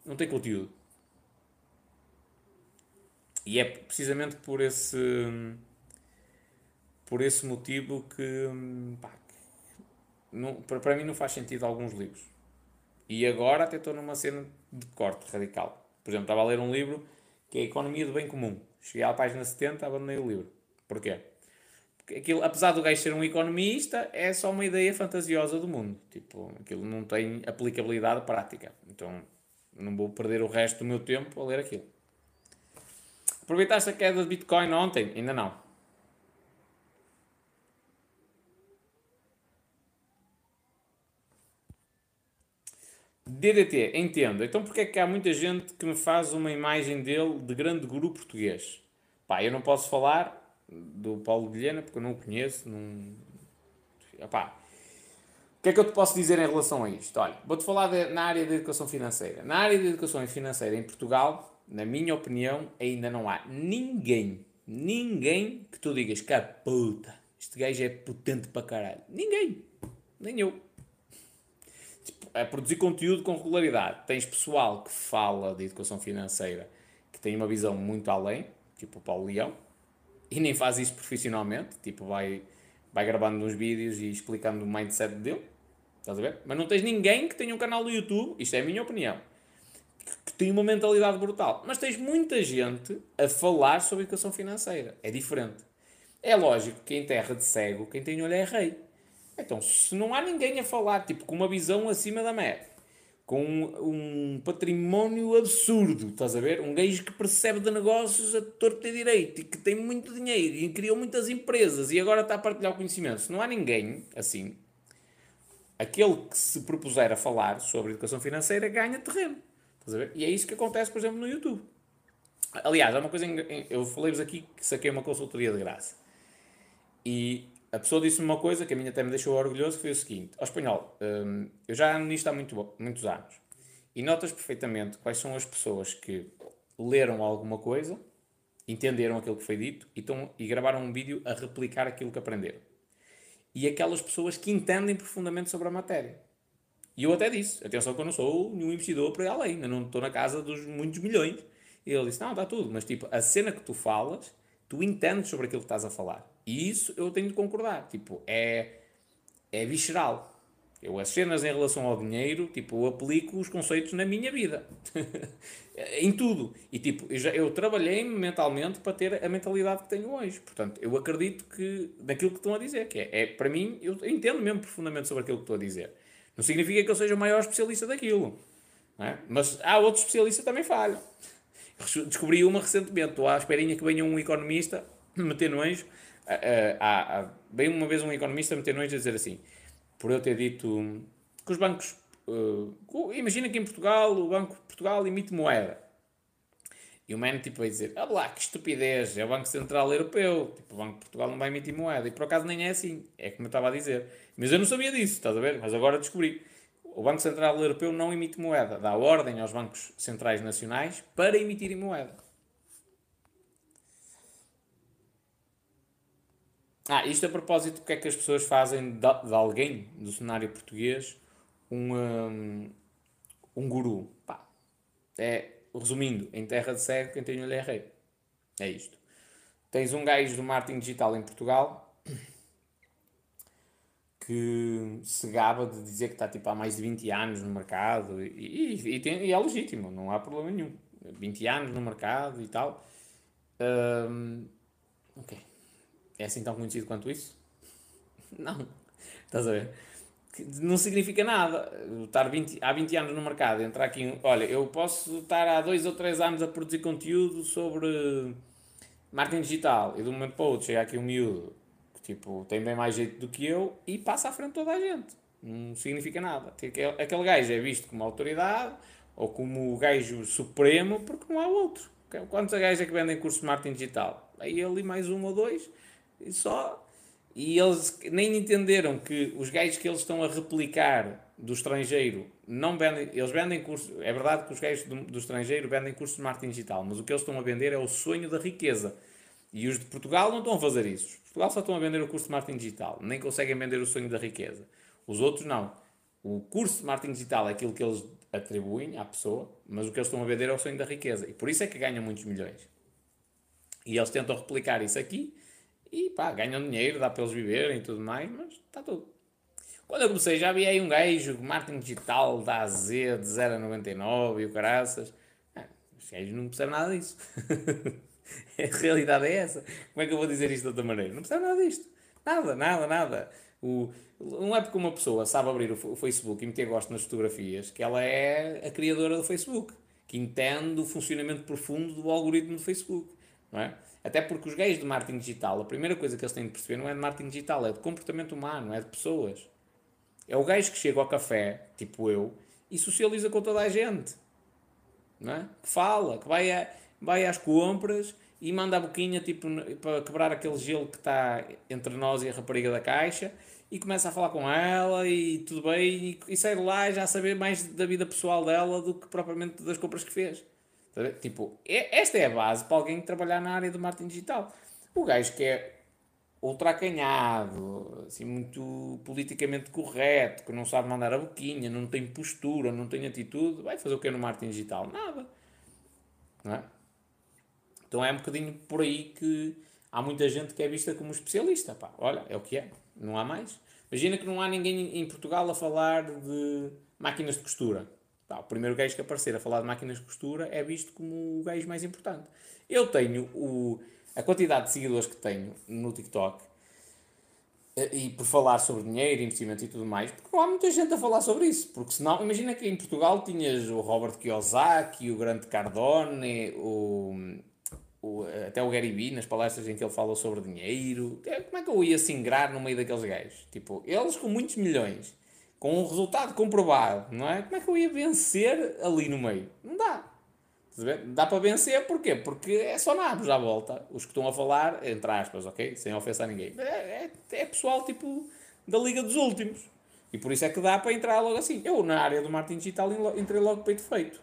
não tem conteúdo. E é precisamente por esse, por esse motivo que, pá, não, para, para mim não faz sentido alguns livros. E agora até estou numa cena de corte radical. Por exemplo, estava a ler um livro que é Economia do Bem Comum. Cheguei à página 70, abandonei o livro. Porquê? Porque aquilo, apesar do gajo ser um economista, é só uma ideia fantasiosa do mundo. Tipo, aquilo não tem aplicabilidade prática. Então, não vou perder o resto do meu tempo a ler aquilo. Aproveitaste a queda de Bitcoin ontem? Ainda não. DDT, entendo. Então porque é que há muita gente que me faz uma imagem dele de grande guru português? Pá, eu não posso falar do Paulo Guilhena porque eu não o conheço. Não... Epá, o que é que eu te posso dizer em relação a isto? Olha, vou-te falar de, na área da educação financeira. Na área da educação financeira em Portugal, na minha opinião, ainda não há ninguém, ninguém que tu digas que puta, este gajo é potente para caralho. Ninguém. Nem eu a produzir conteúdo com regularidade. Tens pessoal que fala de educação financeira que tem uma visão muito além, tipo o Paulo Leão, e nem faz isso profissionalmente, tipo vai, vai gravando uns vídeos e explicando o mindset dele, estás a ver? Mas não tens ninguém que tenha um canal do YouTube, isto é a minha opinião, que tem uma mentalidade brutal. Mas tens muita gente a falar sobre educação financeira, é diferente. É lógico que em terra de cego, quem tem olho é rei. Então, se não há ninguém a falar, tipo, com uma visão acima da média, com um, património absurdo, estás a ver? Um gajo que percebe de negócios a torto e direito e que tem muito dinheiro e criou muitas empresas e agora está a partilhar o conhecimento. Se não há ninguém assim, aquele que se propuser a falar sobre educação financeira ganha terreno. Estás a ver? E é isso que acontece, por exemplo, no YouTube. Aliás, há uma coisa. Eu falei-vos aqui que saquei uma consultoria de graça. E a pessoa disse-me uma coisa que a mim até me deixou orgulhoso, que foi o seguinte, ao espanhol, hum, eu já ando nisto há muito, muitos anos, e notas perfeitamente quais são as pessoas que leram alguma coisa, entenderam aquilo que foi dito e, tão, e gravaram um vídeo a replicar aquilo que aprenderam. E aquelas pessoas que entendem profundamente sobre a matéria. E eu até disse, atenção que eu não sou nenhum investidor por aí além, eu não estou na casa dos muitos milhões. E ele disse, não, está tudo, mas tipo, a cena que tu falas, tu entendes sobre aquilo que estás a falar. E isso eu tenho de concordar. Tipo, é, é visceral. Eu, as cenas em relação ao dinheiro, tipo, eu aplico os conceitos na minha vida. em tudo. E, tipo, eu, já, eu trabalhei mentalmente para ter a mentalidade que tenho hoje. Portanto, eu acredito que, naquilo que estão a dizer, que é, é para mim, eu entendo mesmo profundamente sobre aquilo que estou a dizer. Não significa que eu seja o maior especialista daquilo. É? Mas há outros especialistas que também falham. Descobri uma recentemente. Estou à esperinha que venha um economista meter no anjo há, bem uma vez um economista meter noite a dizer assim, por eu ter dito que os bancos, uh, imagina que em Portugal o Banco de Portugal emite moeda. E o man tipo vai dizer, ah lá, que estupidez, é o Banco Central Europeu, tipo, o Banco de Portugal não vai emitir moeda. E por acaso nem é assim, é como eu estava a dizer. Mas eu não sabia disso, estás a ver? Mas agora descobri. O Banco Central Europeu não emite moeda, dá ordem aos bancos centrais nacionais para emitirem moeda. Ah, isto a propósito do que é que as pessoas fazem de, de alguém do cenário português um, um, um guru. Pá, é, resumindo, em terra de cego, quem tem olho é rei. É isto. Tens um gajo do marketing digital em Portugal que se gaba de dizer que está tipo, há mais de 20 anos no mercado e, e, e, tem, e é legítimo, não há problema nenhum. 20 anos no mercado e tal. Um, ok é assim tão conhecido quanto isso? Não. Estás a ver? Não significa nada. Estar 20, há 20 anos no mercado, entrar aqui. Olha, eu posso estar há 2 ou 3 anos a produzir conteúdo sobre marketing digital e de um momento para o outro chega aqui um miúdo tipo, tem bem mais jeito do que eu e passa à frente toda a gente. Não significa nada. Aquele gajo é visto como autoridade ou como o gajo supremo porque não há outro. Quantos gajos é que vendem curso de marketing digital? Aí ali mais um ou dois e só. E eles nem entenderam que os gajos que eles estão a replicar do estrangeiro não vendem, eles vendem cursos, é verdade que os gajos do, do estrangeiro vendem cursos de marketing digital, mas o que eles estão a vender é o sonho da riqueza. E os de Portugal não estão a fazer isso. Os de Portugal só estão a vender o curso de marketing digital, nem conseguem vender o sonho da riqueza. Os outros não. O curso de marketing digital é aquilo que eles atribuem à pessoa, mas o que eles estão a vender é o sonho da riqueza. E por isso é que ganham muitos milhões. E eles tentam replicar isso aqui e pá, ganham dinheiro, dá para eles viverem e tudo mais, mas está tudo. Quando eu comecei já havia aí um gajo, marketing digital da AZ de 0 a 99 e o caraças. Ah, os gajos não percebem nada disso. a realidade é essa. Como é que eu vou dizer isto de outra maneira? Não percebem nada disto. Nada, nada, nada. O, não é porque uma pessoa sabe abrir o, o Facebook e meter gosto nas fotografias que ela é a criadora do Facebook, que entende o funcionamento profundo do algoritmo do Facebook. Não é? Até porque os gays de marketing digital, a primeira coisa que eles têm de perceber não é de marketing digital, é de comportamento humano, é de pessoas. É o gajo que chega ao café, tipo eu, e socializa com toda a gente. Não é? Que fala, que vai, a, vai às compras e manda a boquinha tipo, para quebrar aquele gelo que está entre nós e a rapariga da caixa e começa a falar com ela e tudo bem e, e sai de lá já a saber mais da vida pessoal dela do que propriamente das compras que fez. Tá tipo, esta é a base para alguém trabalhar na área do marketing digital. O gajo que é ultracanhado, assim, muito politicamente correto, que não sabe mandar a boquinha, não tem postura, não tem atitude, vai fazer o que no marketing digital? Nada. Não é? Então é um bocadinho por aí que há muita gente que é vista como especialista. Pá, olha, é o que é, não há mais. Imagina que não há ninguém em Portugal a falar de máquinas de costura. Pá, o primeiro gajo que aparecer a falar de máquinas de costura é visto como o gajo mais importante. Eu tenho o a quantidade de seguidores que tenho no TikTok eh, e por falar sobre dinheiro, investimento e tudo mais, porque não há muita gente a falar sobre isso. Porque senão, imagina que em Portugal tinhas o Robert Kiyosaki, o Grande Cardone, o, o, até o Gary Vee nas palestras em que ele fala sobre dinheiro. É, como é que eu ia se ingrar no meio daqueles gajos? Tipo, eles com muitos milhões, com um resultado comprovado, não é? Como é que eu ia vencer ali no meio? Não dá. Dá para vencer, porquê? Porque é só nabos à volta. Os que estão a falar, entre aspas, ok? Sem ofensar ninguém. É, é, é, pessoal tipo da Liga dos Últimos. E por isso é que dá para entrar logo assim. Eu, na área do marketing digital, entrei logo peito feito.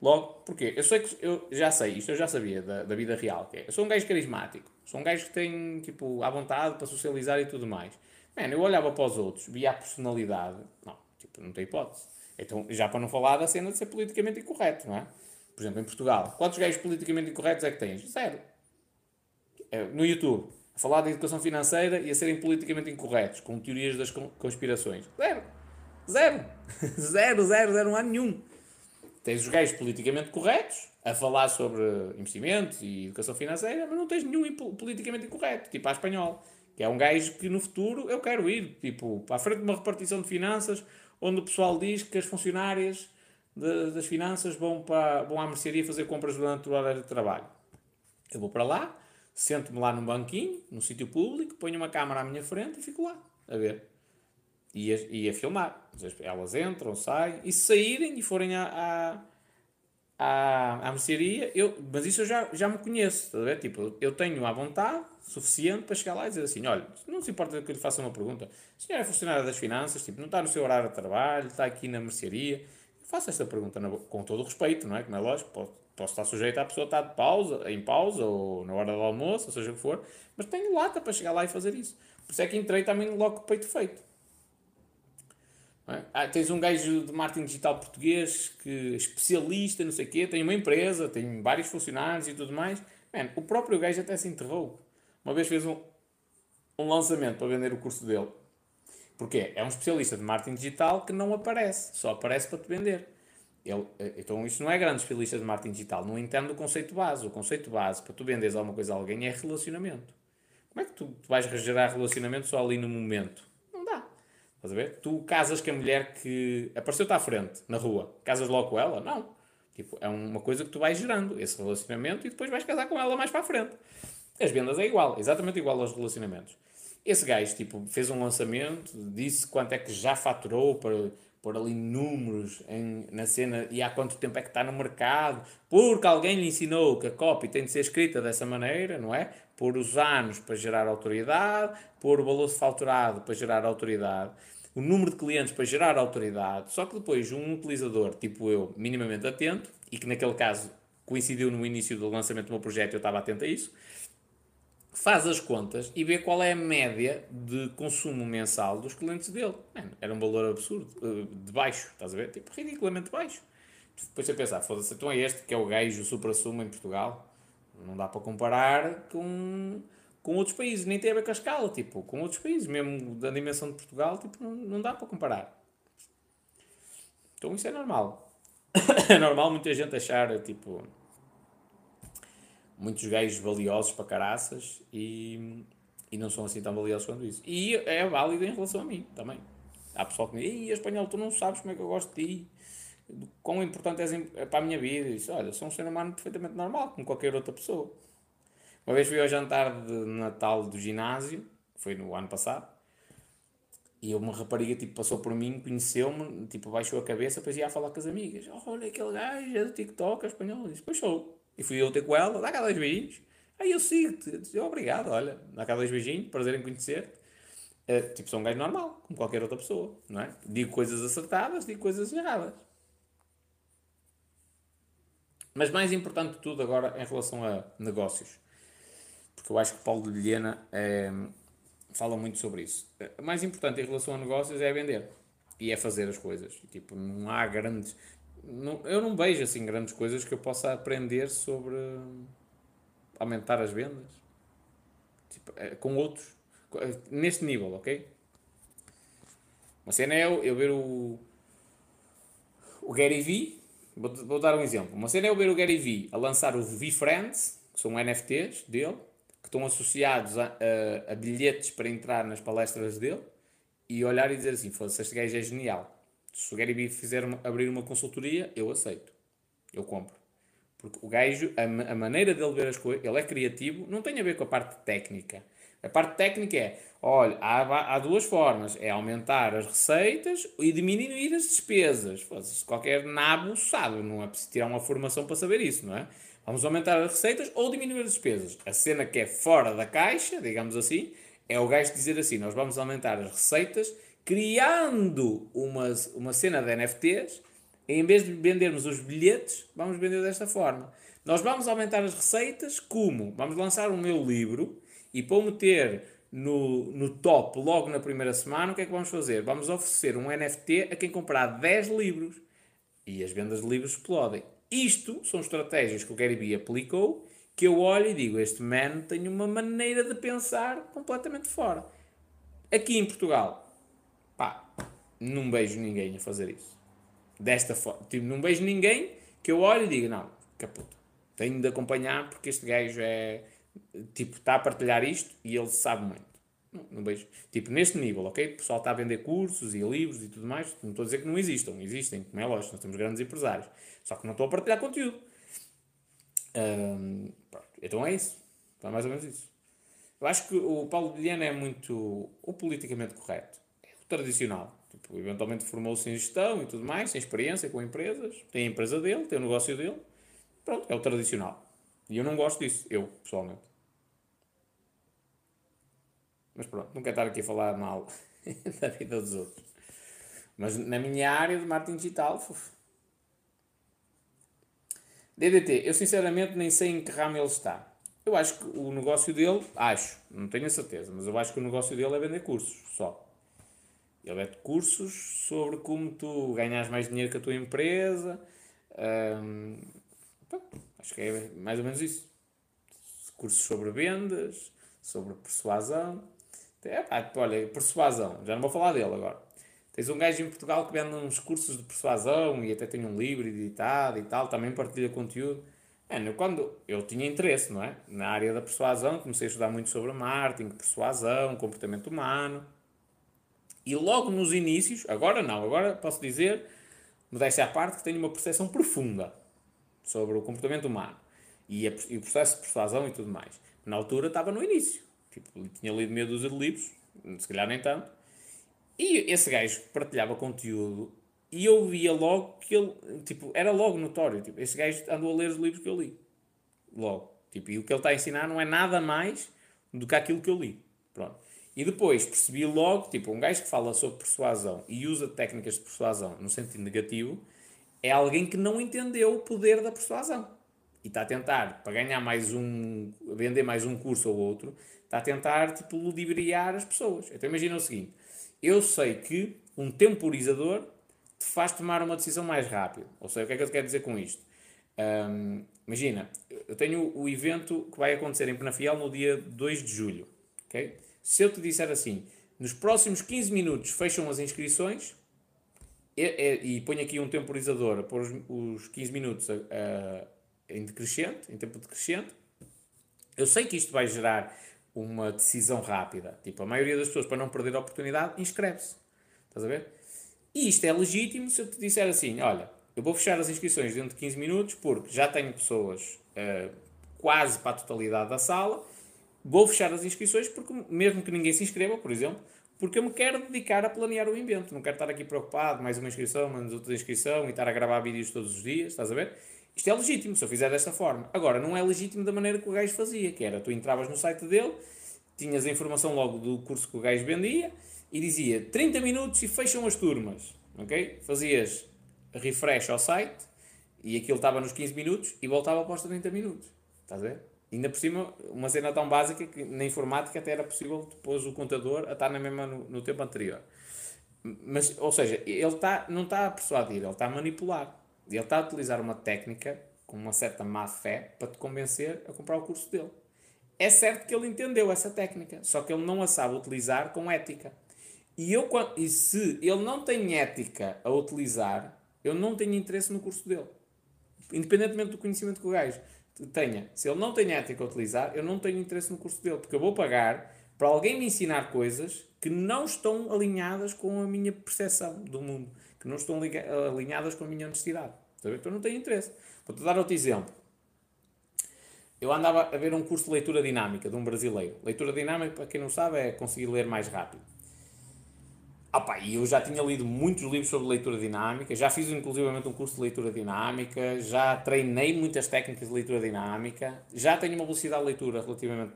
Logo, porquê? Eu sei que eu já sei, isto eu já sabia da, da vida real. Que é, eu sou um gajo carismático. Sou um gajo que tem, tipo, à vontade para socializar e tudo mais. Mano, eu olhava para os outros, via a personalidade. Não, tipo, não tem hipótese. Então, já para não falar da cena de ser politicamente incorreto, não é? Por exemplo, em Portugal, quantos gajos politicamente incorretos é que tens? Zero. É, no YouTube, a falar de educação financeira e a serem politicamente incorretos, com teorias das conspirações. Zero. Zero. zero, zero, zero, não há nenhum. Tens os gajos politicamente corretos a falar sobre investimentos e educação financeira, mas não tens nenhum politicamente incorreto, tipo a espanhol, que é um gajo que no futuro eu quero ir, tipo, a frente de uma repartição de finanças, onde o pessoal diz que as funcionárias de, das finanças vão, para, vão à mercearia fazer compras durante o horário de trabalho. Eu vou para lá, sento-me lá num banquinho, num sítio público, ponho uma câmara à minha frente e fico lá, a ver. E a, e a filmar. Elas entram, saem, e se saírem e forem à, à, à, à mercearia, eu, mas isso eu já, já me conheço, a ver? Tipo, eu tenho à vontade suficiente para chegar lá e dizer assim, olha, não se importa que eu lhe faça uma pergunta, o senhor é funcionário das finanças, tipo, não está no seu horário de trabalho, está aqui na mercearia, faço esta pergunta na, com todo o respeito, não é? Como é lógico, posso, posso estar sujeito à pessoa estar de pausa, em pausa ou na hora do almoço, ou seja o que for, mas tenho lata para chegar lá e fazer isso. Por isso é que entrei também logo com o peito feito. É? Ah, tens um gajo de marketing digital português que especialista, não sei o quê, tem uma empresa, tem vários funcionários e tudo mais. Man, o próprio gajo até se enterrou. Uma vez fez um, um lançamento para vender o curso dele Porquê? É um especialista de marketing digital que não aparece, só aparece para te vender. Ele, eh, então, isto não é grande especialista de marketing digital, não entende o conceito base. O conceito base para tu venderes alguma coisa a alguém é relacionamento. Como é que tu, tu vais gerar relacionamento só ali no momento? Estás a ver? Tu casas com a mulher que apareceu-te à frente, na rua, casas logo com ela? Não. Tipo, é uma coisa que tu vais gerando, esse relacionamento, e depois vais casar com ela mais para a frente. As vendas é igual, exatamente igual aos relacionamentos. Esse gajo, tipo, fez um lançamento, disse quanto é que já faturou para pôr ali números em, na cena e há quanto tempo é que está no mercado, porque alguém lhe ensinou que a copy tem de ser escrita dessa maneira, não é? Pôr os anos para gerar autoridade, pôr o valor faturado para gerar autoridade, o número de clientes para gerar autoridade. Só que depois um utilizador, tipo eu, minimamente atento, e que naquele caso coincidiu no início do lançamento do meu projeto, eu estava atento a isso, faz as contas e vê qual é a média de consumo mensal dos clientes dele. era um valor absurdo, eh, de baixo, estás a ver? Tipo, ridiculamente baixo. Depois você pensar, foda-se, então é este que é o gajo supra-sumo em Portugal. Não dá para comparar com, com outros países, nem tem a ver com a escala, tipo, com outros países, mesmo da dimensão de Portugal, tipo, não, não dá para comparar. Então isso é normal. é normal muita gente achar, tipo, muitos gajos valiosos para caraças e, e não são assim tão valiosos quanto isso. E é válido em relação a mim também. Há pessoal que me diz, espanhol, tu não sabes como é que eu gosto de ti, quão importante és para a minha vida. E disse, olha, sou um ser humano perfeitamente normal, como qualquer outra pessoa. Uma vez fui ao jantar de Natal do ginásio, foi no ano passado, e uma rapariga tipo, passou por mim, conheceu-me, tipo, baixou a cabeça, depois ia a falar com as amigas. Olha aquele gajo, é do TikTok, é espanhol. E disse, pois sou. E fui eu ter com ela, dá cá dois beijinhos. Aí eu sigo-te. Obrigado, olha, dá cá dois beijinhos, prazer em conhecer-te. Uh, tipo, sou um gajo normal, como qualquer outra pessoa, não é? Digo coisas acertadas, digo coisas erradas. Mas mais importante de tudo agora em relação a negócios. Porque eu acho que Paulo de Vilhena é, falam muito sobre isso. O mais importante em relação a negócios é vender e é fazer as coisas. Tipo, não há grandes. Não, eu não vejo assim grandes coisas que eu possa aprender sobre aumentar as vendas tipo, é, com outros neste nível, ok? Uma cena é eu, eu ver o, o Gary Vee, vou, vou, dar um exemplo. Uma cena é eu ver o Gary Vee a lançar o VFriends, que são NFTs dele, que estão associados a, a, a bilhetes para entrar nas palestras dele, e olhar e dizer assim: foda-se, este gajo é genial. Se o Gary Vee fizer uma, abrir uma consultoria, eu aceito. Eu compro. Porque o gajo, a, a maneira dele ver as coisas, ele é criativo, não tem a ver com a parte técnica. A parte técnica é, olha, há, há duas formas. É aumentar as receitas e diminuir as despesas. Qualquer nabo sabe, não é preciso tirar uma formação para saber isso, não é? Vamos aumentar as receitas ou diminuir as despesas. A cena que é fora da caixa, digamos assim, é o gajo dizer assim, nós vamos aumentar as receitas criando uma, uma cena de NFTs, em vez de vendermos os bilhetes, vamos vender desta forma. Nós vamos aumentar as receitas como? Vamos lançar o meu livro e para o meter no, no top logo na primeira semana, o que é que vamos fazer? Vamos oferecer um NFT a quem comprar 10 livros e as vendas de livros explodem. Isto são estratégias que o Gary Vee aplicou que eu olho e digo: este man tem uma maneira de pensar completamente fora. Aqui em Portugal, pá, não vejo ninguém a fazer isso. Desta forma, tipo, não vejo ninguém que eu olhe e diga: não, caputa, tenho de acompanhar porque este gajo é tipo, está a partilhar isto e ele sabe muito. Não, não vejo. Tipo, neste nível, ok? O pessoal está a vender cursos e livros e tudo mais. Não estou a dizer que não existam. Existem, como é lógico. Nós temos grandes empresários. Só que não estou a partilhar conteúdo. Um, então é isso. É mais ou menos isso. Eu acho que o Paulo Biliano é muito o politicamente correto. Tradicional. Tipo, eventualmente formou-se em gestão e tudo mais, tem experiência com empresas, tem a empresa dele, tem o negócio dele. Pronto, é o tradicional. E eu não gosto disso, eu, pessoalmente. Mas pronto, quero estar aqui a falar mal da vida dos outros. Mas na minha área de marketing digital. DDT, eu sinceramente nem sei em que ramo ele está. Eu acho que o negócio dele, acho, não tenho a certeza, mas eu acho que o negócio dele é vender cursos, só. Ele vende cursos sobre como tu ganhas mais dinheiro que a tua empresa. Acho que é mais ou menos isso. Cursos sobre vendas, sobre persuasão. É, pá, olha, persuasão, já não vou falar dele agora. Tens um gajo em Portugal que vende uns cursos de persuasão e até tem um livro editado e tal, também partilha conteúdo. É, quando eu tinha interesse, não é? Na área da persuasão, comecei a estudar muito sobre marketing, persuasão, comportamento humano. E logo nos inícios, agora não, agora posso dizer, modéstia à parte, que tenho uma percepção profunda sobre o comportamento humano e, a, e o processo de persuasão e tudo mais. Na altura estava no início. Tipo, tinha lido meia dúzia de livros, se calhar nem tanto. E esse gajo partilhava conteúdo e eu via logo que ele, tipo, era logo notório. Tipo, esse gajo andou a ler os livros que eu li. Logo. Tipo, e o que ele está a ensinar não é nada mais do que aquilo que eu li. Pronto. E depois percebi logo, tipo, um gajo que fala sobre persuasão e usa técnicas de persuasão no sentido negativo, é alguém que não entendeu o poder da persuasão. E está a tentar, para ganhar mais um, vender mais um curso ou outro, está a tentar, tipo, ludibriar as pessoas. Então imagina o seguinte, eu sei que um temporizador te faz tomar uma decisão mais rápido. Ou seja, o que é que eu quero dizer com isto? Um, imagina, eu tenho o evento que vai acontecer em Penafiel no dia 2 de julho. Okay? Se eu te disser assim, nos próximos 15 minutos fecham as inscrições, e, e, e ponho aqui um temporizador para os, os 15 minutos a, a, em decrescente, em tempo decrescente. Eu sei que isto vai gerar uma decisão rápida. Tipo, a maioria das pessoas, para não perder a oportunidade, inscreve-se. Estás a ver? E isto é legítimo se eu te disser assim: olha, eu vou fechar as inscrições dentro de 15 minutos porque já tenho pessoas uh, quase para a totalidade da sala. Vou fechar as inscrições porque, mesmo que ninguém se inscreva, por exemplo, porque eu me quero dedicar a planear o evento. Não quero estar aqui preocupado, mais uma inscrição, mais outra inscrição e estar a gravar vídeos todos os dias, estás a ver? Isto é legítimo se eu fizer desta forma. Agora, não é legítimo da maneira que o gajo fazia, que era tu entravas no site dele, tinhas a informação logo do curso que o gajo vendia e dizia 30 minutos e fecham as turmas, ok? Fazias refresh ao site e aquilo estava nos 15 minutos e voltava os 30 minutos, estás a ver? Ainda por cima, uma cena tão básica que na informática até era possível depois o contador a estar na mesma no, no tempo anterior. Mas, ou seja, ele tá, não está a persuadir, ele está a manipular. Ele está a utilizar uma técnica com uma certa má fé para te convencer a comprar o curso dele. É certo que ele entendeu essa técnica, só que ele não a sabe utilizar com ética. E, eu, e se ele não tem ética a utilizar, eu não tenho interesse no curso dele. Independentemente do conhecimento que o gajo tenha. Se ele não tem ética a utilizar, eu não tenho interesse no curso dele, porque eu vou pagar para alguém me ensinar coisas que não estão alinhadas com a minha percepção do mundo, que não estão alinhadas com a minha honestidade. Então eu não tenho interesse. Vou-te dar outro exemplo. Eu andava a ver um curso de leitura dinâmica de um brasileiro. Leitura dinâmica, para quem não sabe, é conseguir ler mais rápido. Opa, eu já tinha lido muitos livros sobre leitura dinâmica, já fiz inclusivamente um curso de leitura dinâmica, já treinei muitas técnicas de leitura dinâmica, já tenho uma velocidade de leitura relativamente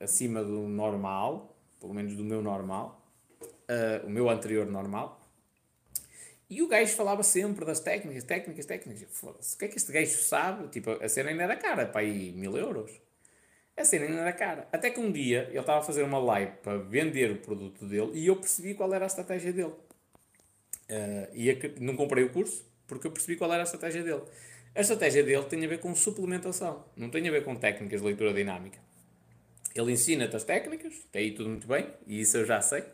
acima do normal, pelo menos do meu normal, uh, o meu anterior normal. E o gajo falava sempre das técnicas, técnicas, técnicas. Foda-se, o que é que este gajo sabe? Tipo, a cena ainda era cara, para aí mil euros. A cena ainda era cara. Até que um dia ele estava a fazer uma live para vender o produto dele e eu percebi qual era a estratégia dele. Uh, e não comprei o curso porque eu percebi qual era a estratégia dele. A estratégia dele tem a ver com suplementação, não tem a ver com técnicas de leitura dinâmica. Ele ensina-te as técnicas, até aí tudo muito bem, e isso eu já sei.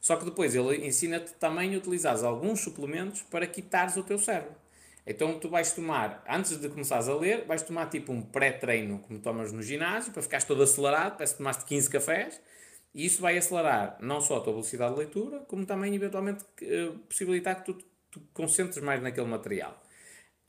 Só que depois ele ensina-te também a utilizar alguns suplementos para quitares o teu cérebro. Então tu vais tomar, antes de começares a ler, vais tomar tipo um pré-treino como tomas no ginásio, para ficares todo acelerado, parece que tomaste 15 cafés, e isso vai acelerar não só a tua velocidade de leitura, como também eventualmente uh, possibilitar que tu, tu concentres mais naquele material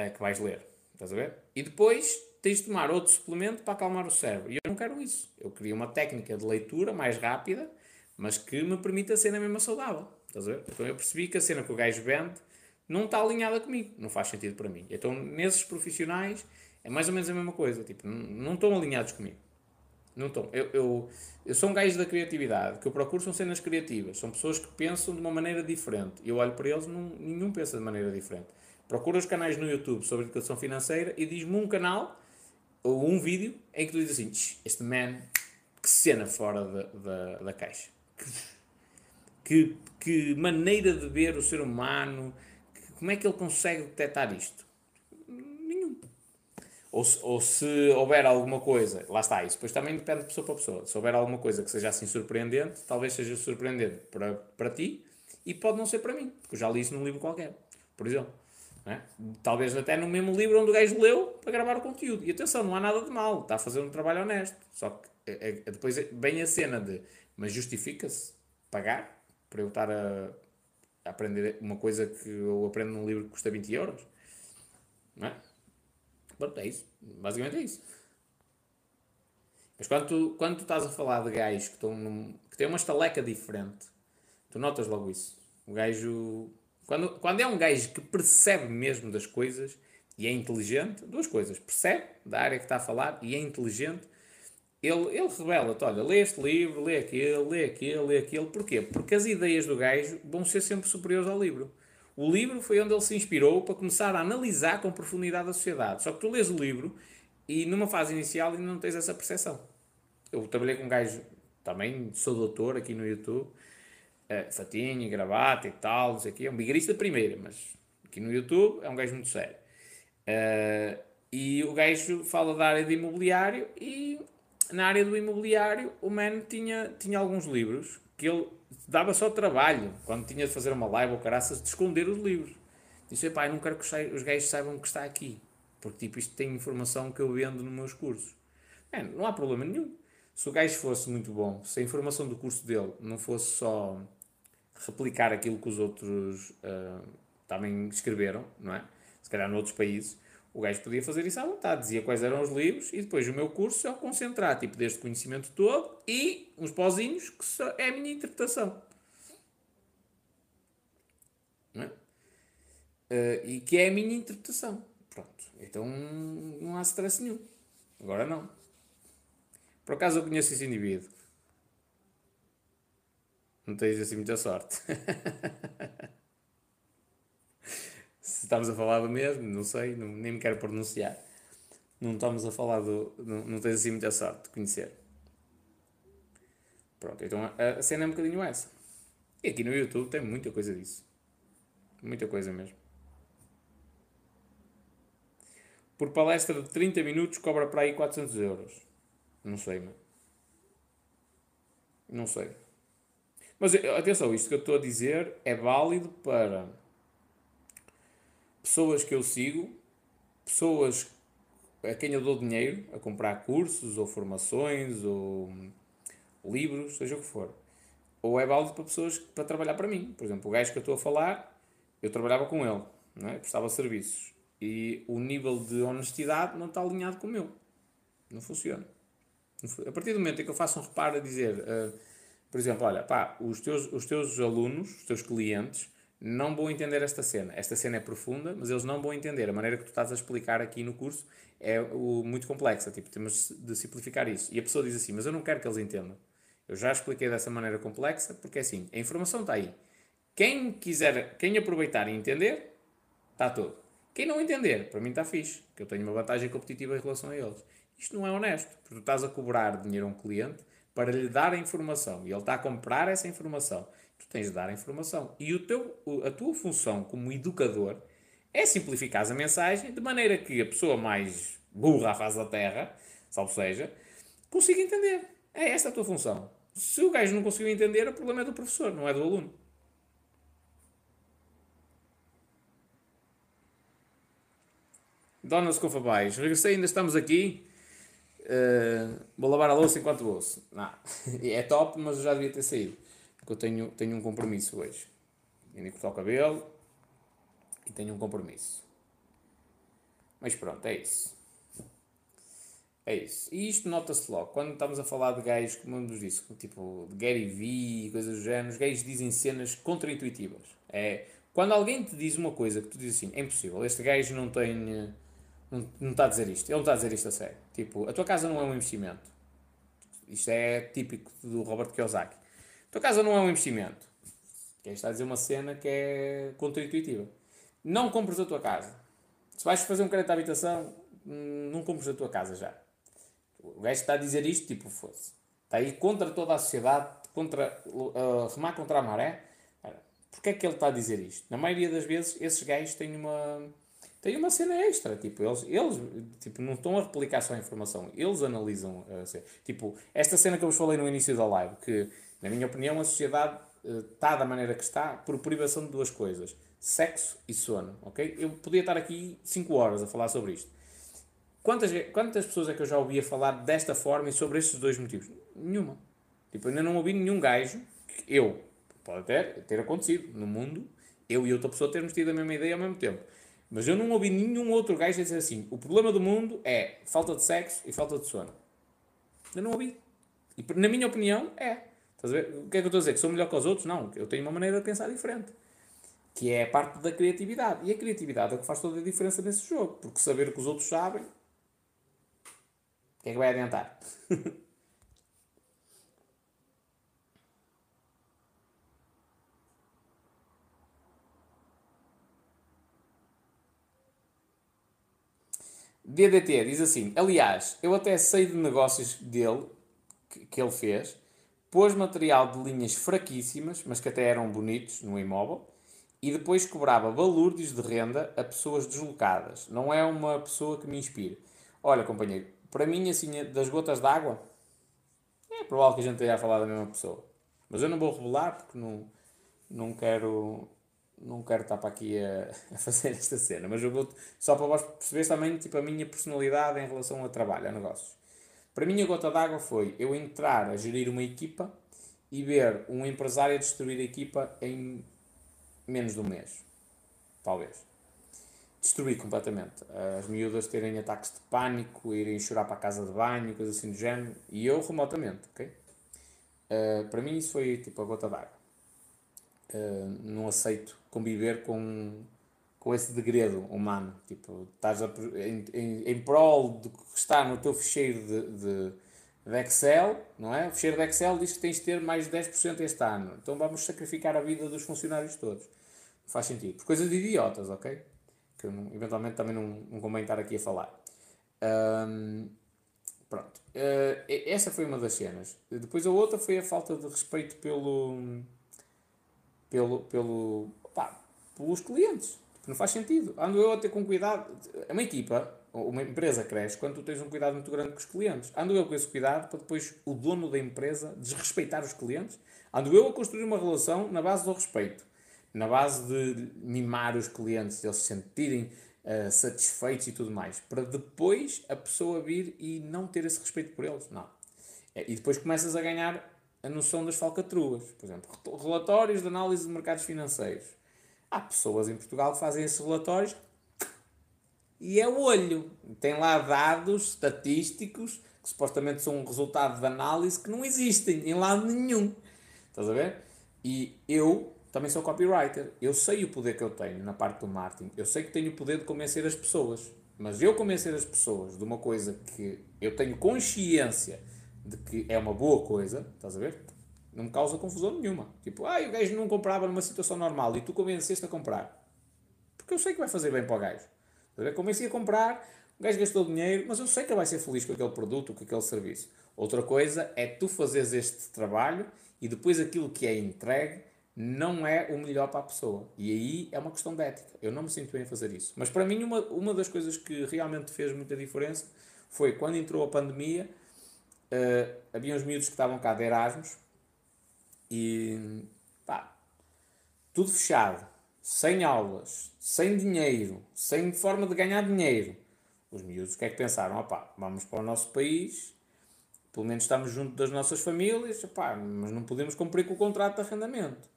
uh, que vais ler. Estás a ver? E depois tens de tomar outro suplemento para acalmar o cérebro. E eu não quero isso. Eu queria uma técnica de leitura mais rápida, mas que me permita ser na mesma saudável. Estás a ver? Então eu percebi que a cena que o gajo vende não está alinhada comigo, não faz sentido para mim. Então, nesses profissionais, é mais ou menos a mesma coisa, tipo, não, estão alinhados comigo. Não estão. Eu, eu, eu sou um gajo da criatividade, que eu procuro são cenas criativas, são pessoas que pensam de uma maneira diferente. Eu olho para eles, e nenhum pensa de maneira diferente. Procura os canais no YouTube sobre educação financeira e diz-me um canal ou um vídeo em que tu dizes assim: este man, que cena fora da, da, da caixa. Que, que maneira de ver o ser humano, como é que ele consegue detectar isto? Nenhum. Ou se, ou se houver alguma coisa, lá está, isso depois também depende de pessoa para pessoa. Se houver alguma coisa que seja assim surpreendente, talvez seja surpreendente para, para ti e pode não ser para mim, porque eu já li isso num livro qualquer, por exemplo. É? Talvez até no mesmo livro onde o gajo leu para gravar o conteúdo. E atenção, não há nada de mal, está a fazer um trabalho honesto. Só que é, é, depois vem a cena de, mas justifica-se pagar para eu estar a, aprender uma coisa que eu aprendo num livro que custa 20 euros. Não é? Pronto, é isso. Basicamente é isso. Mas quando tu, quando tu estás a falar de gajos que, estão num, que têm uma estaleca diferente, tu notas logo isso. O gajo. Quando, quando é um gajo que percebe mesmo das coisas e é inteligente, duas coisas. Percebe da área que está a falar e é inteligente ele, ele revela-te, olha, lê este livro, lê aquele, lê aquele, lê aquele. Porquê? Porque as ideias do gajo vão ser sempre superiores ao livro. O livro foi onde ele se inspirou para começar a analisar com profundidade a sociedade. Só que tu lês o livro e numa fase inicial ainda não tens essa percepção. Eu trabalhei com um gajo, também sou doutor aqui no YouTube, uh, fatinho, gravata e tal, não sei o quê, é um bigarista primeira, mas aqui no YouTube é um gajo muito sério. Uh, e o gajo fala da área de imobiliário e na área do imobiliário, o Man tinha, tinha alguns livros que ele dava só trabalho, quando tinha de fazer uma live ou caraças, de esconder os livros. Disse, pai, não quero que os gajos saibam que está aqui, porque tipo, isto tem informação que eu vendo nos meus cursos. Man, não há problema nenhum. Se o gajo fosse muito bom, se a informação do curso dele não fosse só replicar aquilo que os outros uh, também escreveram, não é? Se calhar noutros países, o gajo podia fazer isso à vontade, dizia quais eram os livros e depois o meu curso é o concentrar, tipo, deste conhecimento todo e uns pozinhos que é a minha interpretação. É? Uh, e que é a minha interpretação. Pronto. Então não há stress nenhum. Agora não. Por acaso eu conheço esse indivíduo. Não tens assim muita sorte. estamos a falar do mesmo, não sei, não, nem me quero pronunciar. não estamos a falar do. Não, não tens assim muita sorte de conhecer. Pronto, então a, a cena é um bocadinho essa. E aqui no YouTube tem muita coisa disso. Muita coisa mesmo. Por palestra de 30 minutos cobra para aí 400 euros. Não sei, mano. Não sei. Mas atenção, isto que eu estou a dizer é válido para pessoas que eu sigo, pessoas a quem eu dou dinheiro a comprar cursos ou formações ou livros, seja o que for. Ou é válido para pessoas para trabalhar para mim. Por exemplo, o gajo que eu estou a falar, eu trabalhava com ele, não é? prestava serviços. E o nível de honestidade não está alinhado com o meu. Não funciona. A partir do momento em que eu faço um reparo a dizer, uh, por exemplo, olha, pá, os teus, os teus alunos, os teus clientes, não vão entender esta cena. Esta cena é profunda, mas eles não vão entender. A maneira que tu estás a explicar aqui no curso é o, muito complexa. Tipo, temos de simplificar isso. E a pessoa diz assim, mas eu não quero que eles entendam. Eu já expliquei dessa maneira complexa, porque é assim, a informação está aí. Quem quiser, quem aproveitar e entender, está tudo. Quem não entender, para mim está fixe, que eu tenho uma vantagem competitiva em relação a eles. Isto não é honesto, porque tu estás a cobrar dinheiro a um cliente para lhe dar a informação e ele está a comprar essa informação. Tu tens de dar a informação. E o teu, a tua função como educador é simplificar a mensagem de maneira que a pessoa mais burra à face da terra, salvo seja, consiga entender. É esta a tua função. Se o gajo não conseguiu entender, o problema é do professor, não é do aluno. Dona Scofabais, regressei, ainda estamos aqui. Uh, vou lavar a louça enquanto ouço. Não, é top, mas eu já devia ter saído. Porque eu tenho, tenho um compromisso hoje. Tenho que cortar o cabelo e tenho um compromisso. Mas pronto, é isso. É isso. E isto nota-se logo. Quando estamos a falar de gays, como nos disse, tipo de Gary Vee e coisas do género, os gays dizem cenas contraintuitivas. É, quando alguém te diz uma coisa que tu dizes assim, é impossível, este gajo não tem. Não, não está a dizer isto. Ele não está a dizer isto a sério. Tipo, a tua casa não é um investimento. Isto é típico do Robert Kiyosaki. Tua casa não é um investimento. Quem está a dizer uma cena que é contraintuitiva. Não compres a tua casa. Se vais fazer um crédito de habitação, hum, não compres a tua casa já. O gajo está a dizer isto, tipo, fosse. Está aí contra toda a sociedade, contra, uh, remar contra a maré. Porquê é que ele está a dizer isto? Na maioria das vezes, esses gajos têm uma, têm uma cena extra. Tipo, eles, eles tipo, não estão a replicar só a informação, eles analisam. Uh, tipo, esta cena que eu vos falei no início da live, que, na minha opinião, a sociedade está da maneira que está por privação de duas coisas: sexo e sono. Ok? Eu podia estar aqui 5 horas a falar sobre isto. Quantas, quantas pessoas é que eu já ouvia falar desta forma e sobre estes dois motivos? Nenhuma. Tipo, ainda não ouvi nenhum gajo, eu, pode até ter acontecido no mundo, eu e outra pessoa termos tido a mesma ideia ao mesmo tempo. Mas eu não ouvi nenhum outro gajo a dizer assim: o problema do mundo é falta de sexo e falta de sono. Eu não ouvi. E na minia opinião, é. Estás a ver? O que é que eu estou a dizer? Que sou melhor que os outros? Não. Eu tenho uma maneira de pensar diferente. Que é a parte da criatividade. E a criatividade é o que faz toda a diferença nesse jogo. Porque saber o que os outros sabem que é que vai adiantar? DDT diz assim: Aliás, eu até sei de negócios dele que, que ele fez, pôs material de linhas fraquíssimas, mas que até eram bonitos no imóvel, e depois cobrava balúrdios de renda a pessoas deslocadas. Não é uma pessoa que me inspire. Olha, companheiro, para mim, assim, das gotas d'água, é provável que a gente esteja a falar da mesma pessoa. Mas eu não vou revelar porque não, não quero não quero estar para aqui a, a fazer esta cena, mas eu vou só para vós perceberes também tipo, a minha personalidade em relação ao trabalho, a negócios. Para mim, a gota d'água foi eu entrar a gerir uma equipa e ver um empresário destruir a equipa em menos de um mês, talvez destruir completamente. As miúdas terem ataques de pânico, irem chorar para a casa de banho, coisas assim do género, e eu remotamente, ok? Uh, para mim isso foi tipo a gota d'água. Uh, não aceito conviver com, com esse degredo humano. Tipo, estás a, em, em, em prol do que está no teu ficheiro de, de, de, Excel, não é? O ficheiro de Excel diz que tens de ter mais de 10% este ano. Então vamos sacrificar a vida dos funcionários todos. Não faz sentido. Por coisas de idiotas, ok? que eu eventualmente também não, não convém estar aqui a falar. Um, pronto. Uh, essa foi uma das cenas. Depois a outra foi a falta de respeito pelo. pelo. pelo. Pá, pelos clientes. Não faz sentido. Ando eu a ter com cuidado. Uma equipa, uma empresa cresce quando tu tens um cuidado muito grande com os clientes. Ando eu com esse cuidado para depois o dono da empresa desrespeitar os clientes. Ando eu a construir uma relação na base do respeito, na base de mimar os clientes, de eles se sentirem uh, satisfeitos e tudo mais, para depois a pessoa vir e não ter esse respeito por eles. Não. É, e depois começas a ganhar a noção das falcatruas. Por exemplo, relatórios de análise de mercados financeiros. Há pessoas em Portugal que fazem esses relatórios e é o olho. Tem lá dados estatísticos que supostamente são um resultado de análise que não existem em lado nenhum. Estás a ver? E eu também sou copywriter. Eu sei o poder que eu tenho na parte do marketing. Eu sei que tenho o poder de convencer as pessoas. Mas eu convencer as pessoas de uma coisa que eu tenho consciência de que é uma boa coisa, estás a ver? Não me causa confusão nenhuma. Tipo, ah, o gajo não comprava numa situação normal e tu convenceste a comprar. Porque eu sei que vai fazer bem para o gajo. Convenci a comprar, o gajo gastou dinheiro, mas eu sei que ele vai ser feliz com aquele produto, com aquele serviço. Outra coisa é tu fazeres este trabalho e depois aquilo que é entregue não é o melhor para a pessoa. E aí é uma questão de ética. Eu não me sinto bem a fazer isso. Mas para mim, uma, uma das coisas que realmente fez muita diferença foi quando entrou a pandemia, uh, havia uns miúdos que estavam cá de Erasmus e pá, tudo fechado, sem aulas, sem dinheiro, sem forma de ganhar dinheiro. Os miúdos o que é que pensaram? Opá, vamos para o nosso país, pelo menos estamos junto das nossas famílias, opá, mas não podemos cumprir com o contrato de arrendamento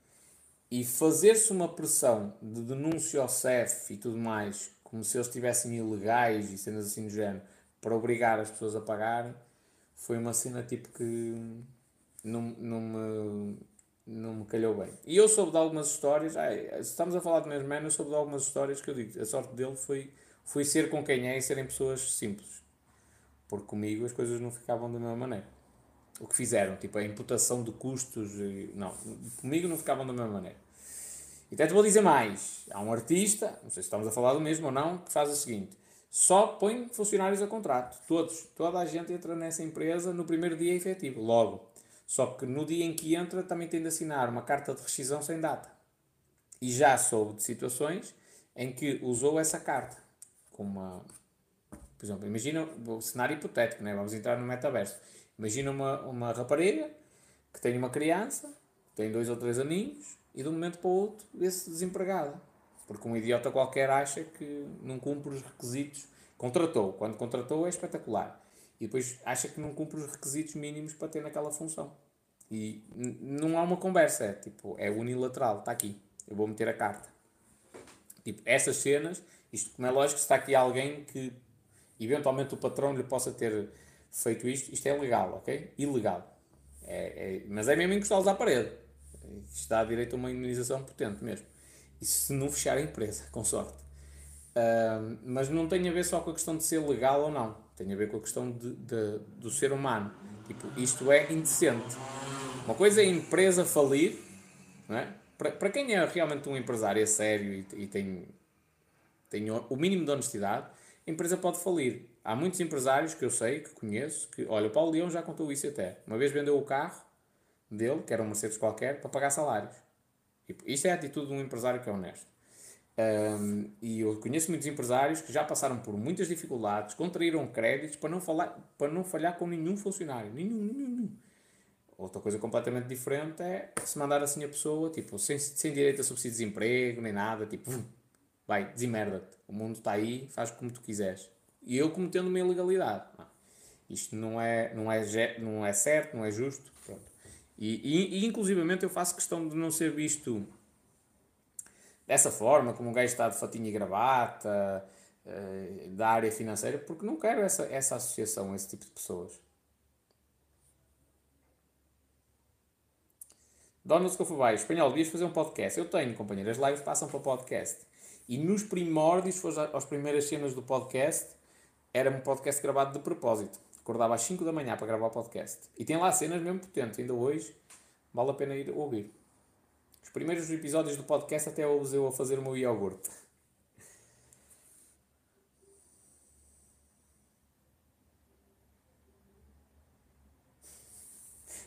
e fazer-se uma pressão de denúncia ao CEF e tudo mais, como se eles estivessem ilegais e cenas assim do género, para obrigar as pessoas a pagarem, foi uma cena tipo que não, não, me, não me calhou bem. E eu soube de algumas histórias, ai, estamos a falar de mesmo man, eu soube de algumas histórias que eu digo, a sorte dele foi, foi ser com quem é e serem pessoas simples. Porque comigo as coisas não ficavam da mesma maneira o que fizeram, tipo a imputação de custos, não, comigo não ficavam da mesma maneira. E até te vou dizer mais, há um artista, não sei se estamos a falar do mesmo ou não, que faz o seguinte, só põe funcionários a contrato, todos, toda a gente entra nessa empresa no primeiro dia efetivo, logo. Só que no dia em que entra também tem de assinar uma carta de rescisão sem data. E já soube de situações em que usou essa carta como uma... Por exemplo, imagina o cenário hipotético, né? vamos entrar no metaverso Imagina uma, uma rapariga que tem uma criança, tem dois ou três aninhos e de um momento para o outro vê-se desempregada. Porque um idiota qualquer acha que não cumpre os requisitos. Contratou. Quando contratou é espetacular. E depois acha que não cumpre os requisitos mínimos para ter naquela função. E não há uma conversa. É tipo, é unilateral. Está aqui. Eu vou meter a carta. Tipo, essas cenas, isto como é lógico, se está aqui alguém que eventualmente o patrão lhe possa ter feito isto, isto é legal, ok? Ilegal. É, é, mas é mesmo encostá-los à parede. Está a direito a uma imunização potente mesmo. E se não fechar a empresa, com sorte. Uh, mas não tem a ver só com a questão de ser legal ou não. Tem a ver com a questão de, de, do ser humano. Tipo, isto é indecente. Uma coisa é a empresa falir, não é? Para, para quem é realmente um empresário é sério e, e tem, tem o mínimo de honestidade, a empresa pode falir. Há muitos empresários que eu sei, que conheço, que, olha, o Paulo Leão já contou isso até. Uma vez vendeu o carro dele, que era um Mercedes qualquer, para pagar salários. Tipo, isto é a atitude de um empresário que é honesto. Um, e eu conheço muitos empresários que já passaram por muitas dificuldades, contraíram créditos para não, falar, para não falhar com nenhum funcionário. Nenhum, nenhum. Outra coisa completamente diferente é se mandar assim a pessoa, tipo, sem, sem direito a subsídio de desemprego, nem nada, tipo, vai, desemerda-te. O mundo está aí, faz como tu quiseres. E eu cometendo uma ilegalidade. Isto não é, não, é, não é certo, não é justo. Pronto. E, e, e, inclusivamente eu faço questão de não ser visto dessa forma, como um gajo está de fatinha e gravata, uh, da área financeira, porque não quero essa, essa associação esse tipo de pessoas. Donald Scofubay, espanhol, devias fazer um podcast. Eu tenho, companheiro, as lives passam para podcast. E nos primórdios, foi as primeiras cenas do podcast, era um podcast gravado de propósito. Acordava às 5 da manhã para gravar o podcast. E tem lá cenas mesmo potentes, ainda hoje vale a pena ir ouvir. Os primeiros episódios do podcast até eu usei a fazer o meu iogurte.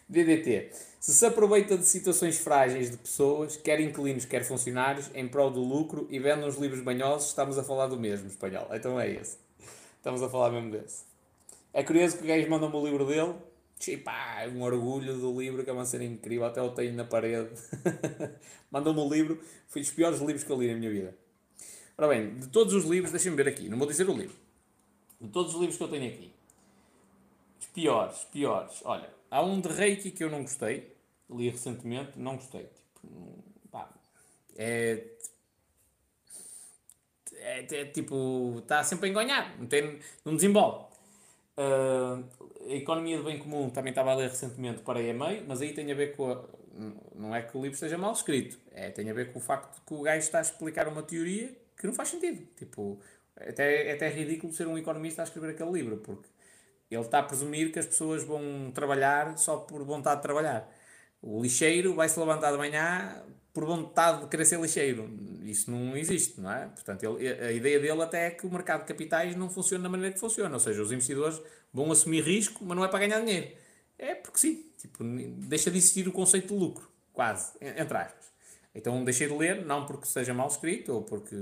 DDT. Se se aproveita de situações frágeis de pessoas, quer inquilinos, quer funcionários, em prol do lucro e vende uns livros banhosos, estamos a falar do mesmo, espanhol. Então é esse. Estamos a falar mesmo desse. É curioso que o gajo mandou-me o livro dele Pá, um orgulho do livro que é uma cena incrível. Até o tenho na parede. mandou-me o livro. Foi dos piores livros que eu li na minha vida. Ora bem, de todos os livros, deixem-me ver aqui. Não vou dizer o livro. De todos os livros que eu tenho aqui. Os piores, piores. Olha, há um de Reiki que eu não gostei. Li recentemente, não gostei. Tipo, pá, é é, é, tipo, está sempre a enganhar, não, tem, não desembola. Uh, a economia do bem comum também estava a ler recentemente, parei a meio, mas aí tem a ver com a, não é que o livro esteja mal escrito, é, tem a ver com o facto de que o gajo está a explicar uma teoria que não faz sentido. Tipo, até, é até ridículo ser um economista a escrever aquele livro, porque ele está a presumir que as pessoas vão trabalhar só por vontade de trabalhar. O lixeiro vai se levantar de manhã por vontade de querer ser lixeiro. Isso não existe, não é? Portanto, ele, a ideia dele até é que o mercado de capitais não funciona da maneira que funciona. Ou seja, os investidores vão assumir risco, mas não é para ganhar dinheiro. É porque sim. Tipo, deixa de existir o conceito de lucro. Quase. Entre aspas. Então deixei de ler, não porque seja mal escrito ou porque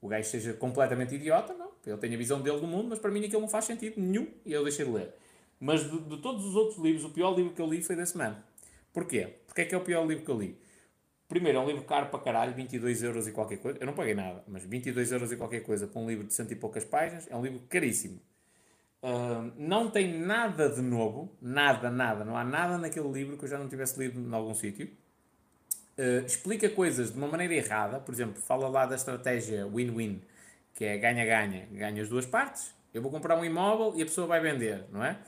o gajo seja completamente idiota, não. Ele tem a visão dele do mundo, mas para mim aquilo não faz sentido nenhum e eu deixei de ler. Mas de, de todos os outros livros, o pior livro que eu li foi desse man. Porquê? Porque é que é o pior livro que eu li? Primeiro, é um livro caro para caralho, 22 euros e qualquer coisa. Eu não paguei nada, mas 22 euros e qualquer coisa para um livro de cento e poucas páginas é um livro caríssimo. Uh, não tem nada de novo, nada, nada, não há nada naquele livro que eu já não tivesse lido em algum sítio. Uh, explica coisas de uma maneira errada, por exemplo, fala lá da estratégia win-win, que é ganha-ganha, ganha as duas partes. Eu vou comprar um imóvel e a pessoa vai vender, não é?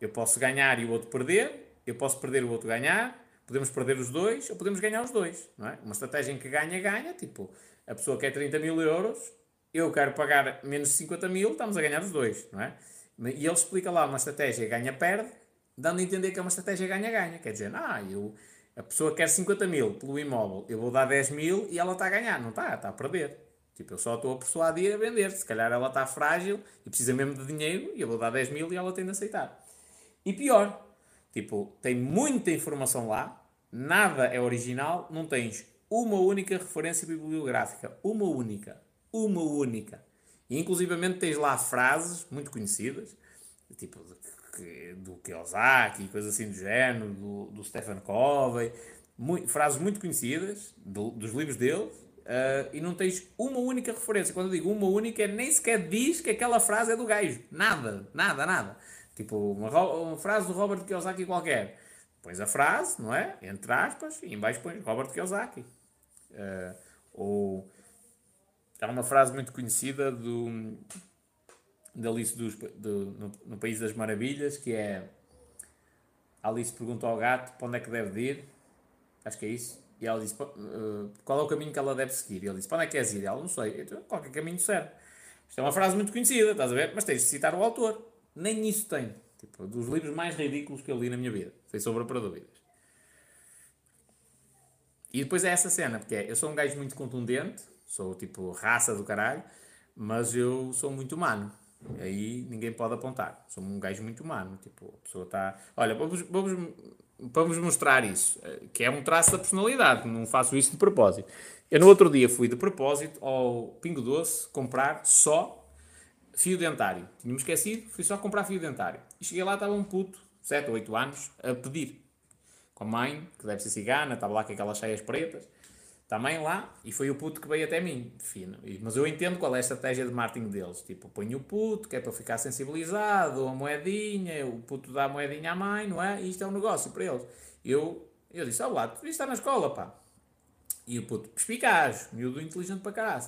Eu posso ganhar e o outro perder, eu posso perder o outro ganhar, podemos perder os dois ou podemos ganhar os dois, não é? Uma estratégia em que ganha, ganha, tipo, a pessoa quer 30 mil euros, eu quero pagar menos de 50 mil, estamos a ganhar os dois, não é? E ele explica lá uma estratégia ganha-perde, dando a entender que é uma estratégia ganha-ganha. Quer dizer, ah, eu, a pessoa quer 50 mil pelo imóvel, eu vou dar 10 mil e ela está a ganhar. Não está, está a perder. Tipo, eu só estou a persuadir a vender. Se calhar ela está frágil e precisa mesmo de dinheiro e eu vou dar 10 mil e ela tem de aceitar. E pior, Tipo, tem muita informação lá, nada é original, não tens uma única referência bibliográfica. Uma única. Uma única. E inclusivamente tens lá frases muito conhecidas, tipo do Kiyosaki, coisas assim do género, do, do Stephen Covey, muito, frases muito conhecidas do, dos livros dele, uh, e não tens uma única referência. Quando eu digo uma única, nem sequer diz que aquela frase é do gajo. Nada, nada, nada. Tipo, uma, uma frase do Robert Kiyosaki qualquer. Pões a frase, não é? Entre aspas, e embaixo pões Robert Kiyosaki. Uh, ou há uma frase muito conhecida do, da Alice dos, do, no, no, País das Maravilhas, que é Alice pergunta ao gato para onde é que deve ir, acho que é isso, e ela diz uh, qual é o caminho que ela deve seguir. E ele diz, para onde é que queres ir? Ela não sei, então, qualquer caminho serve. Isto é uma frase muito conhecida, estás a ver? Mas tens de citar o autor. Nem isso tem. Tipo, dos livros mais ridículos que eu li na minha vida. Sem sombra para dúvidas. E depois é essa cena, porque é, eu sou um gajo muito contundente, sou tipo raça do caralho, mas eu sou muito humano. Aí ninguém pode apontar. Sou um gajo muito humano. Tipo, a pessoa está. Olha, vamos, vamos, vamos mostrar isso, eh, que é um traço da personalidade, não faço isso de propósito. Eu no outro dia fui de propósito ao Pingo Doce comprar só fio dentário. Tinha-me esquecido, fui só comprar fio dentário. E cheguei lá, estava um puto, 7 ou 8 anos, a pedir. Com a mãe, que deve ser cigana, estava lá com aquelas cheias pretas. Também lá, e foi o puto que veio até mim. Fino. Mas eu entendo qual é a estratégia de marketing deles. Tipo, põe o puto, que é para ficar sensibilizado, a moedinha, o puto dá a moedinha à mãe, não é? E isto é um negócio para eles. Eu, eu disse, lá, tu está na escola, pá. E o puto, perspicaz, miúdo inteligente para caralho.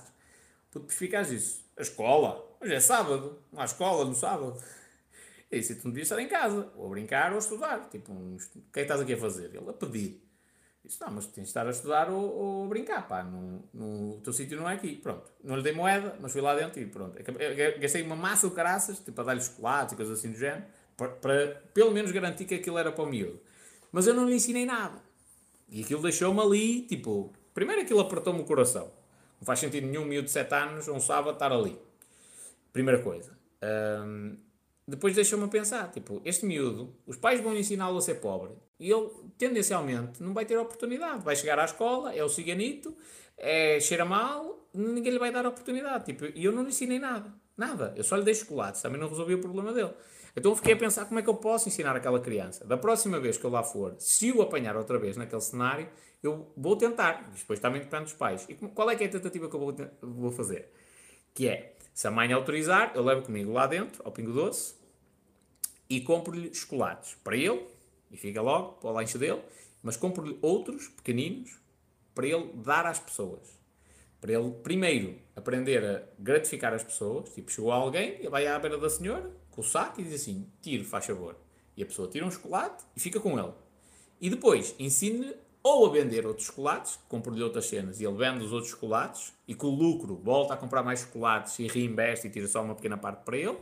O puto perspicaz disse, a escola? Hoje é sábado, há escola no sábado. E disse, tu não devias estar em casa, ou a brincar ou a estudar. Tipo, um, o que é que estás aqui a fazer? Ele a pedir. Disse, não, mas tens de estar a estudar ou, ou a brincar, pá, no, no, o teu sítio não é aqui. Pronto, não lhe dei moeda, mas fui lá dentro e pronto. Gastei uma massa de caraças, tipo, a dar-lhe chocolates e coisas assim do género, para, para pelo menos garantir que aquilo era para o miúdo. Mas eu não lhe ensinei nada. E aquilo deixou-me ali, tipo, primeiro aquilo apertou-me o coração. Não faz sentido nenhum miúdo de 7 anos, um sábado, estar ali. Primeira coisa. Um, depois deixa-me pensar, tipo, este miúdo, os pais vão ensiná-lo a ser pobre e ele, tendencialmente, não vai ter oportunidade. Vai chegar à escola, é o ciganito, é, cheira mal, ninguém lhe vai dar oportunidade. Tipo, e eu não lhe ensinei nada. Nada. Eu só lhe dei chocolate, também não resolvi o problema dele. Então eu fiquei a pensar como é que eu posso ensinar aquela criança. Da próxima vez que eu lá for, se o apanhar outra vez naquele cenário, eu vou tentar. Depois também depende dos pais. E qual é que é a tentativa que eu vou, vou fazer? Que é, se a mãe autorizar, eu levo comigo lá dentro, ao Pingo Doce, e compro-lhe chocolates para ele, e fica logo para o lanche dele, mas compro-lhe outros, pequeninos, para ele dar às pessoas. Para ele, primeiro, aprender a gratificar as pessoas. Tipo, chegou alguém, ele vai à beira da senhora, com o saco, e diz assim, tire, faz favor. E a pessoa tira um chocolate e fica com ele. E depois, ensine-lhe ou a vender outros chocolates, compra-lhe outras cenas e ele vende os outros chocolates e com o lucro volta a comprar mais chocolates e reinveste e tira só uma pequena parte para ele,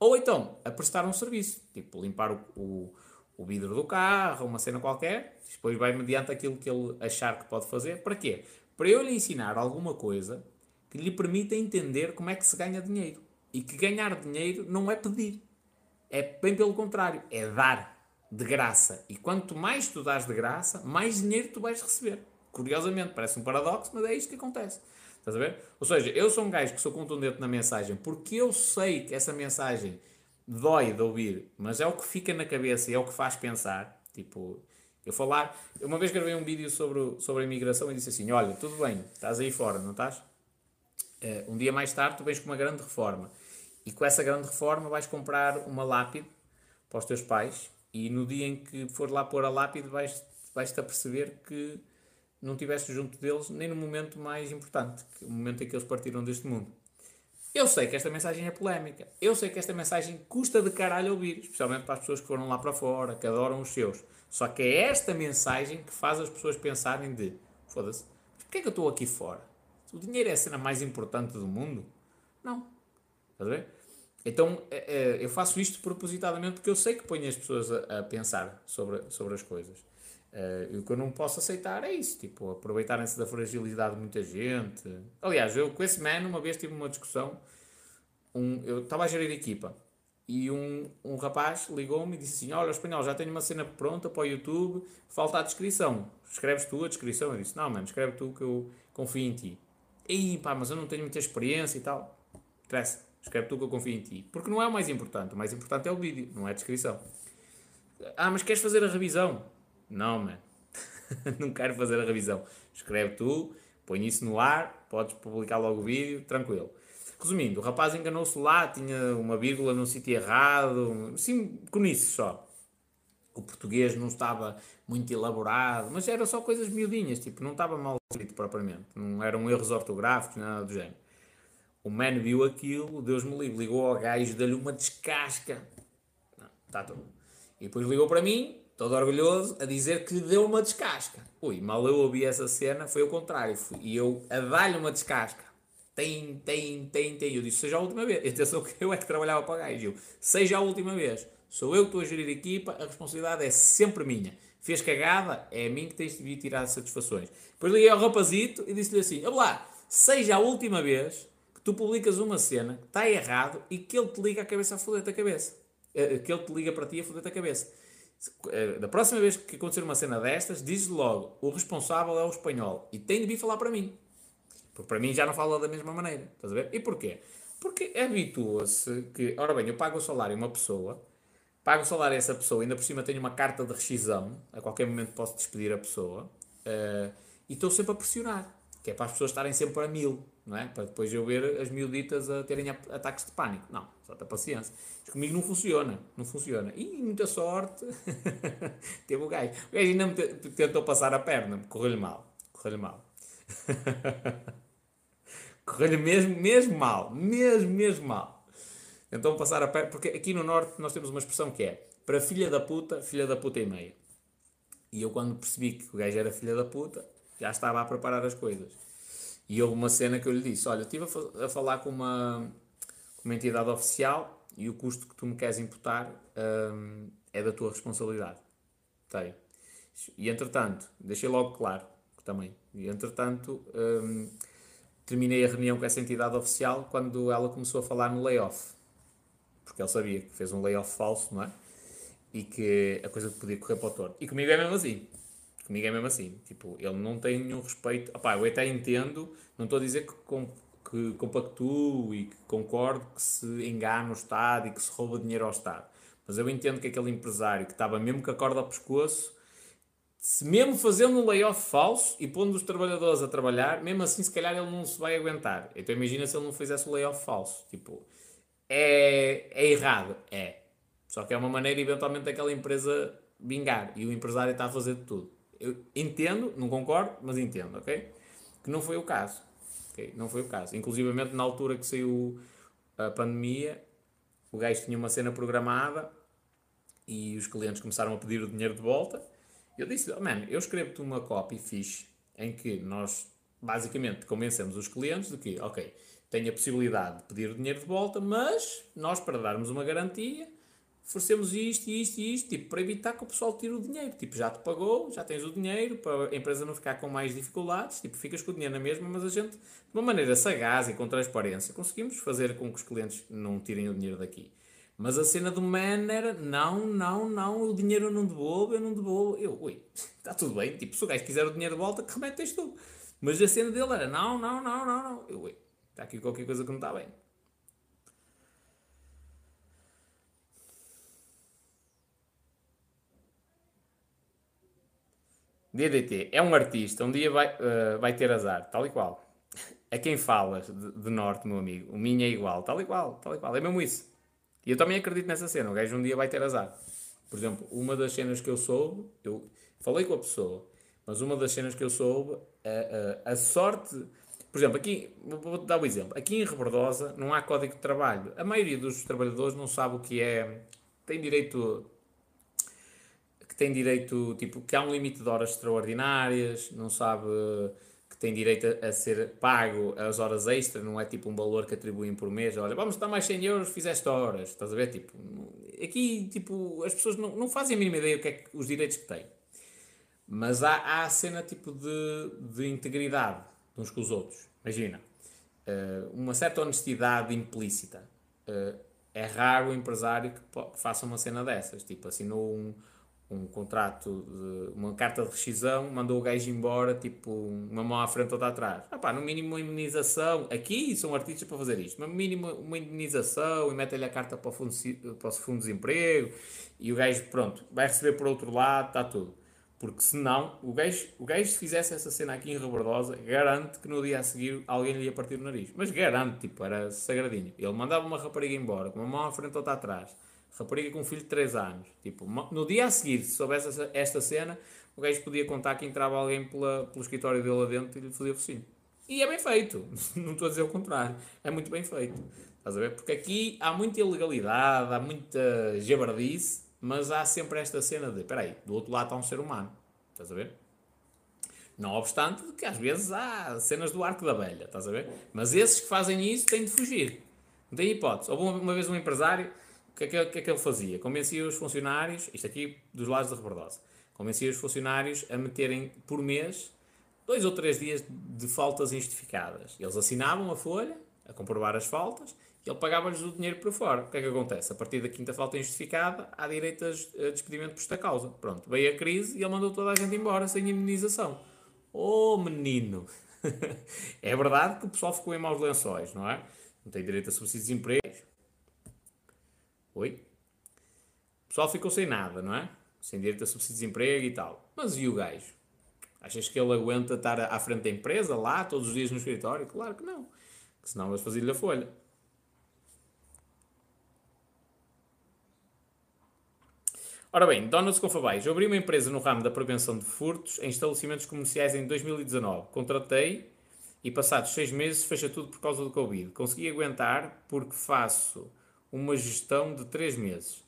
ou então a prestar um serviço, tipo limpar o, o, o vidro do carro, uma cena qualquer, depois vai mediante aquilo que ele achar que pode fazer. Para quê? Para eu lhe ensinar alguma coisa que lhe permita entender como é que se ganha dinheiro. E que ganhar dinheiro não é pedir. É bem pelo contrário, é dar de graça. E quanto mais tu dás de graça, mais dinheiro tu vais receber. Curiosamente, parece um paradoxo, mas é isto que acontece. Estás a ver? Ou seja, eu sou um gajo que sou contundente na mensagem porque eu sei que essa mensagem dói de ouvir, mas é o que fica na cabeça e é o que faz pensar. Tipo, eu falar. Uma vez gravei um vídeo sobre, sobre a imigração e disse assim: Olha, tudo bem, estás aí fora, não estás? Uh, um dia mais tarde tu vens com uma grande reforma e com essa grande reforma vais comprar uma lápide para os teus pais e no dia em que for lá pôr a lápide, vais-te vais a perceber que não estiveste junto deles nem no momento mais importante, o momento em que eles partiram deste mundo. Eu sei que esta mensagem é polémica. Eu sei que esta mensagem custa de caralho ouvir, especialmente para as pessoas que foram lá para fora, que adoram os seus. Só que é esta mensagem que faz as pessoas pensarem de foda-se, porquê é que eu estou aqui fora? O dinheiro é a cena mais importante do mundo? Não. Estás a ver? Então é, é, eu faço isto propositadamente porque eu sei que ponho as pessoas a, a pensar sobre, sobre as coisas. Uh, o que eu não posso aceitar é isso, tipo, aproveitarem-se da fragilidade de muita gente. Aliás, eu com esse man uma vez tive uma discussão, um, eu estava a gerir equipa e um, um rapaz ligou-me e disse assim: Olha, espanhol, já tenho uma cena pronta para o YouTube, falta a descrição. Escreves tu a descrição? Eu disse: Não, mano, escreve tu que eu confio em ti. E pá, mas eu não tenho muita experiência e tal. Interessa. Escreve tu que eu confio em ti. Porque não é o mais importante. O mais importante é o vídeo, não é a descrição. Ah, mas queres fazer a revisão? Não, mano. não quero fazer a revisão. Escreve tu, põe isso no ar, podes publicar logo o vídeo, tranquilo. Resumindo, o rapaz enganou-se lá, tinha uma vírgula no sítio errado, sim, com isso só. O português não estava muito elaborado, mas era só coisas miudinhas, tipo, não estava mal escrito propriamente, não eram erros ortográficos, nada do género. O man viu aquilo, Deus me livre, ligou ao gajo, deu-lhe uma descasca. Não, está tudo. E depois ligou para mim, todo orgulhoso, a dizer que lhe deu uma descasca. Ui, mal eu ouvi essa cena, foi o contrário. Fui, e eu a dar-lhe uma descasca. Tem, tem, tem, tem. Eu disse, seja a última vez. Atenção que eu é que trabalhava para o gajo. seja a última vez. Sou eu que estou a gerir a equipa, a responsabilidade é sempre minha. Fez cagada, é a mim que tens de tirar satisfações. Depois liguei ao rapazito e disse-lhe assim, olá, seja a última vez tu publicas uma cena que está errado e que ele te liga a cabeça a foder-te a cabeça. Eh, que ele te liga para ti a foder-te a cabeça. Eh, da próxima vez que acontecer uma cena destas, diz logo: o responsável é o espanhol e tem de vir falar para mim. Porque para mim já não fala da mesma maneira. Estás a ver? E porquê? Porque habitua-se que, ora bem, eu pago o salário a uma pessoa, pago o salário a essa pessoa, ainda por cima tenho uma carta de rescisão, a qualquer momento posso despedir a pessoa, uh, e estou sempre a pressionar, que é para as pessoas estarem sempre a mil não é? Para depois eu ver as miuditas a terem ataques de pânico. Não, só ter paciência. Mas comigo não funciona, não funciona. E muita sorte, teve o gajo. O gajo ainda me tentou passar a perna, correu-lhe mal, correu-lhe mal. correu-lhe mesmo, mesmo mal, mesmo, mesmo mal. Tentou passar a perna, porque aqui no Norte nós temos uma expressão que é para filha da puta, filha da puta e meia. E eu quando percebi que o gajo era filha da puta, já estava a preparar as coisas. E houve uma cena que eu lhe disse: Olha, estive a, falar com uma, com uma entidade oficial e o custo que tu me queres imputar um, é da tua responsabilidade. Tenho. E entretanto, deixei logo claro também. E entretanto, um, terminei a reunião com essa entidade oficial quando ela começou a falar no layoff. porque ele sabia que fez um layoff falso, não é? E que a coisa podia correr para o torto. E comigo é mesmo assim. Comigo é mesmo assim. Tipo, ele não tem nenhum respeito. Opá, eu até entendo, não estou a dizer que, com, que compactuo e que concordo que se engana o Estado e que se rouba dinheiro ao Estado. Mas eu entendo que aquele empresário que estava mesmo com a corda ao pescoço, se mesmo fazendo um layoff falso e pondo os trabalhadores a trabalhar, mesmo assim se calhar ele não se vai aguentar. Então imagina se ele não fizesse o layoff falso. Tipo, é, é errado? É. Só que é uma maneira eventualmente daquela empresa vingar. E o empresário está a fazer de tudo. Eu entendo, não concordo, mas entendo, ok? Que não foi o caso. Okay? Não foi o caso. Inclusive, na altura que saiu a pandemia, o gajo tinha uma cena programada e os clientes começaram a pedir o dinheiro de volta. Eu disse, oh, man, eu escrevo-te uma copy fixe em que nós basicamente convencemos os clientes de que, ok, tem a possibilidade de pedir o dinheiro de volta, mas nós, para darmos uma garantia, oferecemos isto, isto e isto, tipo, para evitar que o pessoal tire o dinheiro. Tipo, já te pagou, já tens o dinheiro, para a empresa não ficar com mais dificuldades, tipo, ficas com o dinheiro na mesma, mas a gente, de uma maneira sagaz e com transparência, conseguimos fazer com que os clientes não tirem o dinheiro daqui. Mas a cena do man era, não, não, não, o dinheiro eu não devolvo, eu não devolvo. Eu, ui, está tudo bem, tipo, se o gajo quiser o dinheiro de volta, que remetes tu. Mas a cena dele era, não, não, não, não, não. Eu, ui, está aqui qualquer coisa que não está bem. DDT é um artista, um dia vai, uh, vai ter azar, tal e qual. A quem falas de, de, norte, meu amigo, o minha é igual, tal e qual, tal e qual, é mesmo isso. E eu também acredito nessa cena, o gajo um dia vai ter azar. Por exemplo, uma das cenas que eu soube, eu falei com a pessoa, mas uma das cenas que eu soube, a, a, a sorte. Por exemplo, aqui, vou-te dar um exemplo. Aqui em Rebordosa não há código de trabalho. A maioria dos trabalhadores não sabe o que é. Tem direito que tem direito, tipo, que há um limite de horas extraordinárias, não sabe que tem direito a, a ser pago as horas extras, não é tipo um valor que atribuem por mês, olha, vamos dar mais 100 euros, fizeste horas, estás a ver? Tipo, aqui, tipo, as pessoas não, não fazem a mínima ideia o que é que, os direitos que têm. Mas há, há a cena tipo de, de integridade uns com os outros. Imagina, uh, uma certa honestidade implícita. Uh, é raro o empresário que faça uma cena dessas. Tipo, assinou um, um contrato, de, uma carta de rescisão, mandou o gajo embora, tipo, uma mão à frente, outra atrás. Ah pá, no mínimo uma indemnização, aqui são artistas para fazer isto, no mínimo uma indemnização e mete-lhe a carta para o, fundo, para o fundo de desemprego e o gajo, pronto, vai receber por outro lado, está tudo. Porque senão, o gajo, o gajo se fizesse essa cena aqui em Rebordosa, garante que no dia a seguir alguém lhe ia partir o nariz. Mas garante, tipo, era sagradinho. Ele mandava uma rapariga embora, com uma mão à frente, outra atrás rapariga com um filho de 3 anos. Tipo, no dia a seguir, se soubesse esta cena, o gajo podia contar que entrava alguém pela, pelo escritório dele lá dentro e lhe fazia focinho. E é bem feito. Não estou a dizer o contrário. É muito bem feito. Estás a ver? Porque aqui há muita ilegalidade, há muita jabardice, mas há sempre esta cena de, espera aí, do outro lado está um ser humano. Estás a ver? Não obstante que às vezes há cenas do arco da velha, estás a ver? Mas esses que fazem isso têm de fugir. Não tem hipótese. Houve uma vez um empresário que é que, que, é que ele fazia? Convencia os funcionários, isto aqui dos lados da Rebordosa, convencia os funcionários a meterem por mês dois ou três dias de faltas injustificadas. Eles assinavam a folha a comprovar as faltas e ele pagava-lhes o dinheiro por fora. O que é que acontece? A partir da quinta falta injustificada, há direito a despedimento por esta causa. Pronto, veio a crise e ele mandou toda a gente embora sem indemnização. Oh, menino! é verdade que o pessoal ficou em maus lençóis, não é? Não tem direito a subsídio de desemprego, Oi? O pessoal ficou sem nada, não é? Sem direito a subsídio de desemprego e tal. Mas e o gajo? Achas que ele aguenta estar à frente da empresa, lá, todos os dias no escritório? Claro que não. Que senão vais fazer-lhe a folha. Ora bem, Donuts Confabais. Eu abri uma empresa no ramo da prevenção de furtos em estabelecimentos comerciais em 2019. Contratei e passados seis meses fecha tudo por causa do Covid. Consegui aguentar porque faço uma gestão de 3 meses.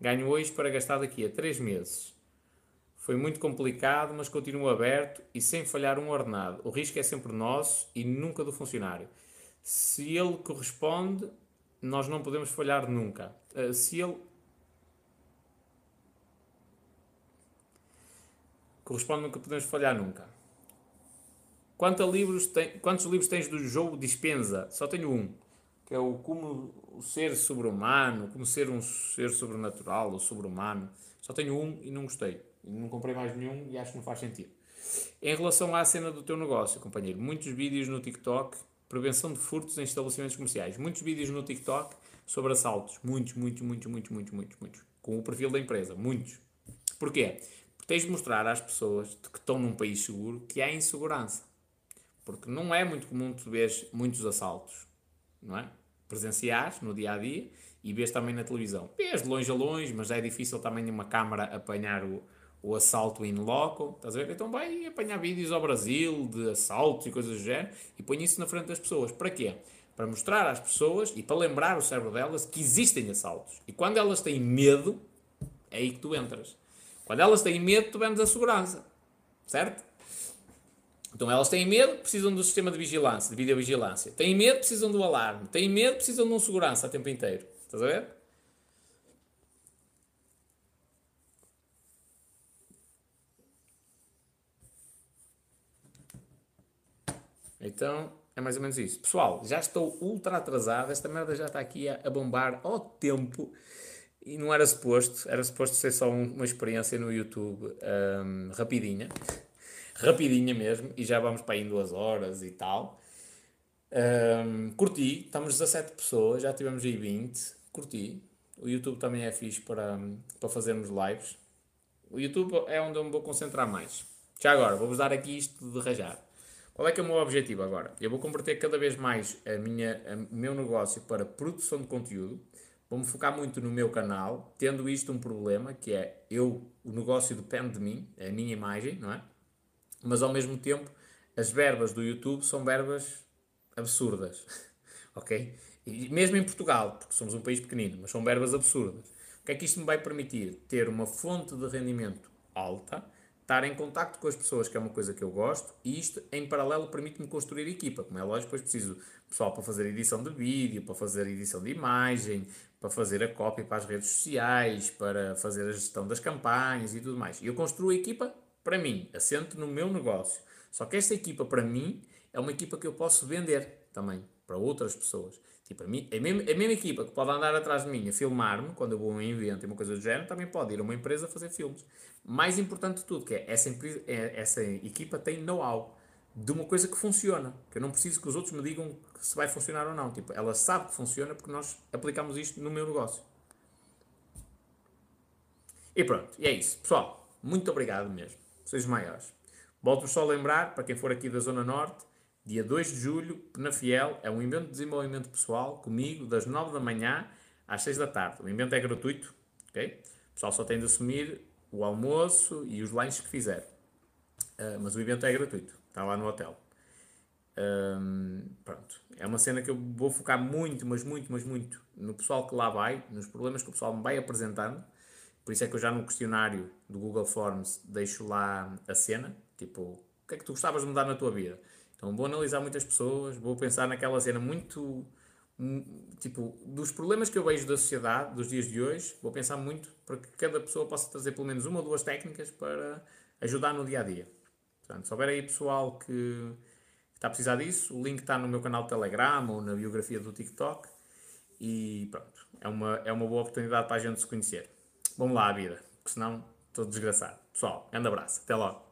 Ganho hoje para gastar daqui a 3 meses. Foi muito complicado, mas continuo aberto e sem falhar um ordenado. O risco é sempre nosso e nunca do funcionário. Se ele corresponde, nós não podemos falhar nunca. Uh, se ele corresponde, nunca podemos falhar nunca. Livros tem, quantos livros tens do jogo Dispensa? Só tenho um. Que é o como o ser sobre-humano, como ser um ser sobrenatural ou sobre-humano. Só tenho um e não gostei. Não comprei mais nenhum e acho que não faz sentido. Em relação à cena do teu negócio, companheiro, muitos vídeos no TikTok, prevenção de furtos em estabelecimentos comerciais, muitos vídeos no TikTok sobre assaltos, muitos, muitos, muitos, muitos, muitos, muitos, muitos, com o perfil da empresa, muitos. Porquê? Porque tens de mostrar às pessoas que estão num país seguro que há insegurança. Porque não é muito comum tu ver muitos assaltos, não é? Presenciais no dia a dia e vês também na televisão. Vês de longe a longe, mas é difícil também uma câmara apanhar o, o assalto in loco, estás a ver? Então vai apanhar vídeos ao Brasil de assaltos e coisas do género e põe isso na frente das pessoas. Para quê? Para mostrar às pessoas e para lembrar o cérebro delas que existem assaltos. E quando elas têm medo, é aí que tu entras. Quando elas têm medo, tu vendes a segurança. Certo? Então elas têm medo, precisam do sistema de vigilância, de videovigilância. Têm medo, precisam do alarme. Têm medo, precisam de um segurança a tempo inteiro. Estás a ver? Então, é mais ou menos isso. Pessoal, já estou ultra atrasado. Esta merda já está aqui a, a bombar ao tempo. E não era suposto. Era suposto ser só um, uma experiência no YouTube um, rapidinha. Rapidinha mesmo. E já vamos para aí em duas horas e tal. Um, curti. Estamos 17 pessoas. Já tivemos aí 20. Curti. O YouTube também é fixe para, para fazermos lives. O YouTube é onde eu me vou concentrar mais. Já agora, vou-vos dar aqui isto de rajar. Qual é que é o meu objetivo agora? Eu vou converter cada vez mais a minha, o meu negócio para produção de conteúdo. Vou-me focar muito no meu canal, tendo isto um problema, que é eu, o negócio depende de mim, é a minha imagem, não é? Mas ao mesmo tempo, as verbas do YouTube são verbas absurdas, ok? E mesmo em Portugal, porque somos um país pequenino, mas são verbas absurdas. O que é que isto me vai permitir? Ter uma fonte de rendimento alta, estar em contacto com as pessoas, que é uma coisa que eu gosto, e isto em paralelo permite-me construir equipa. Como é lógico, depois preciso pessoal para fazer edição de vídeo, para fazer edição de imagem, para fazer a cópia para as redes sociais, para fazer a gestão das campanhas e tudo mais. E eu construo a equipa para mim, assento no meu negócio. Só que esta equipa para mim é uma equipa que eu posso vender também para outras pessoas. Tipo, a, mim, a, mesma, a mesma equipa que pode andar atrás de mim a filmar-me quando eu vou a um evento e uma coisa do género, também pode ir a uma empresa fazer filmes. Mais importante de tudo, que é essa, empresa, é, essa equipa tem know-how de uma coisa que funciona. Que eu não preciso que os outros me digam se vai funcionar ou não. Tipo, ela sabe que funciona porque nós aplicamos isto no meu negócio. E pronto, e é isso. Pessoal, muito obrigado mesmo. Sois maiores. Volto-vos só a lembrar, para quem for aqui da Zona Norte, dia 2 de julho, Penafiel, é um evento de desenvolvimento pessoal comigo, das 9 da manhã às 6 da tarde. O evento é gratuito, ok? O pessoal só tem de assumir o almoço e os lanches que fizer. Uh, mas o evento é gratuito, está lá no hotel. Um, pronto, é uma cena que eu vou focar muito, mas muito, mas muito no pessoal que lá vai, nos problemas que o pessoal me vai apresentando. Por isso é que eu já no questionário do Google Forms deixo lá a cena, tipo, o que é que tu gostavas de mudar na tua vida? Então vou analisar muitas pessoas, vou pensar naquela cena muito hum, tipo dos problemas que eu vejo da sociedade dos dias de hoje, vou pensar muito para que cada pessoa possa trazer pelo menos uma ou duas técnicas para ajudar no dia a dia. Portanto, se houver aí pessoal que está a precisar disso, o link está no meu canal Telegram ou na biografia do TikTok e pronto, é uma, é uma boa oportunidade para a gente se conhecer. Vamos lá, a vida, porque senão estou desgraçado. Pessoal, grande abraço, até logo.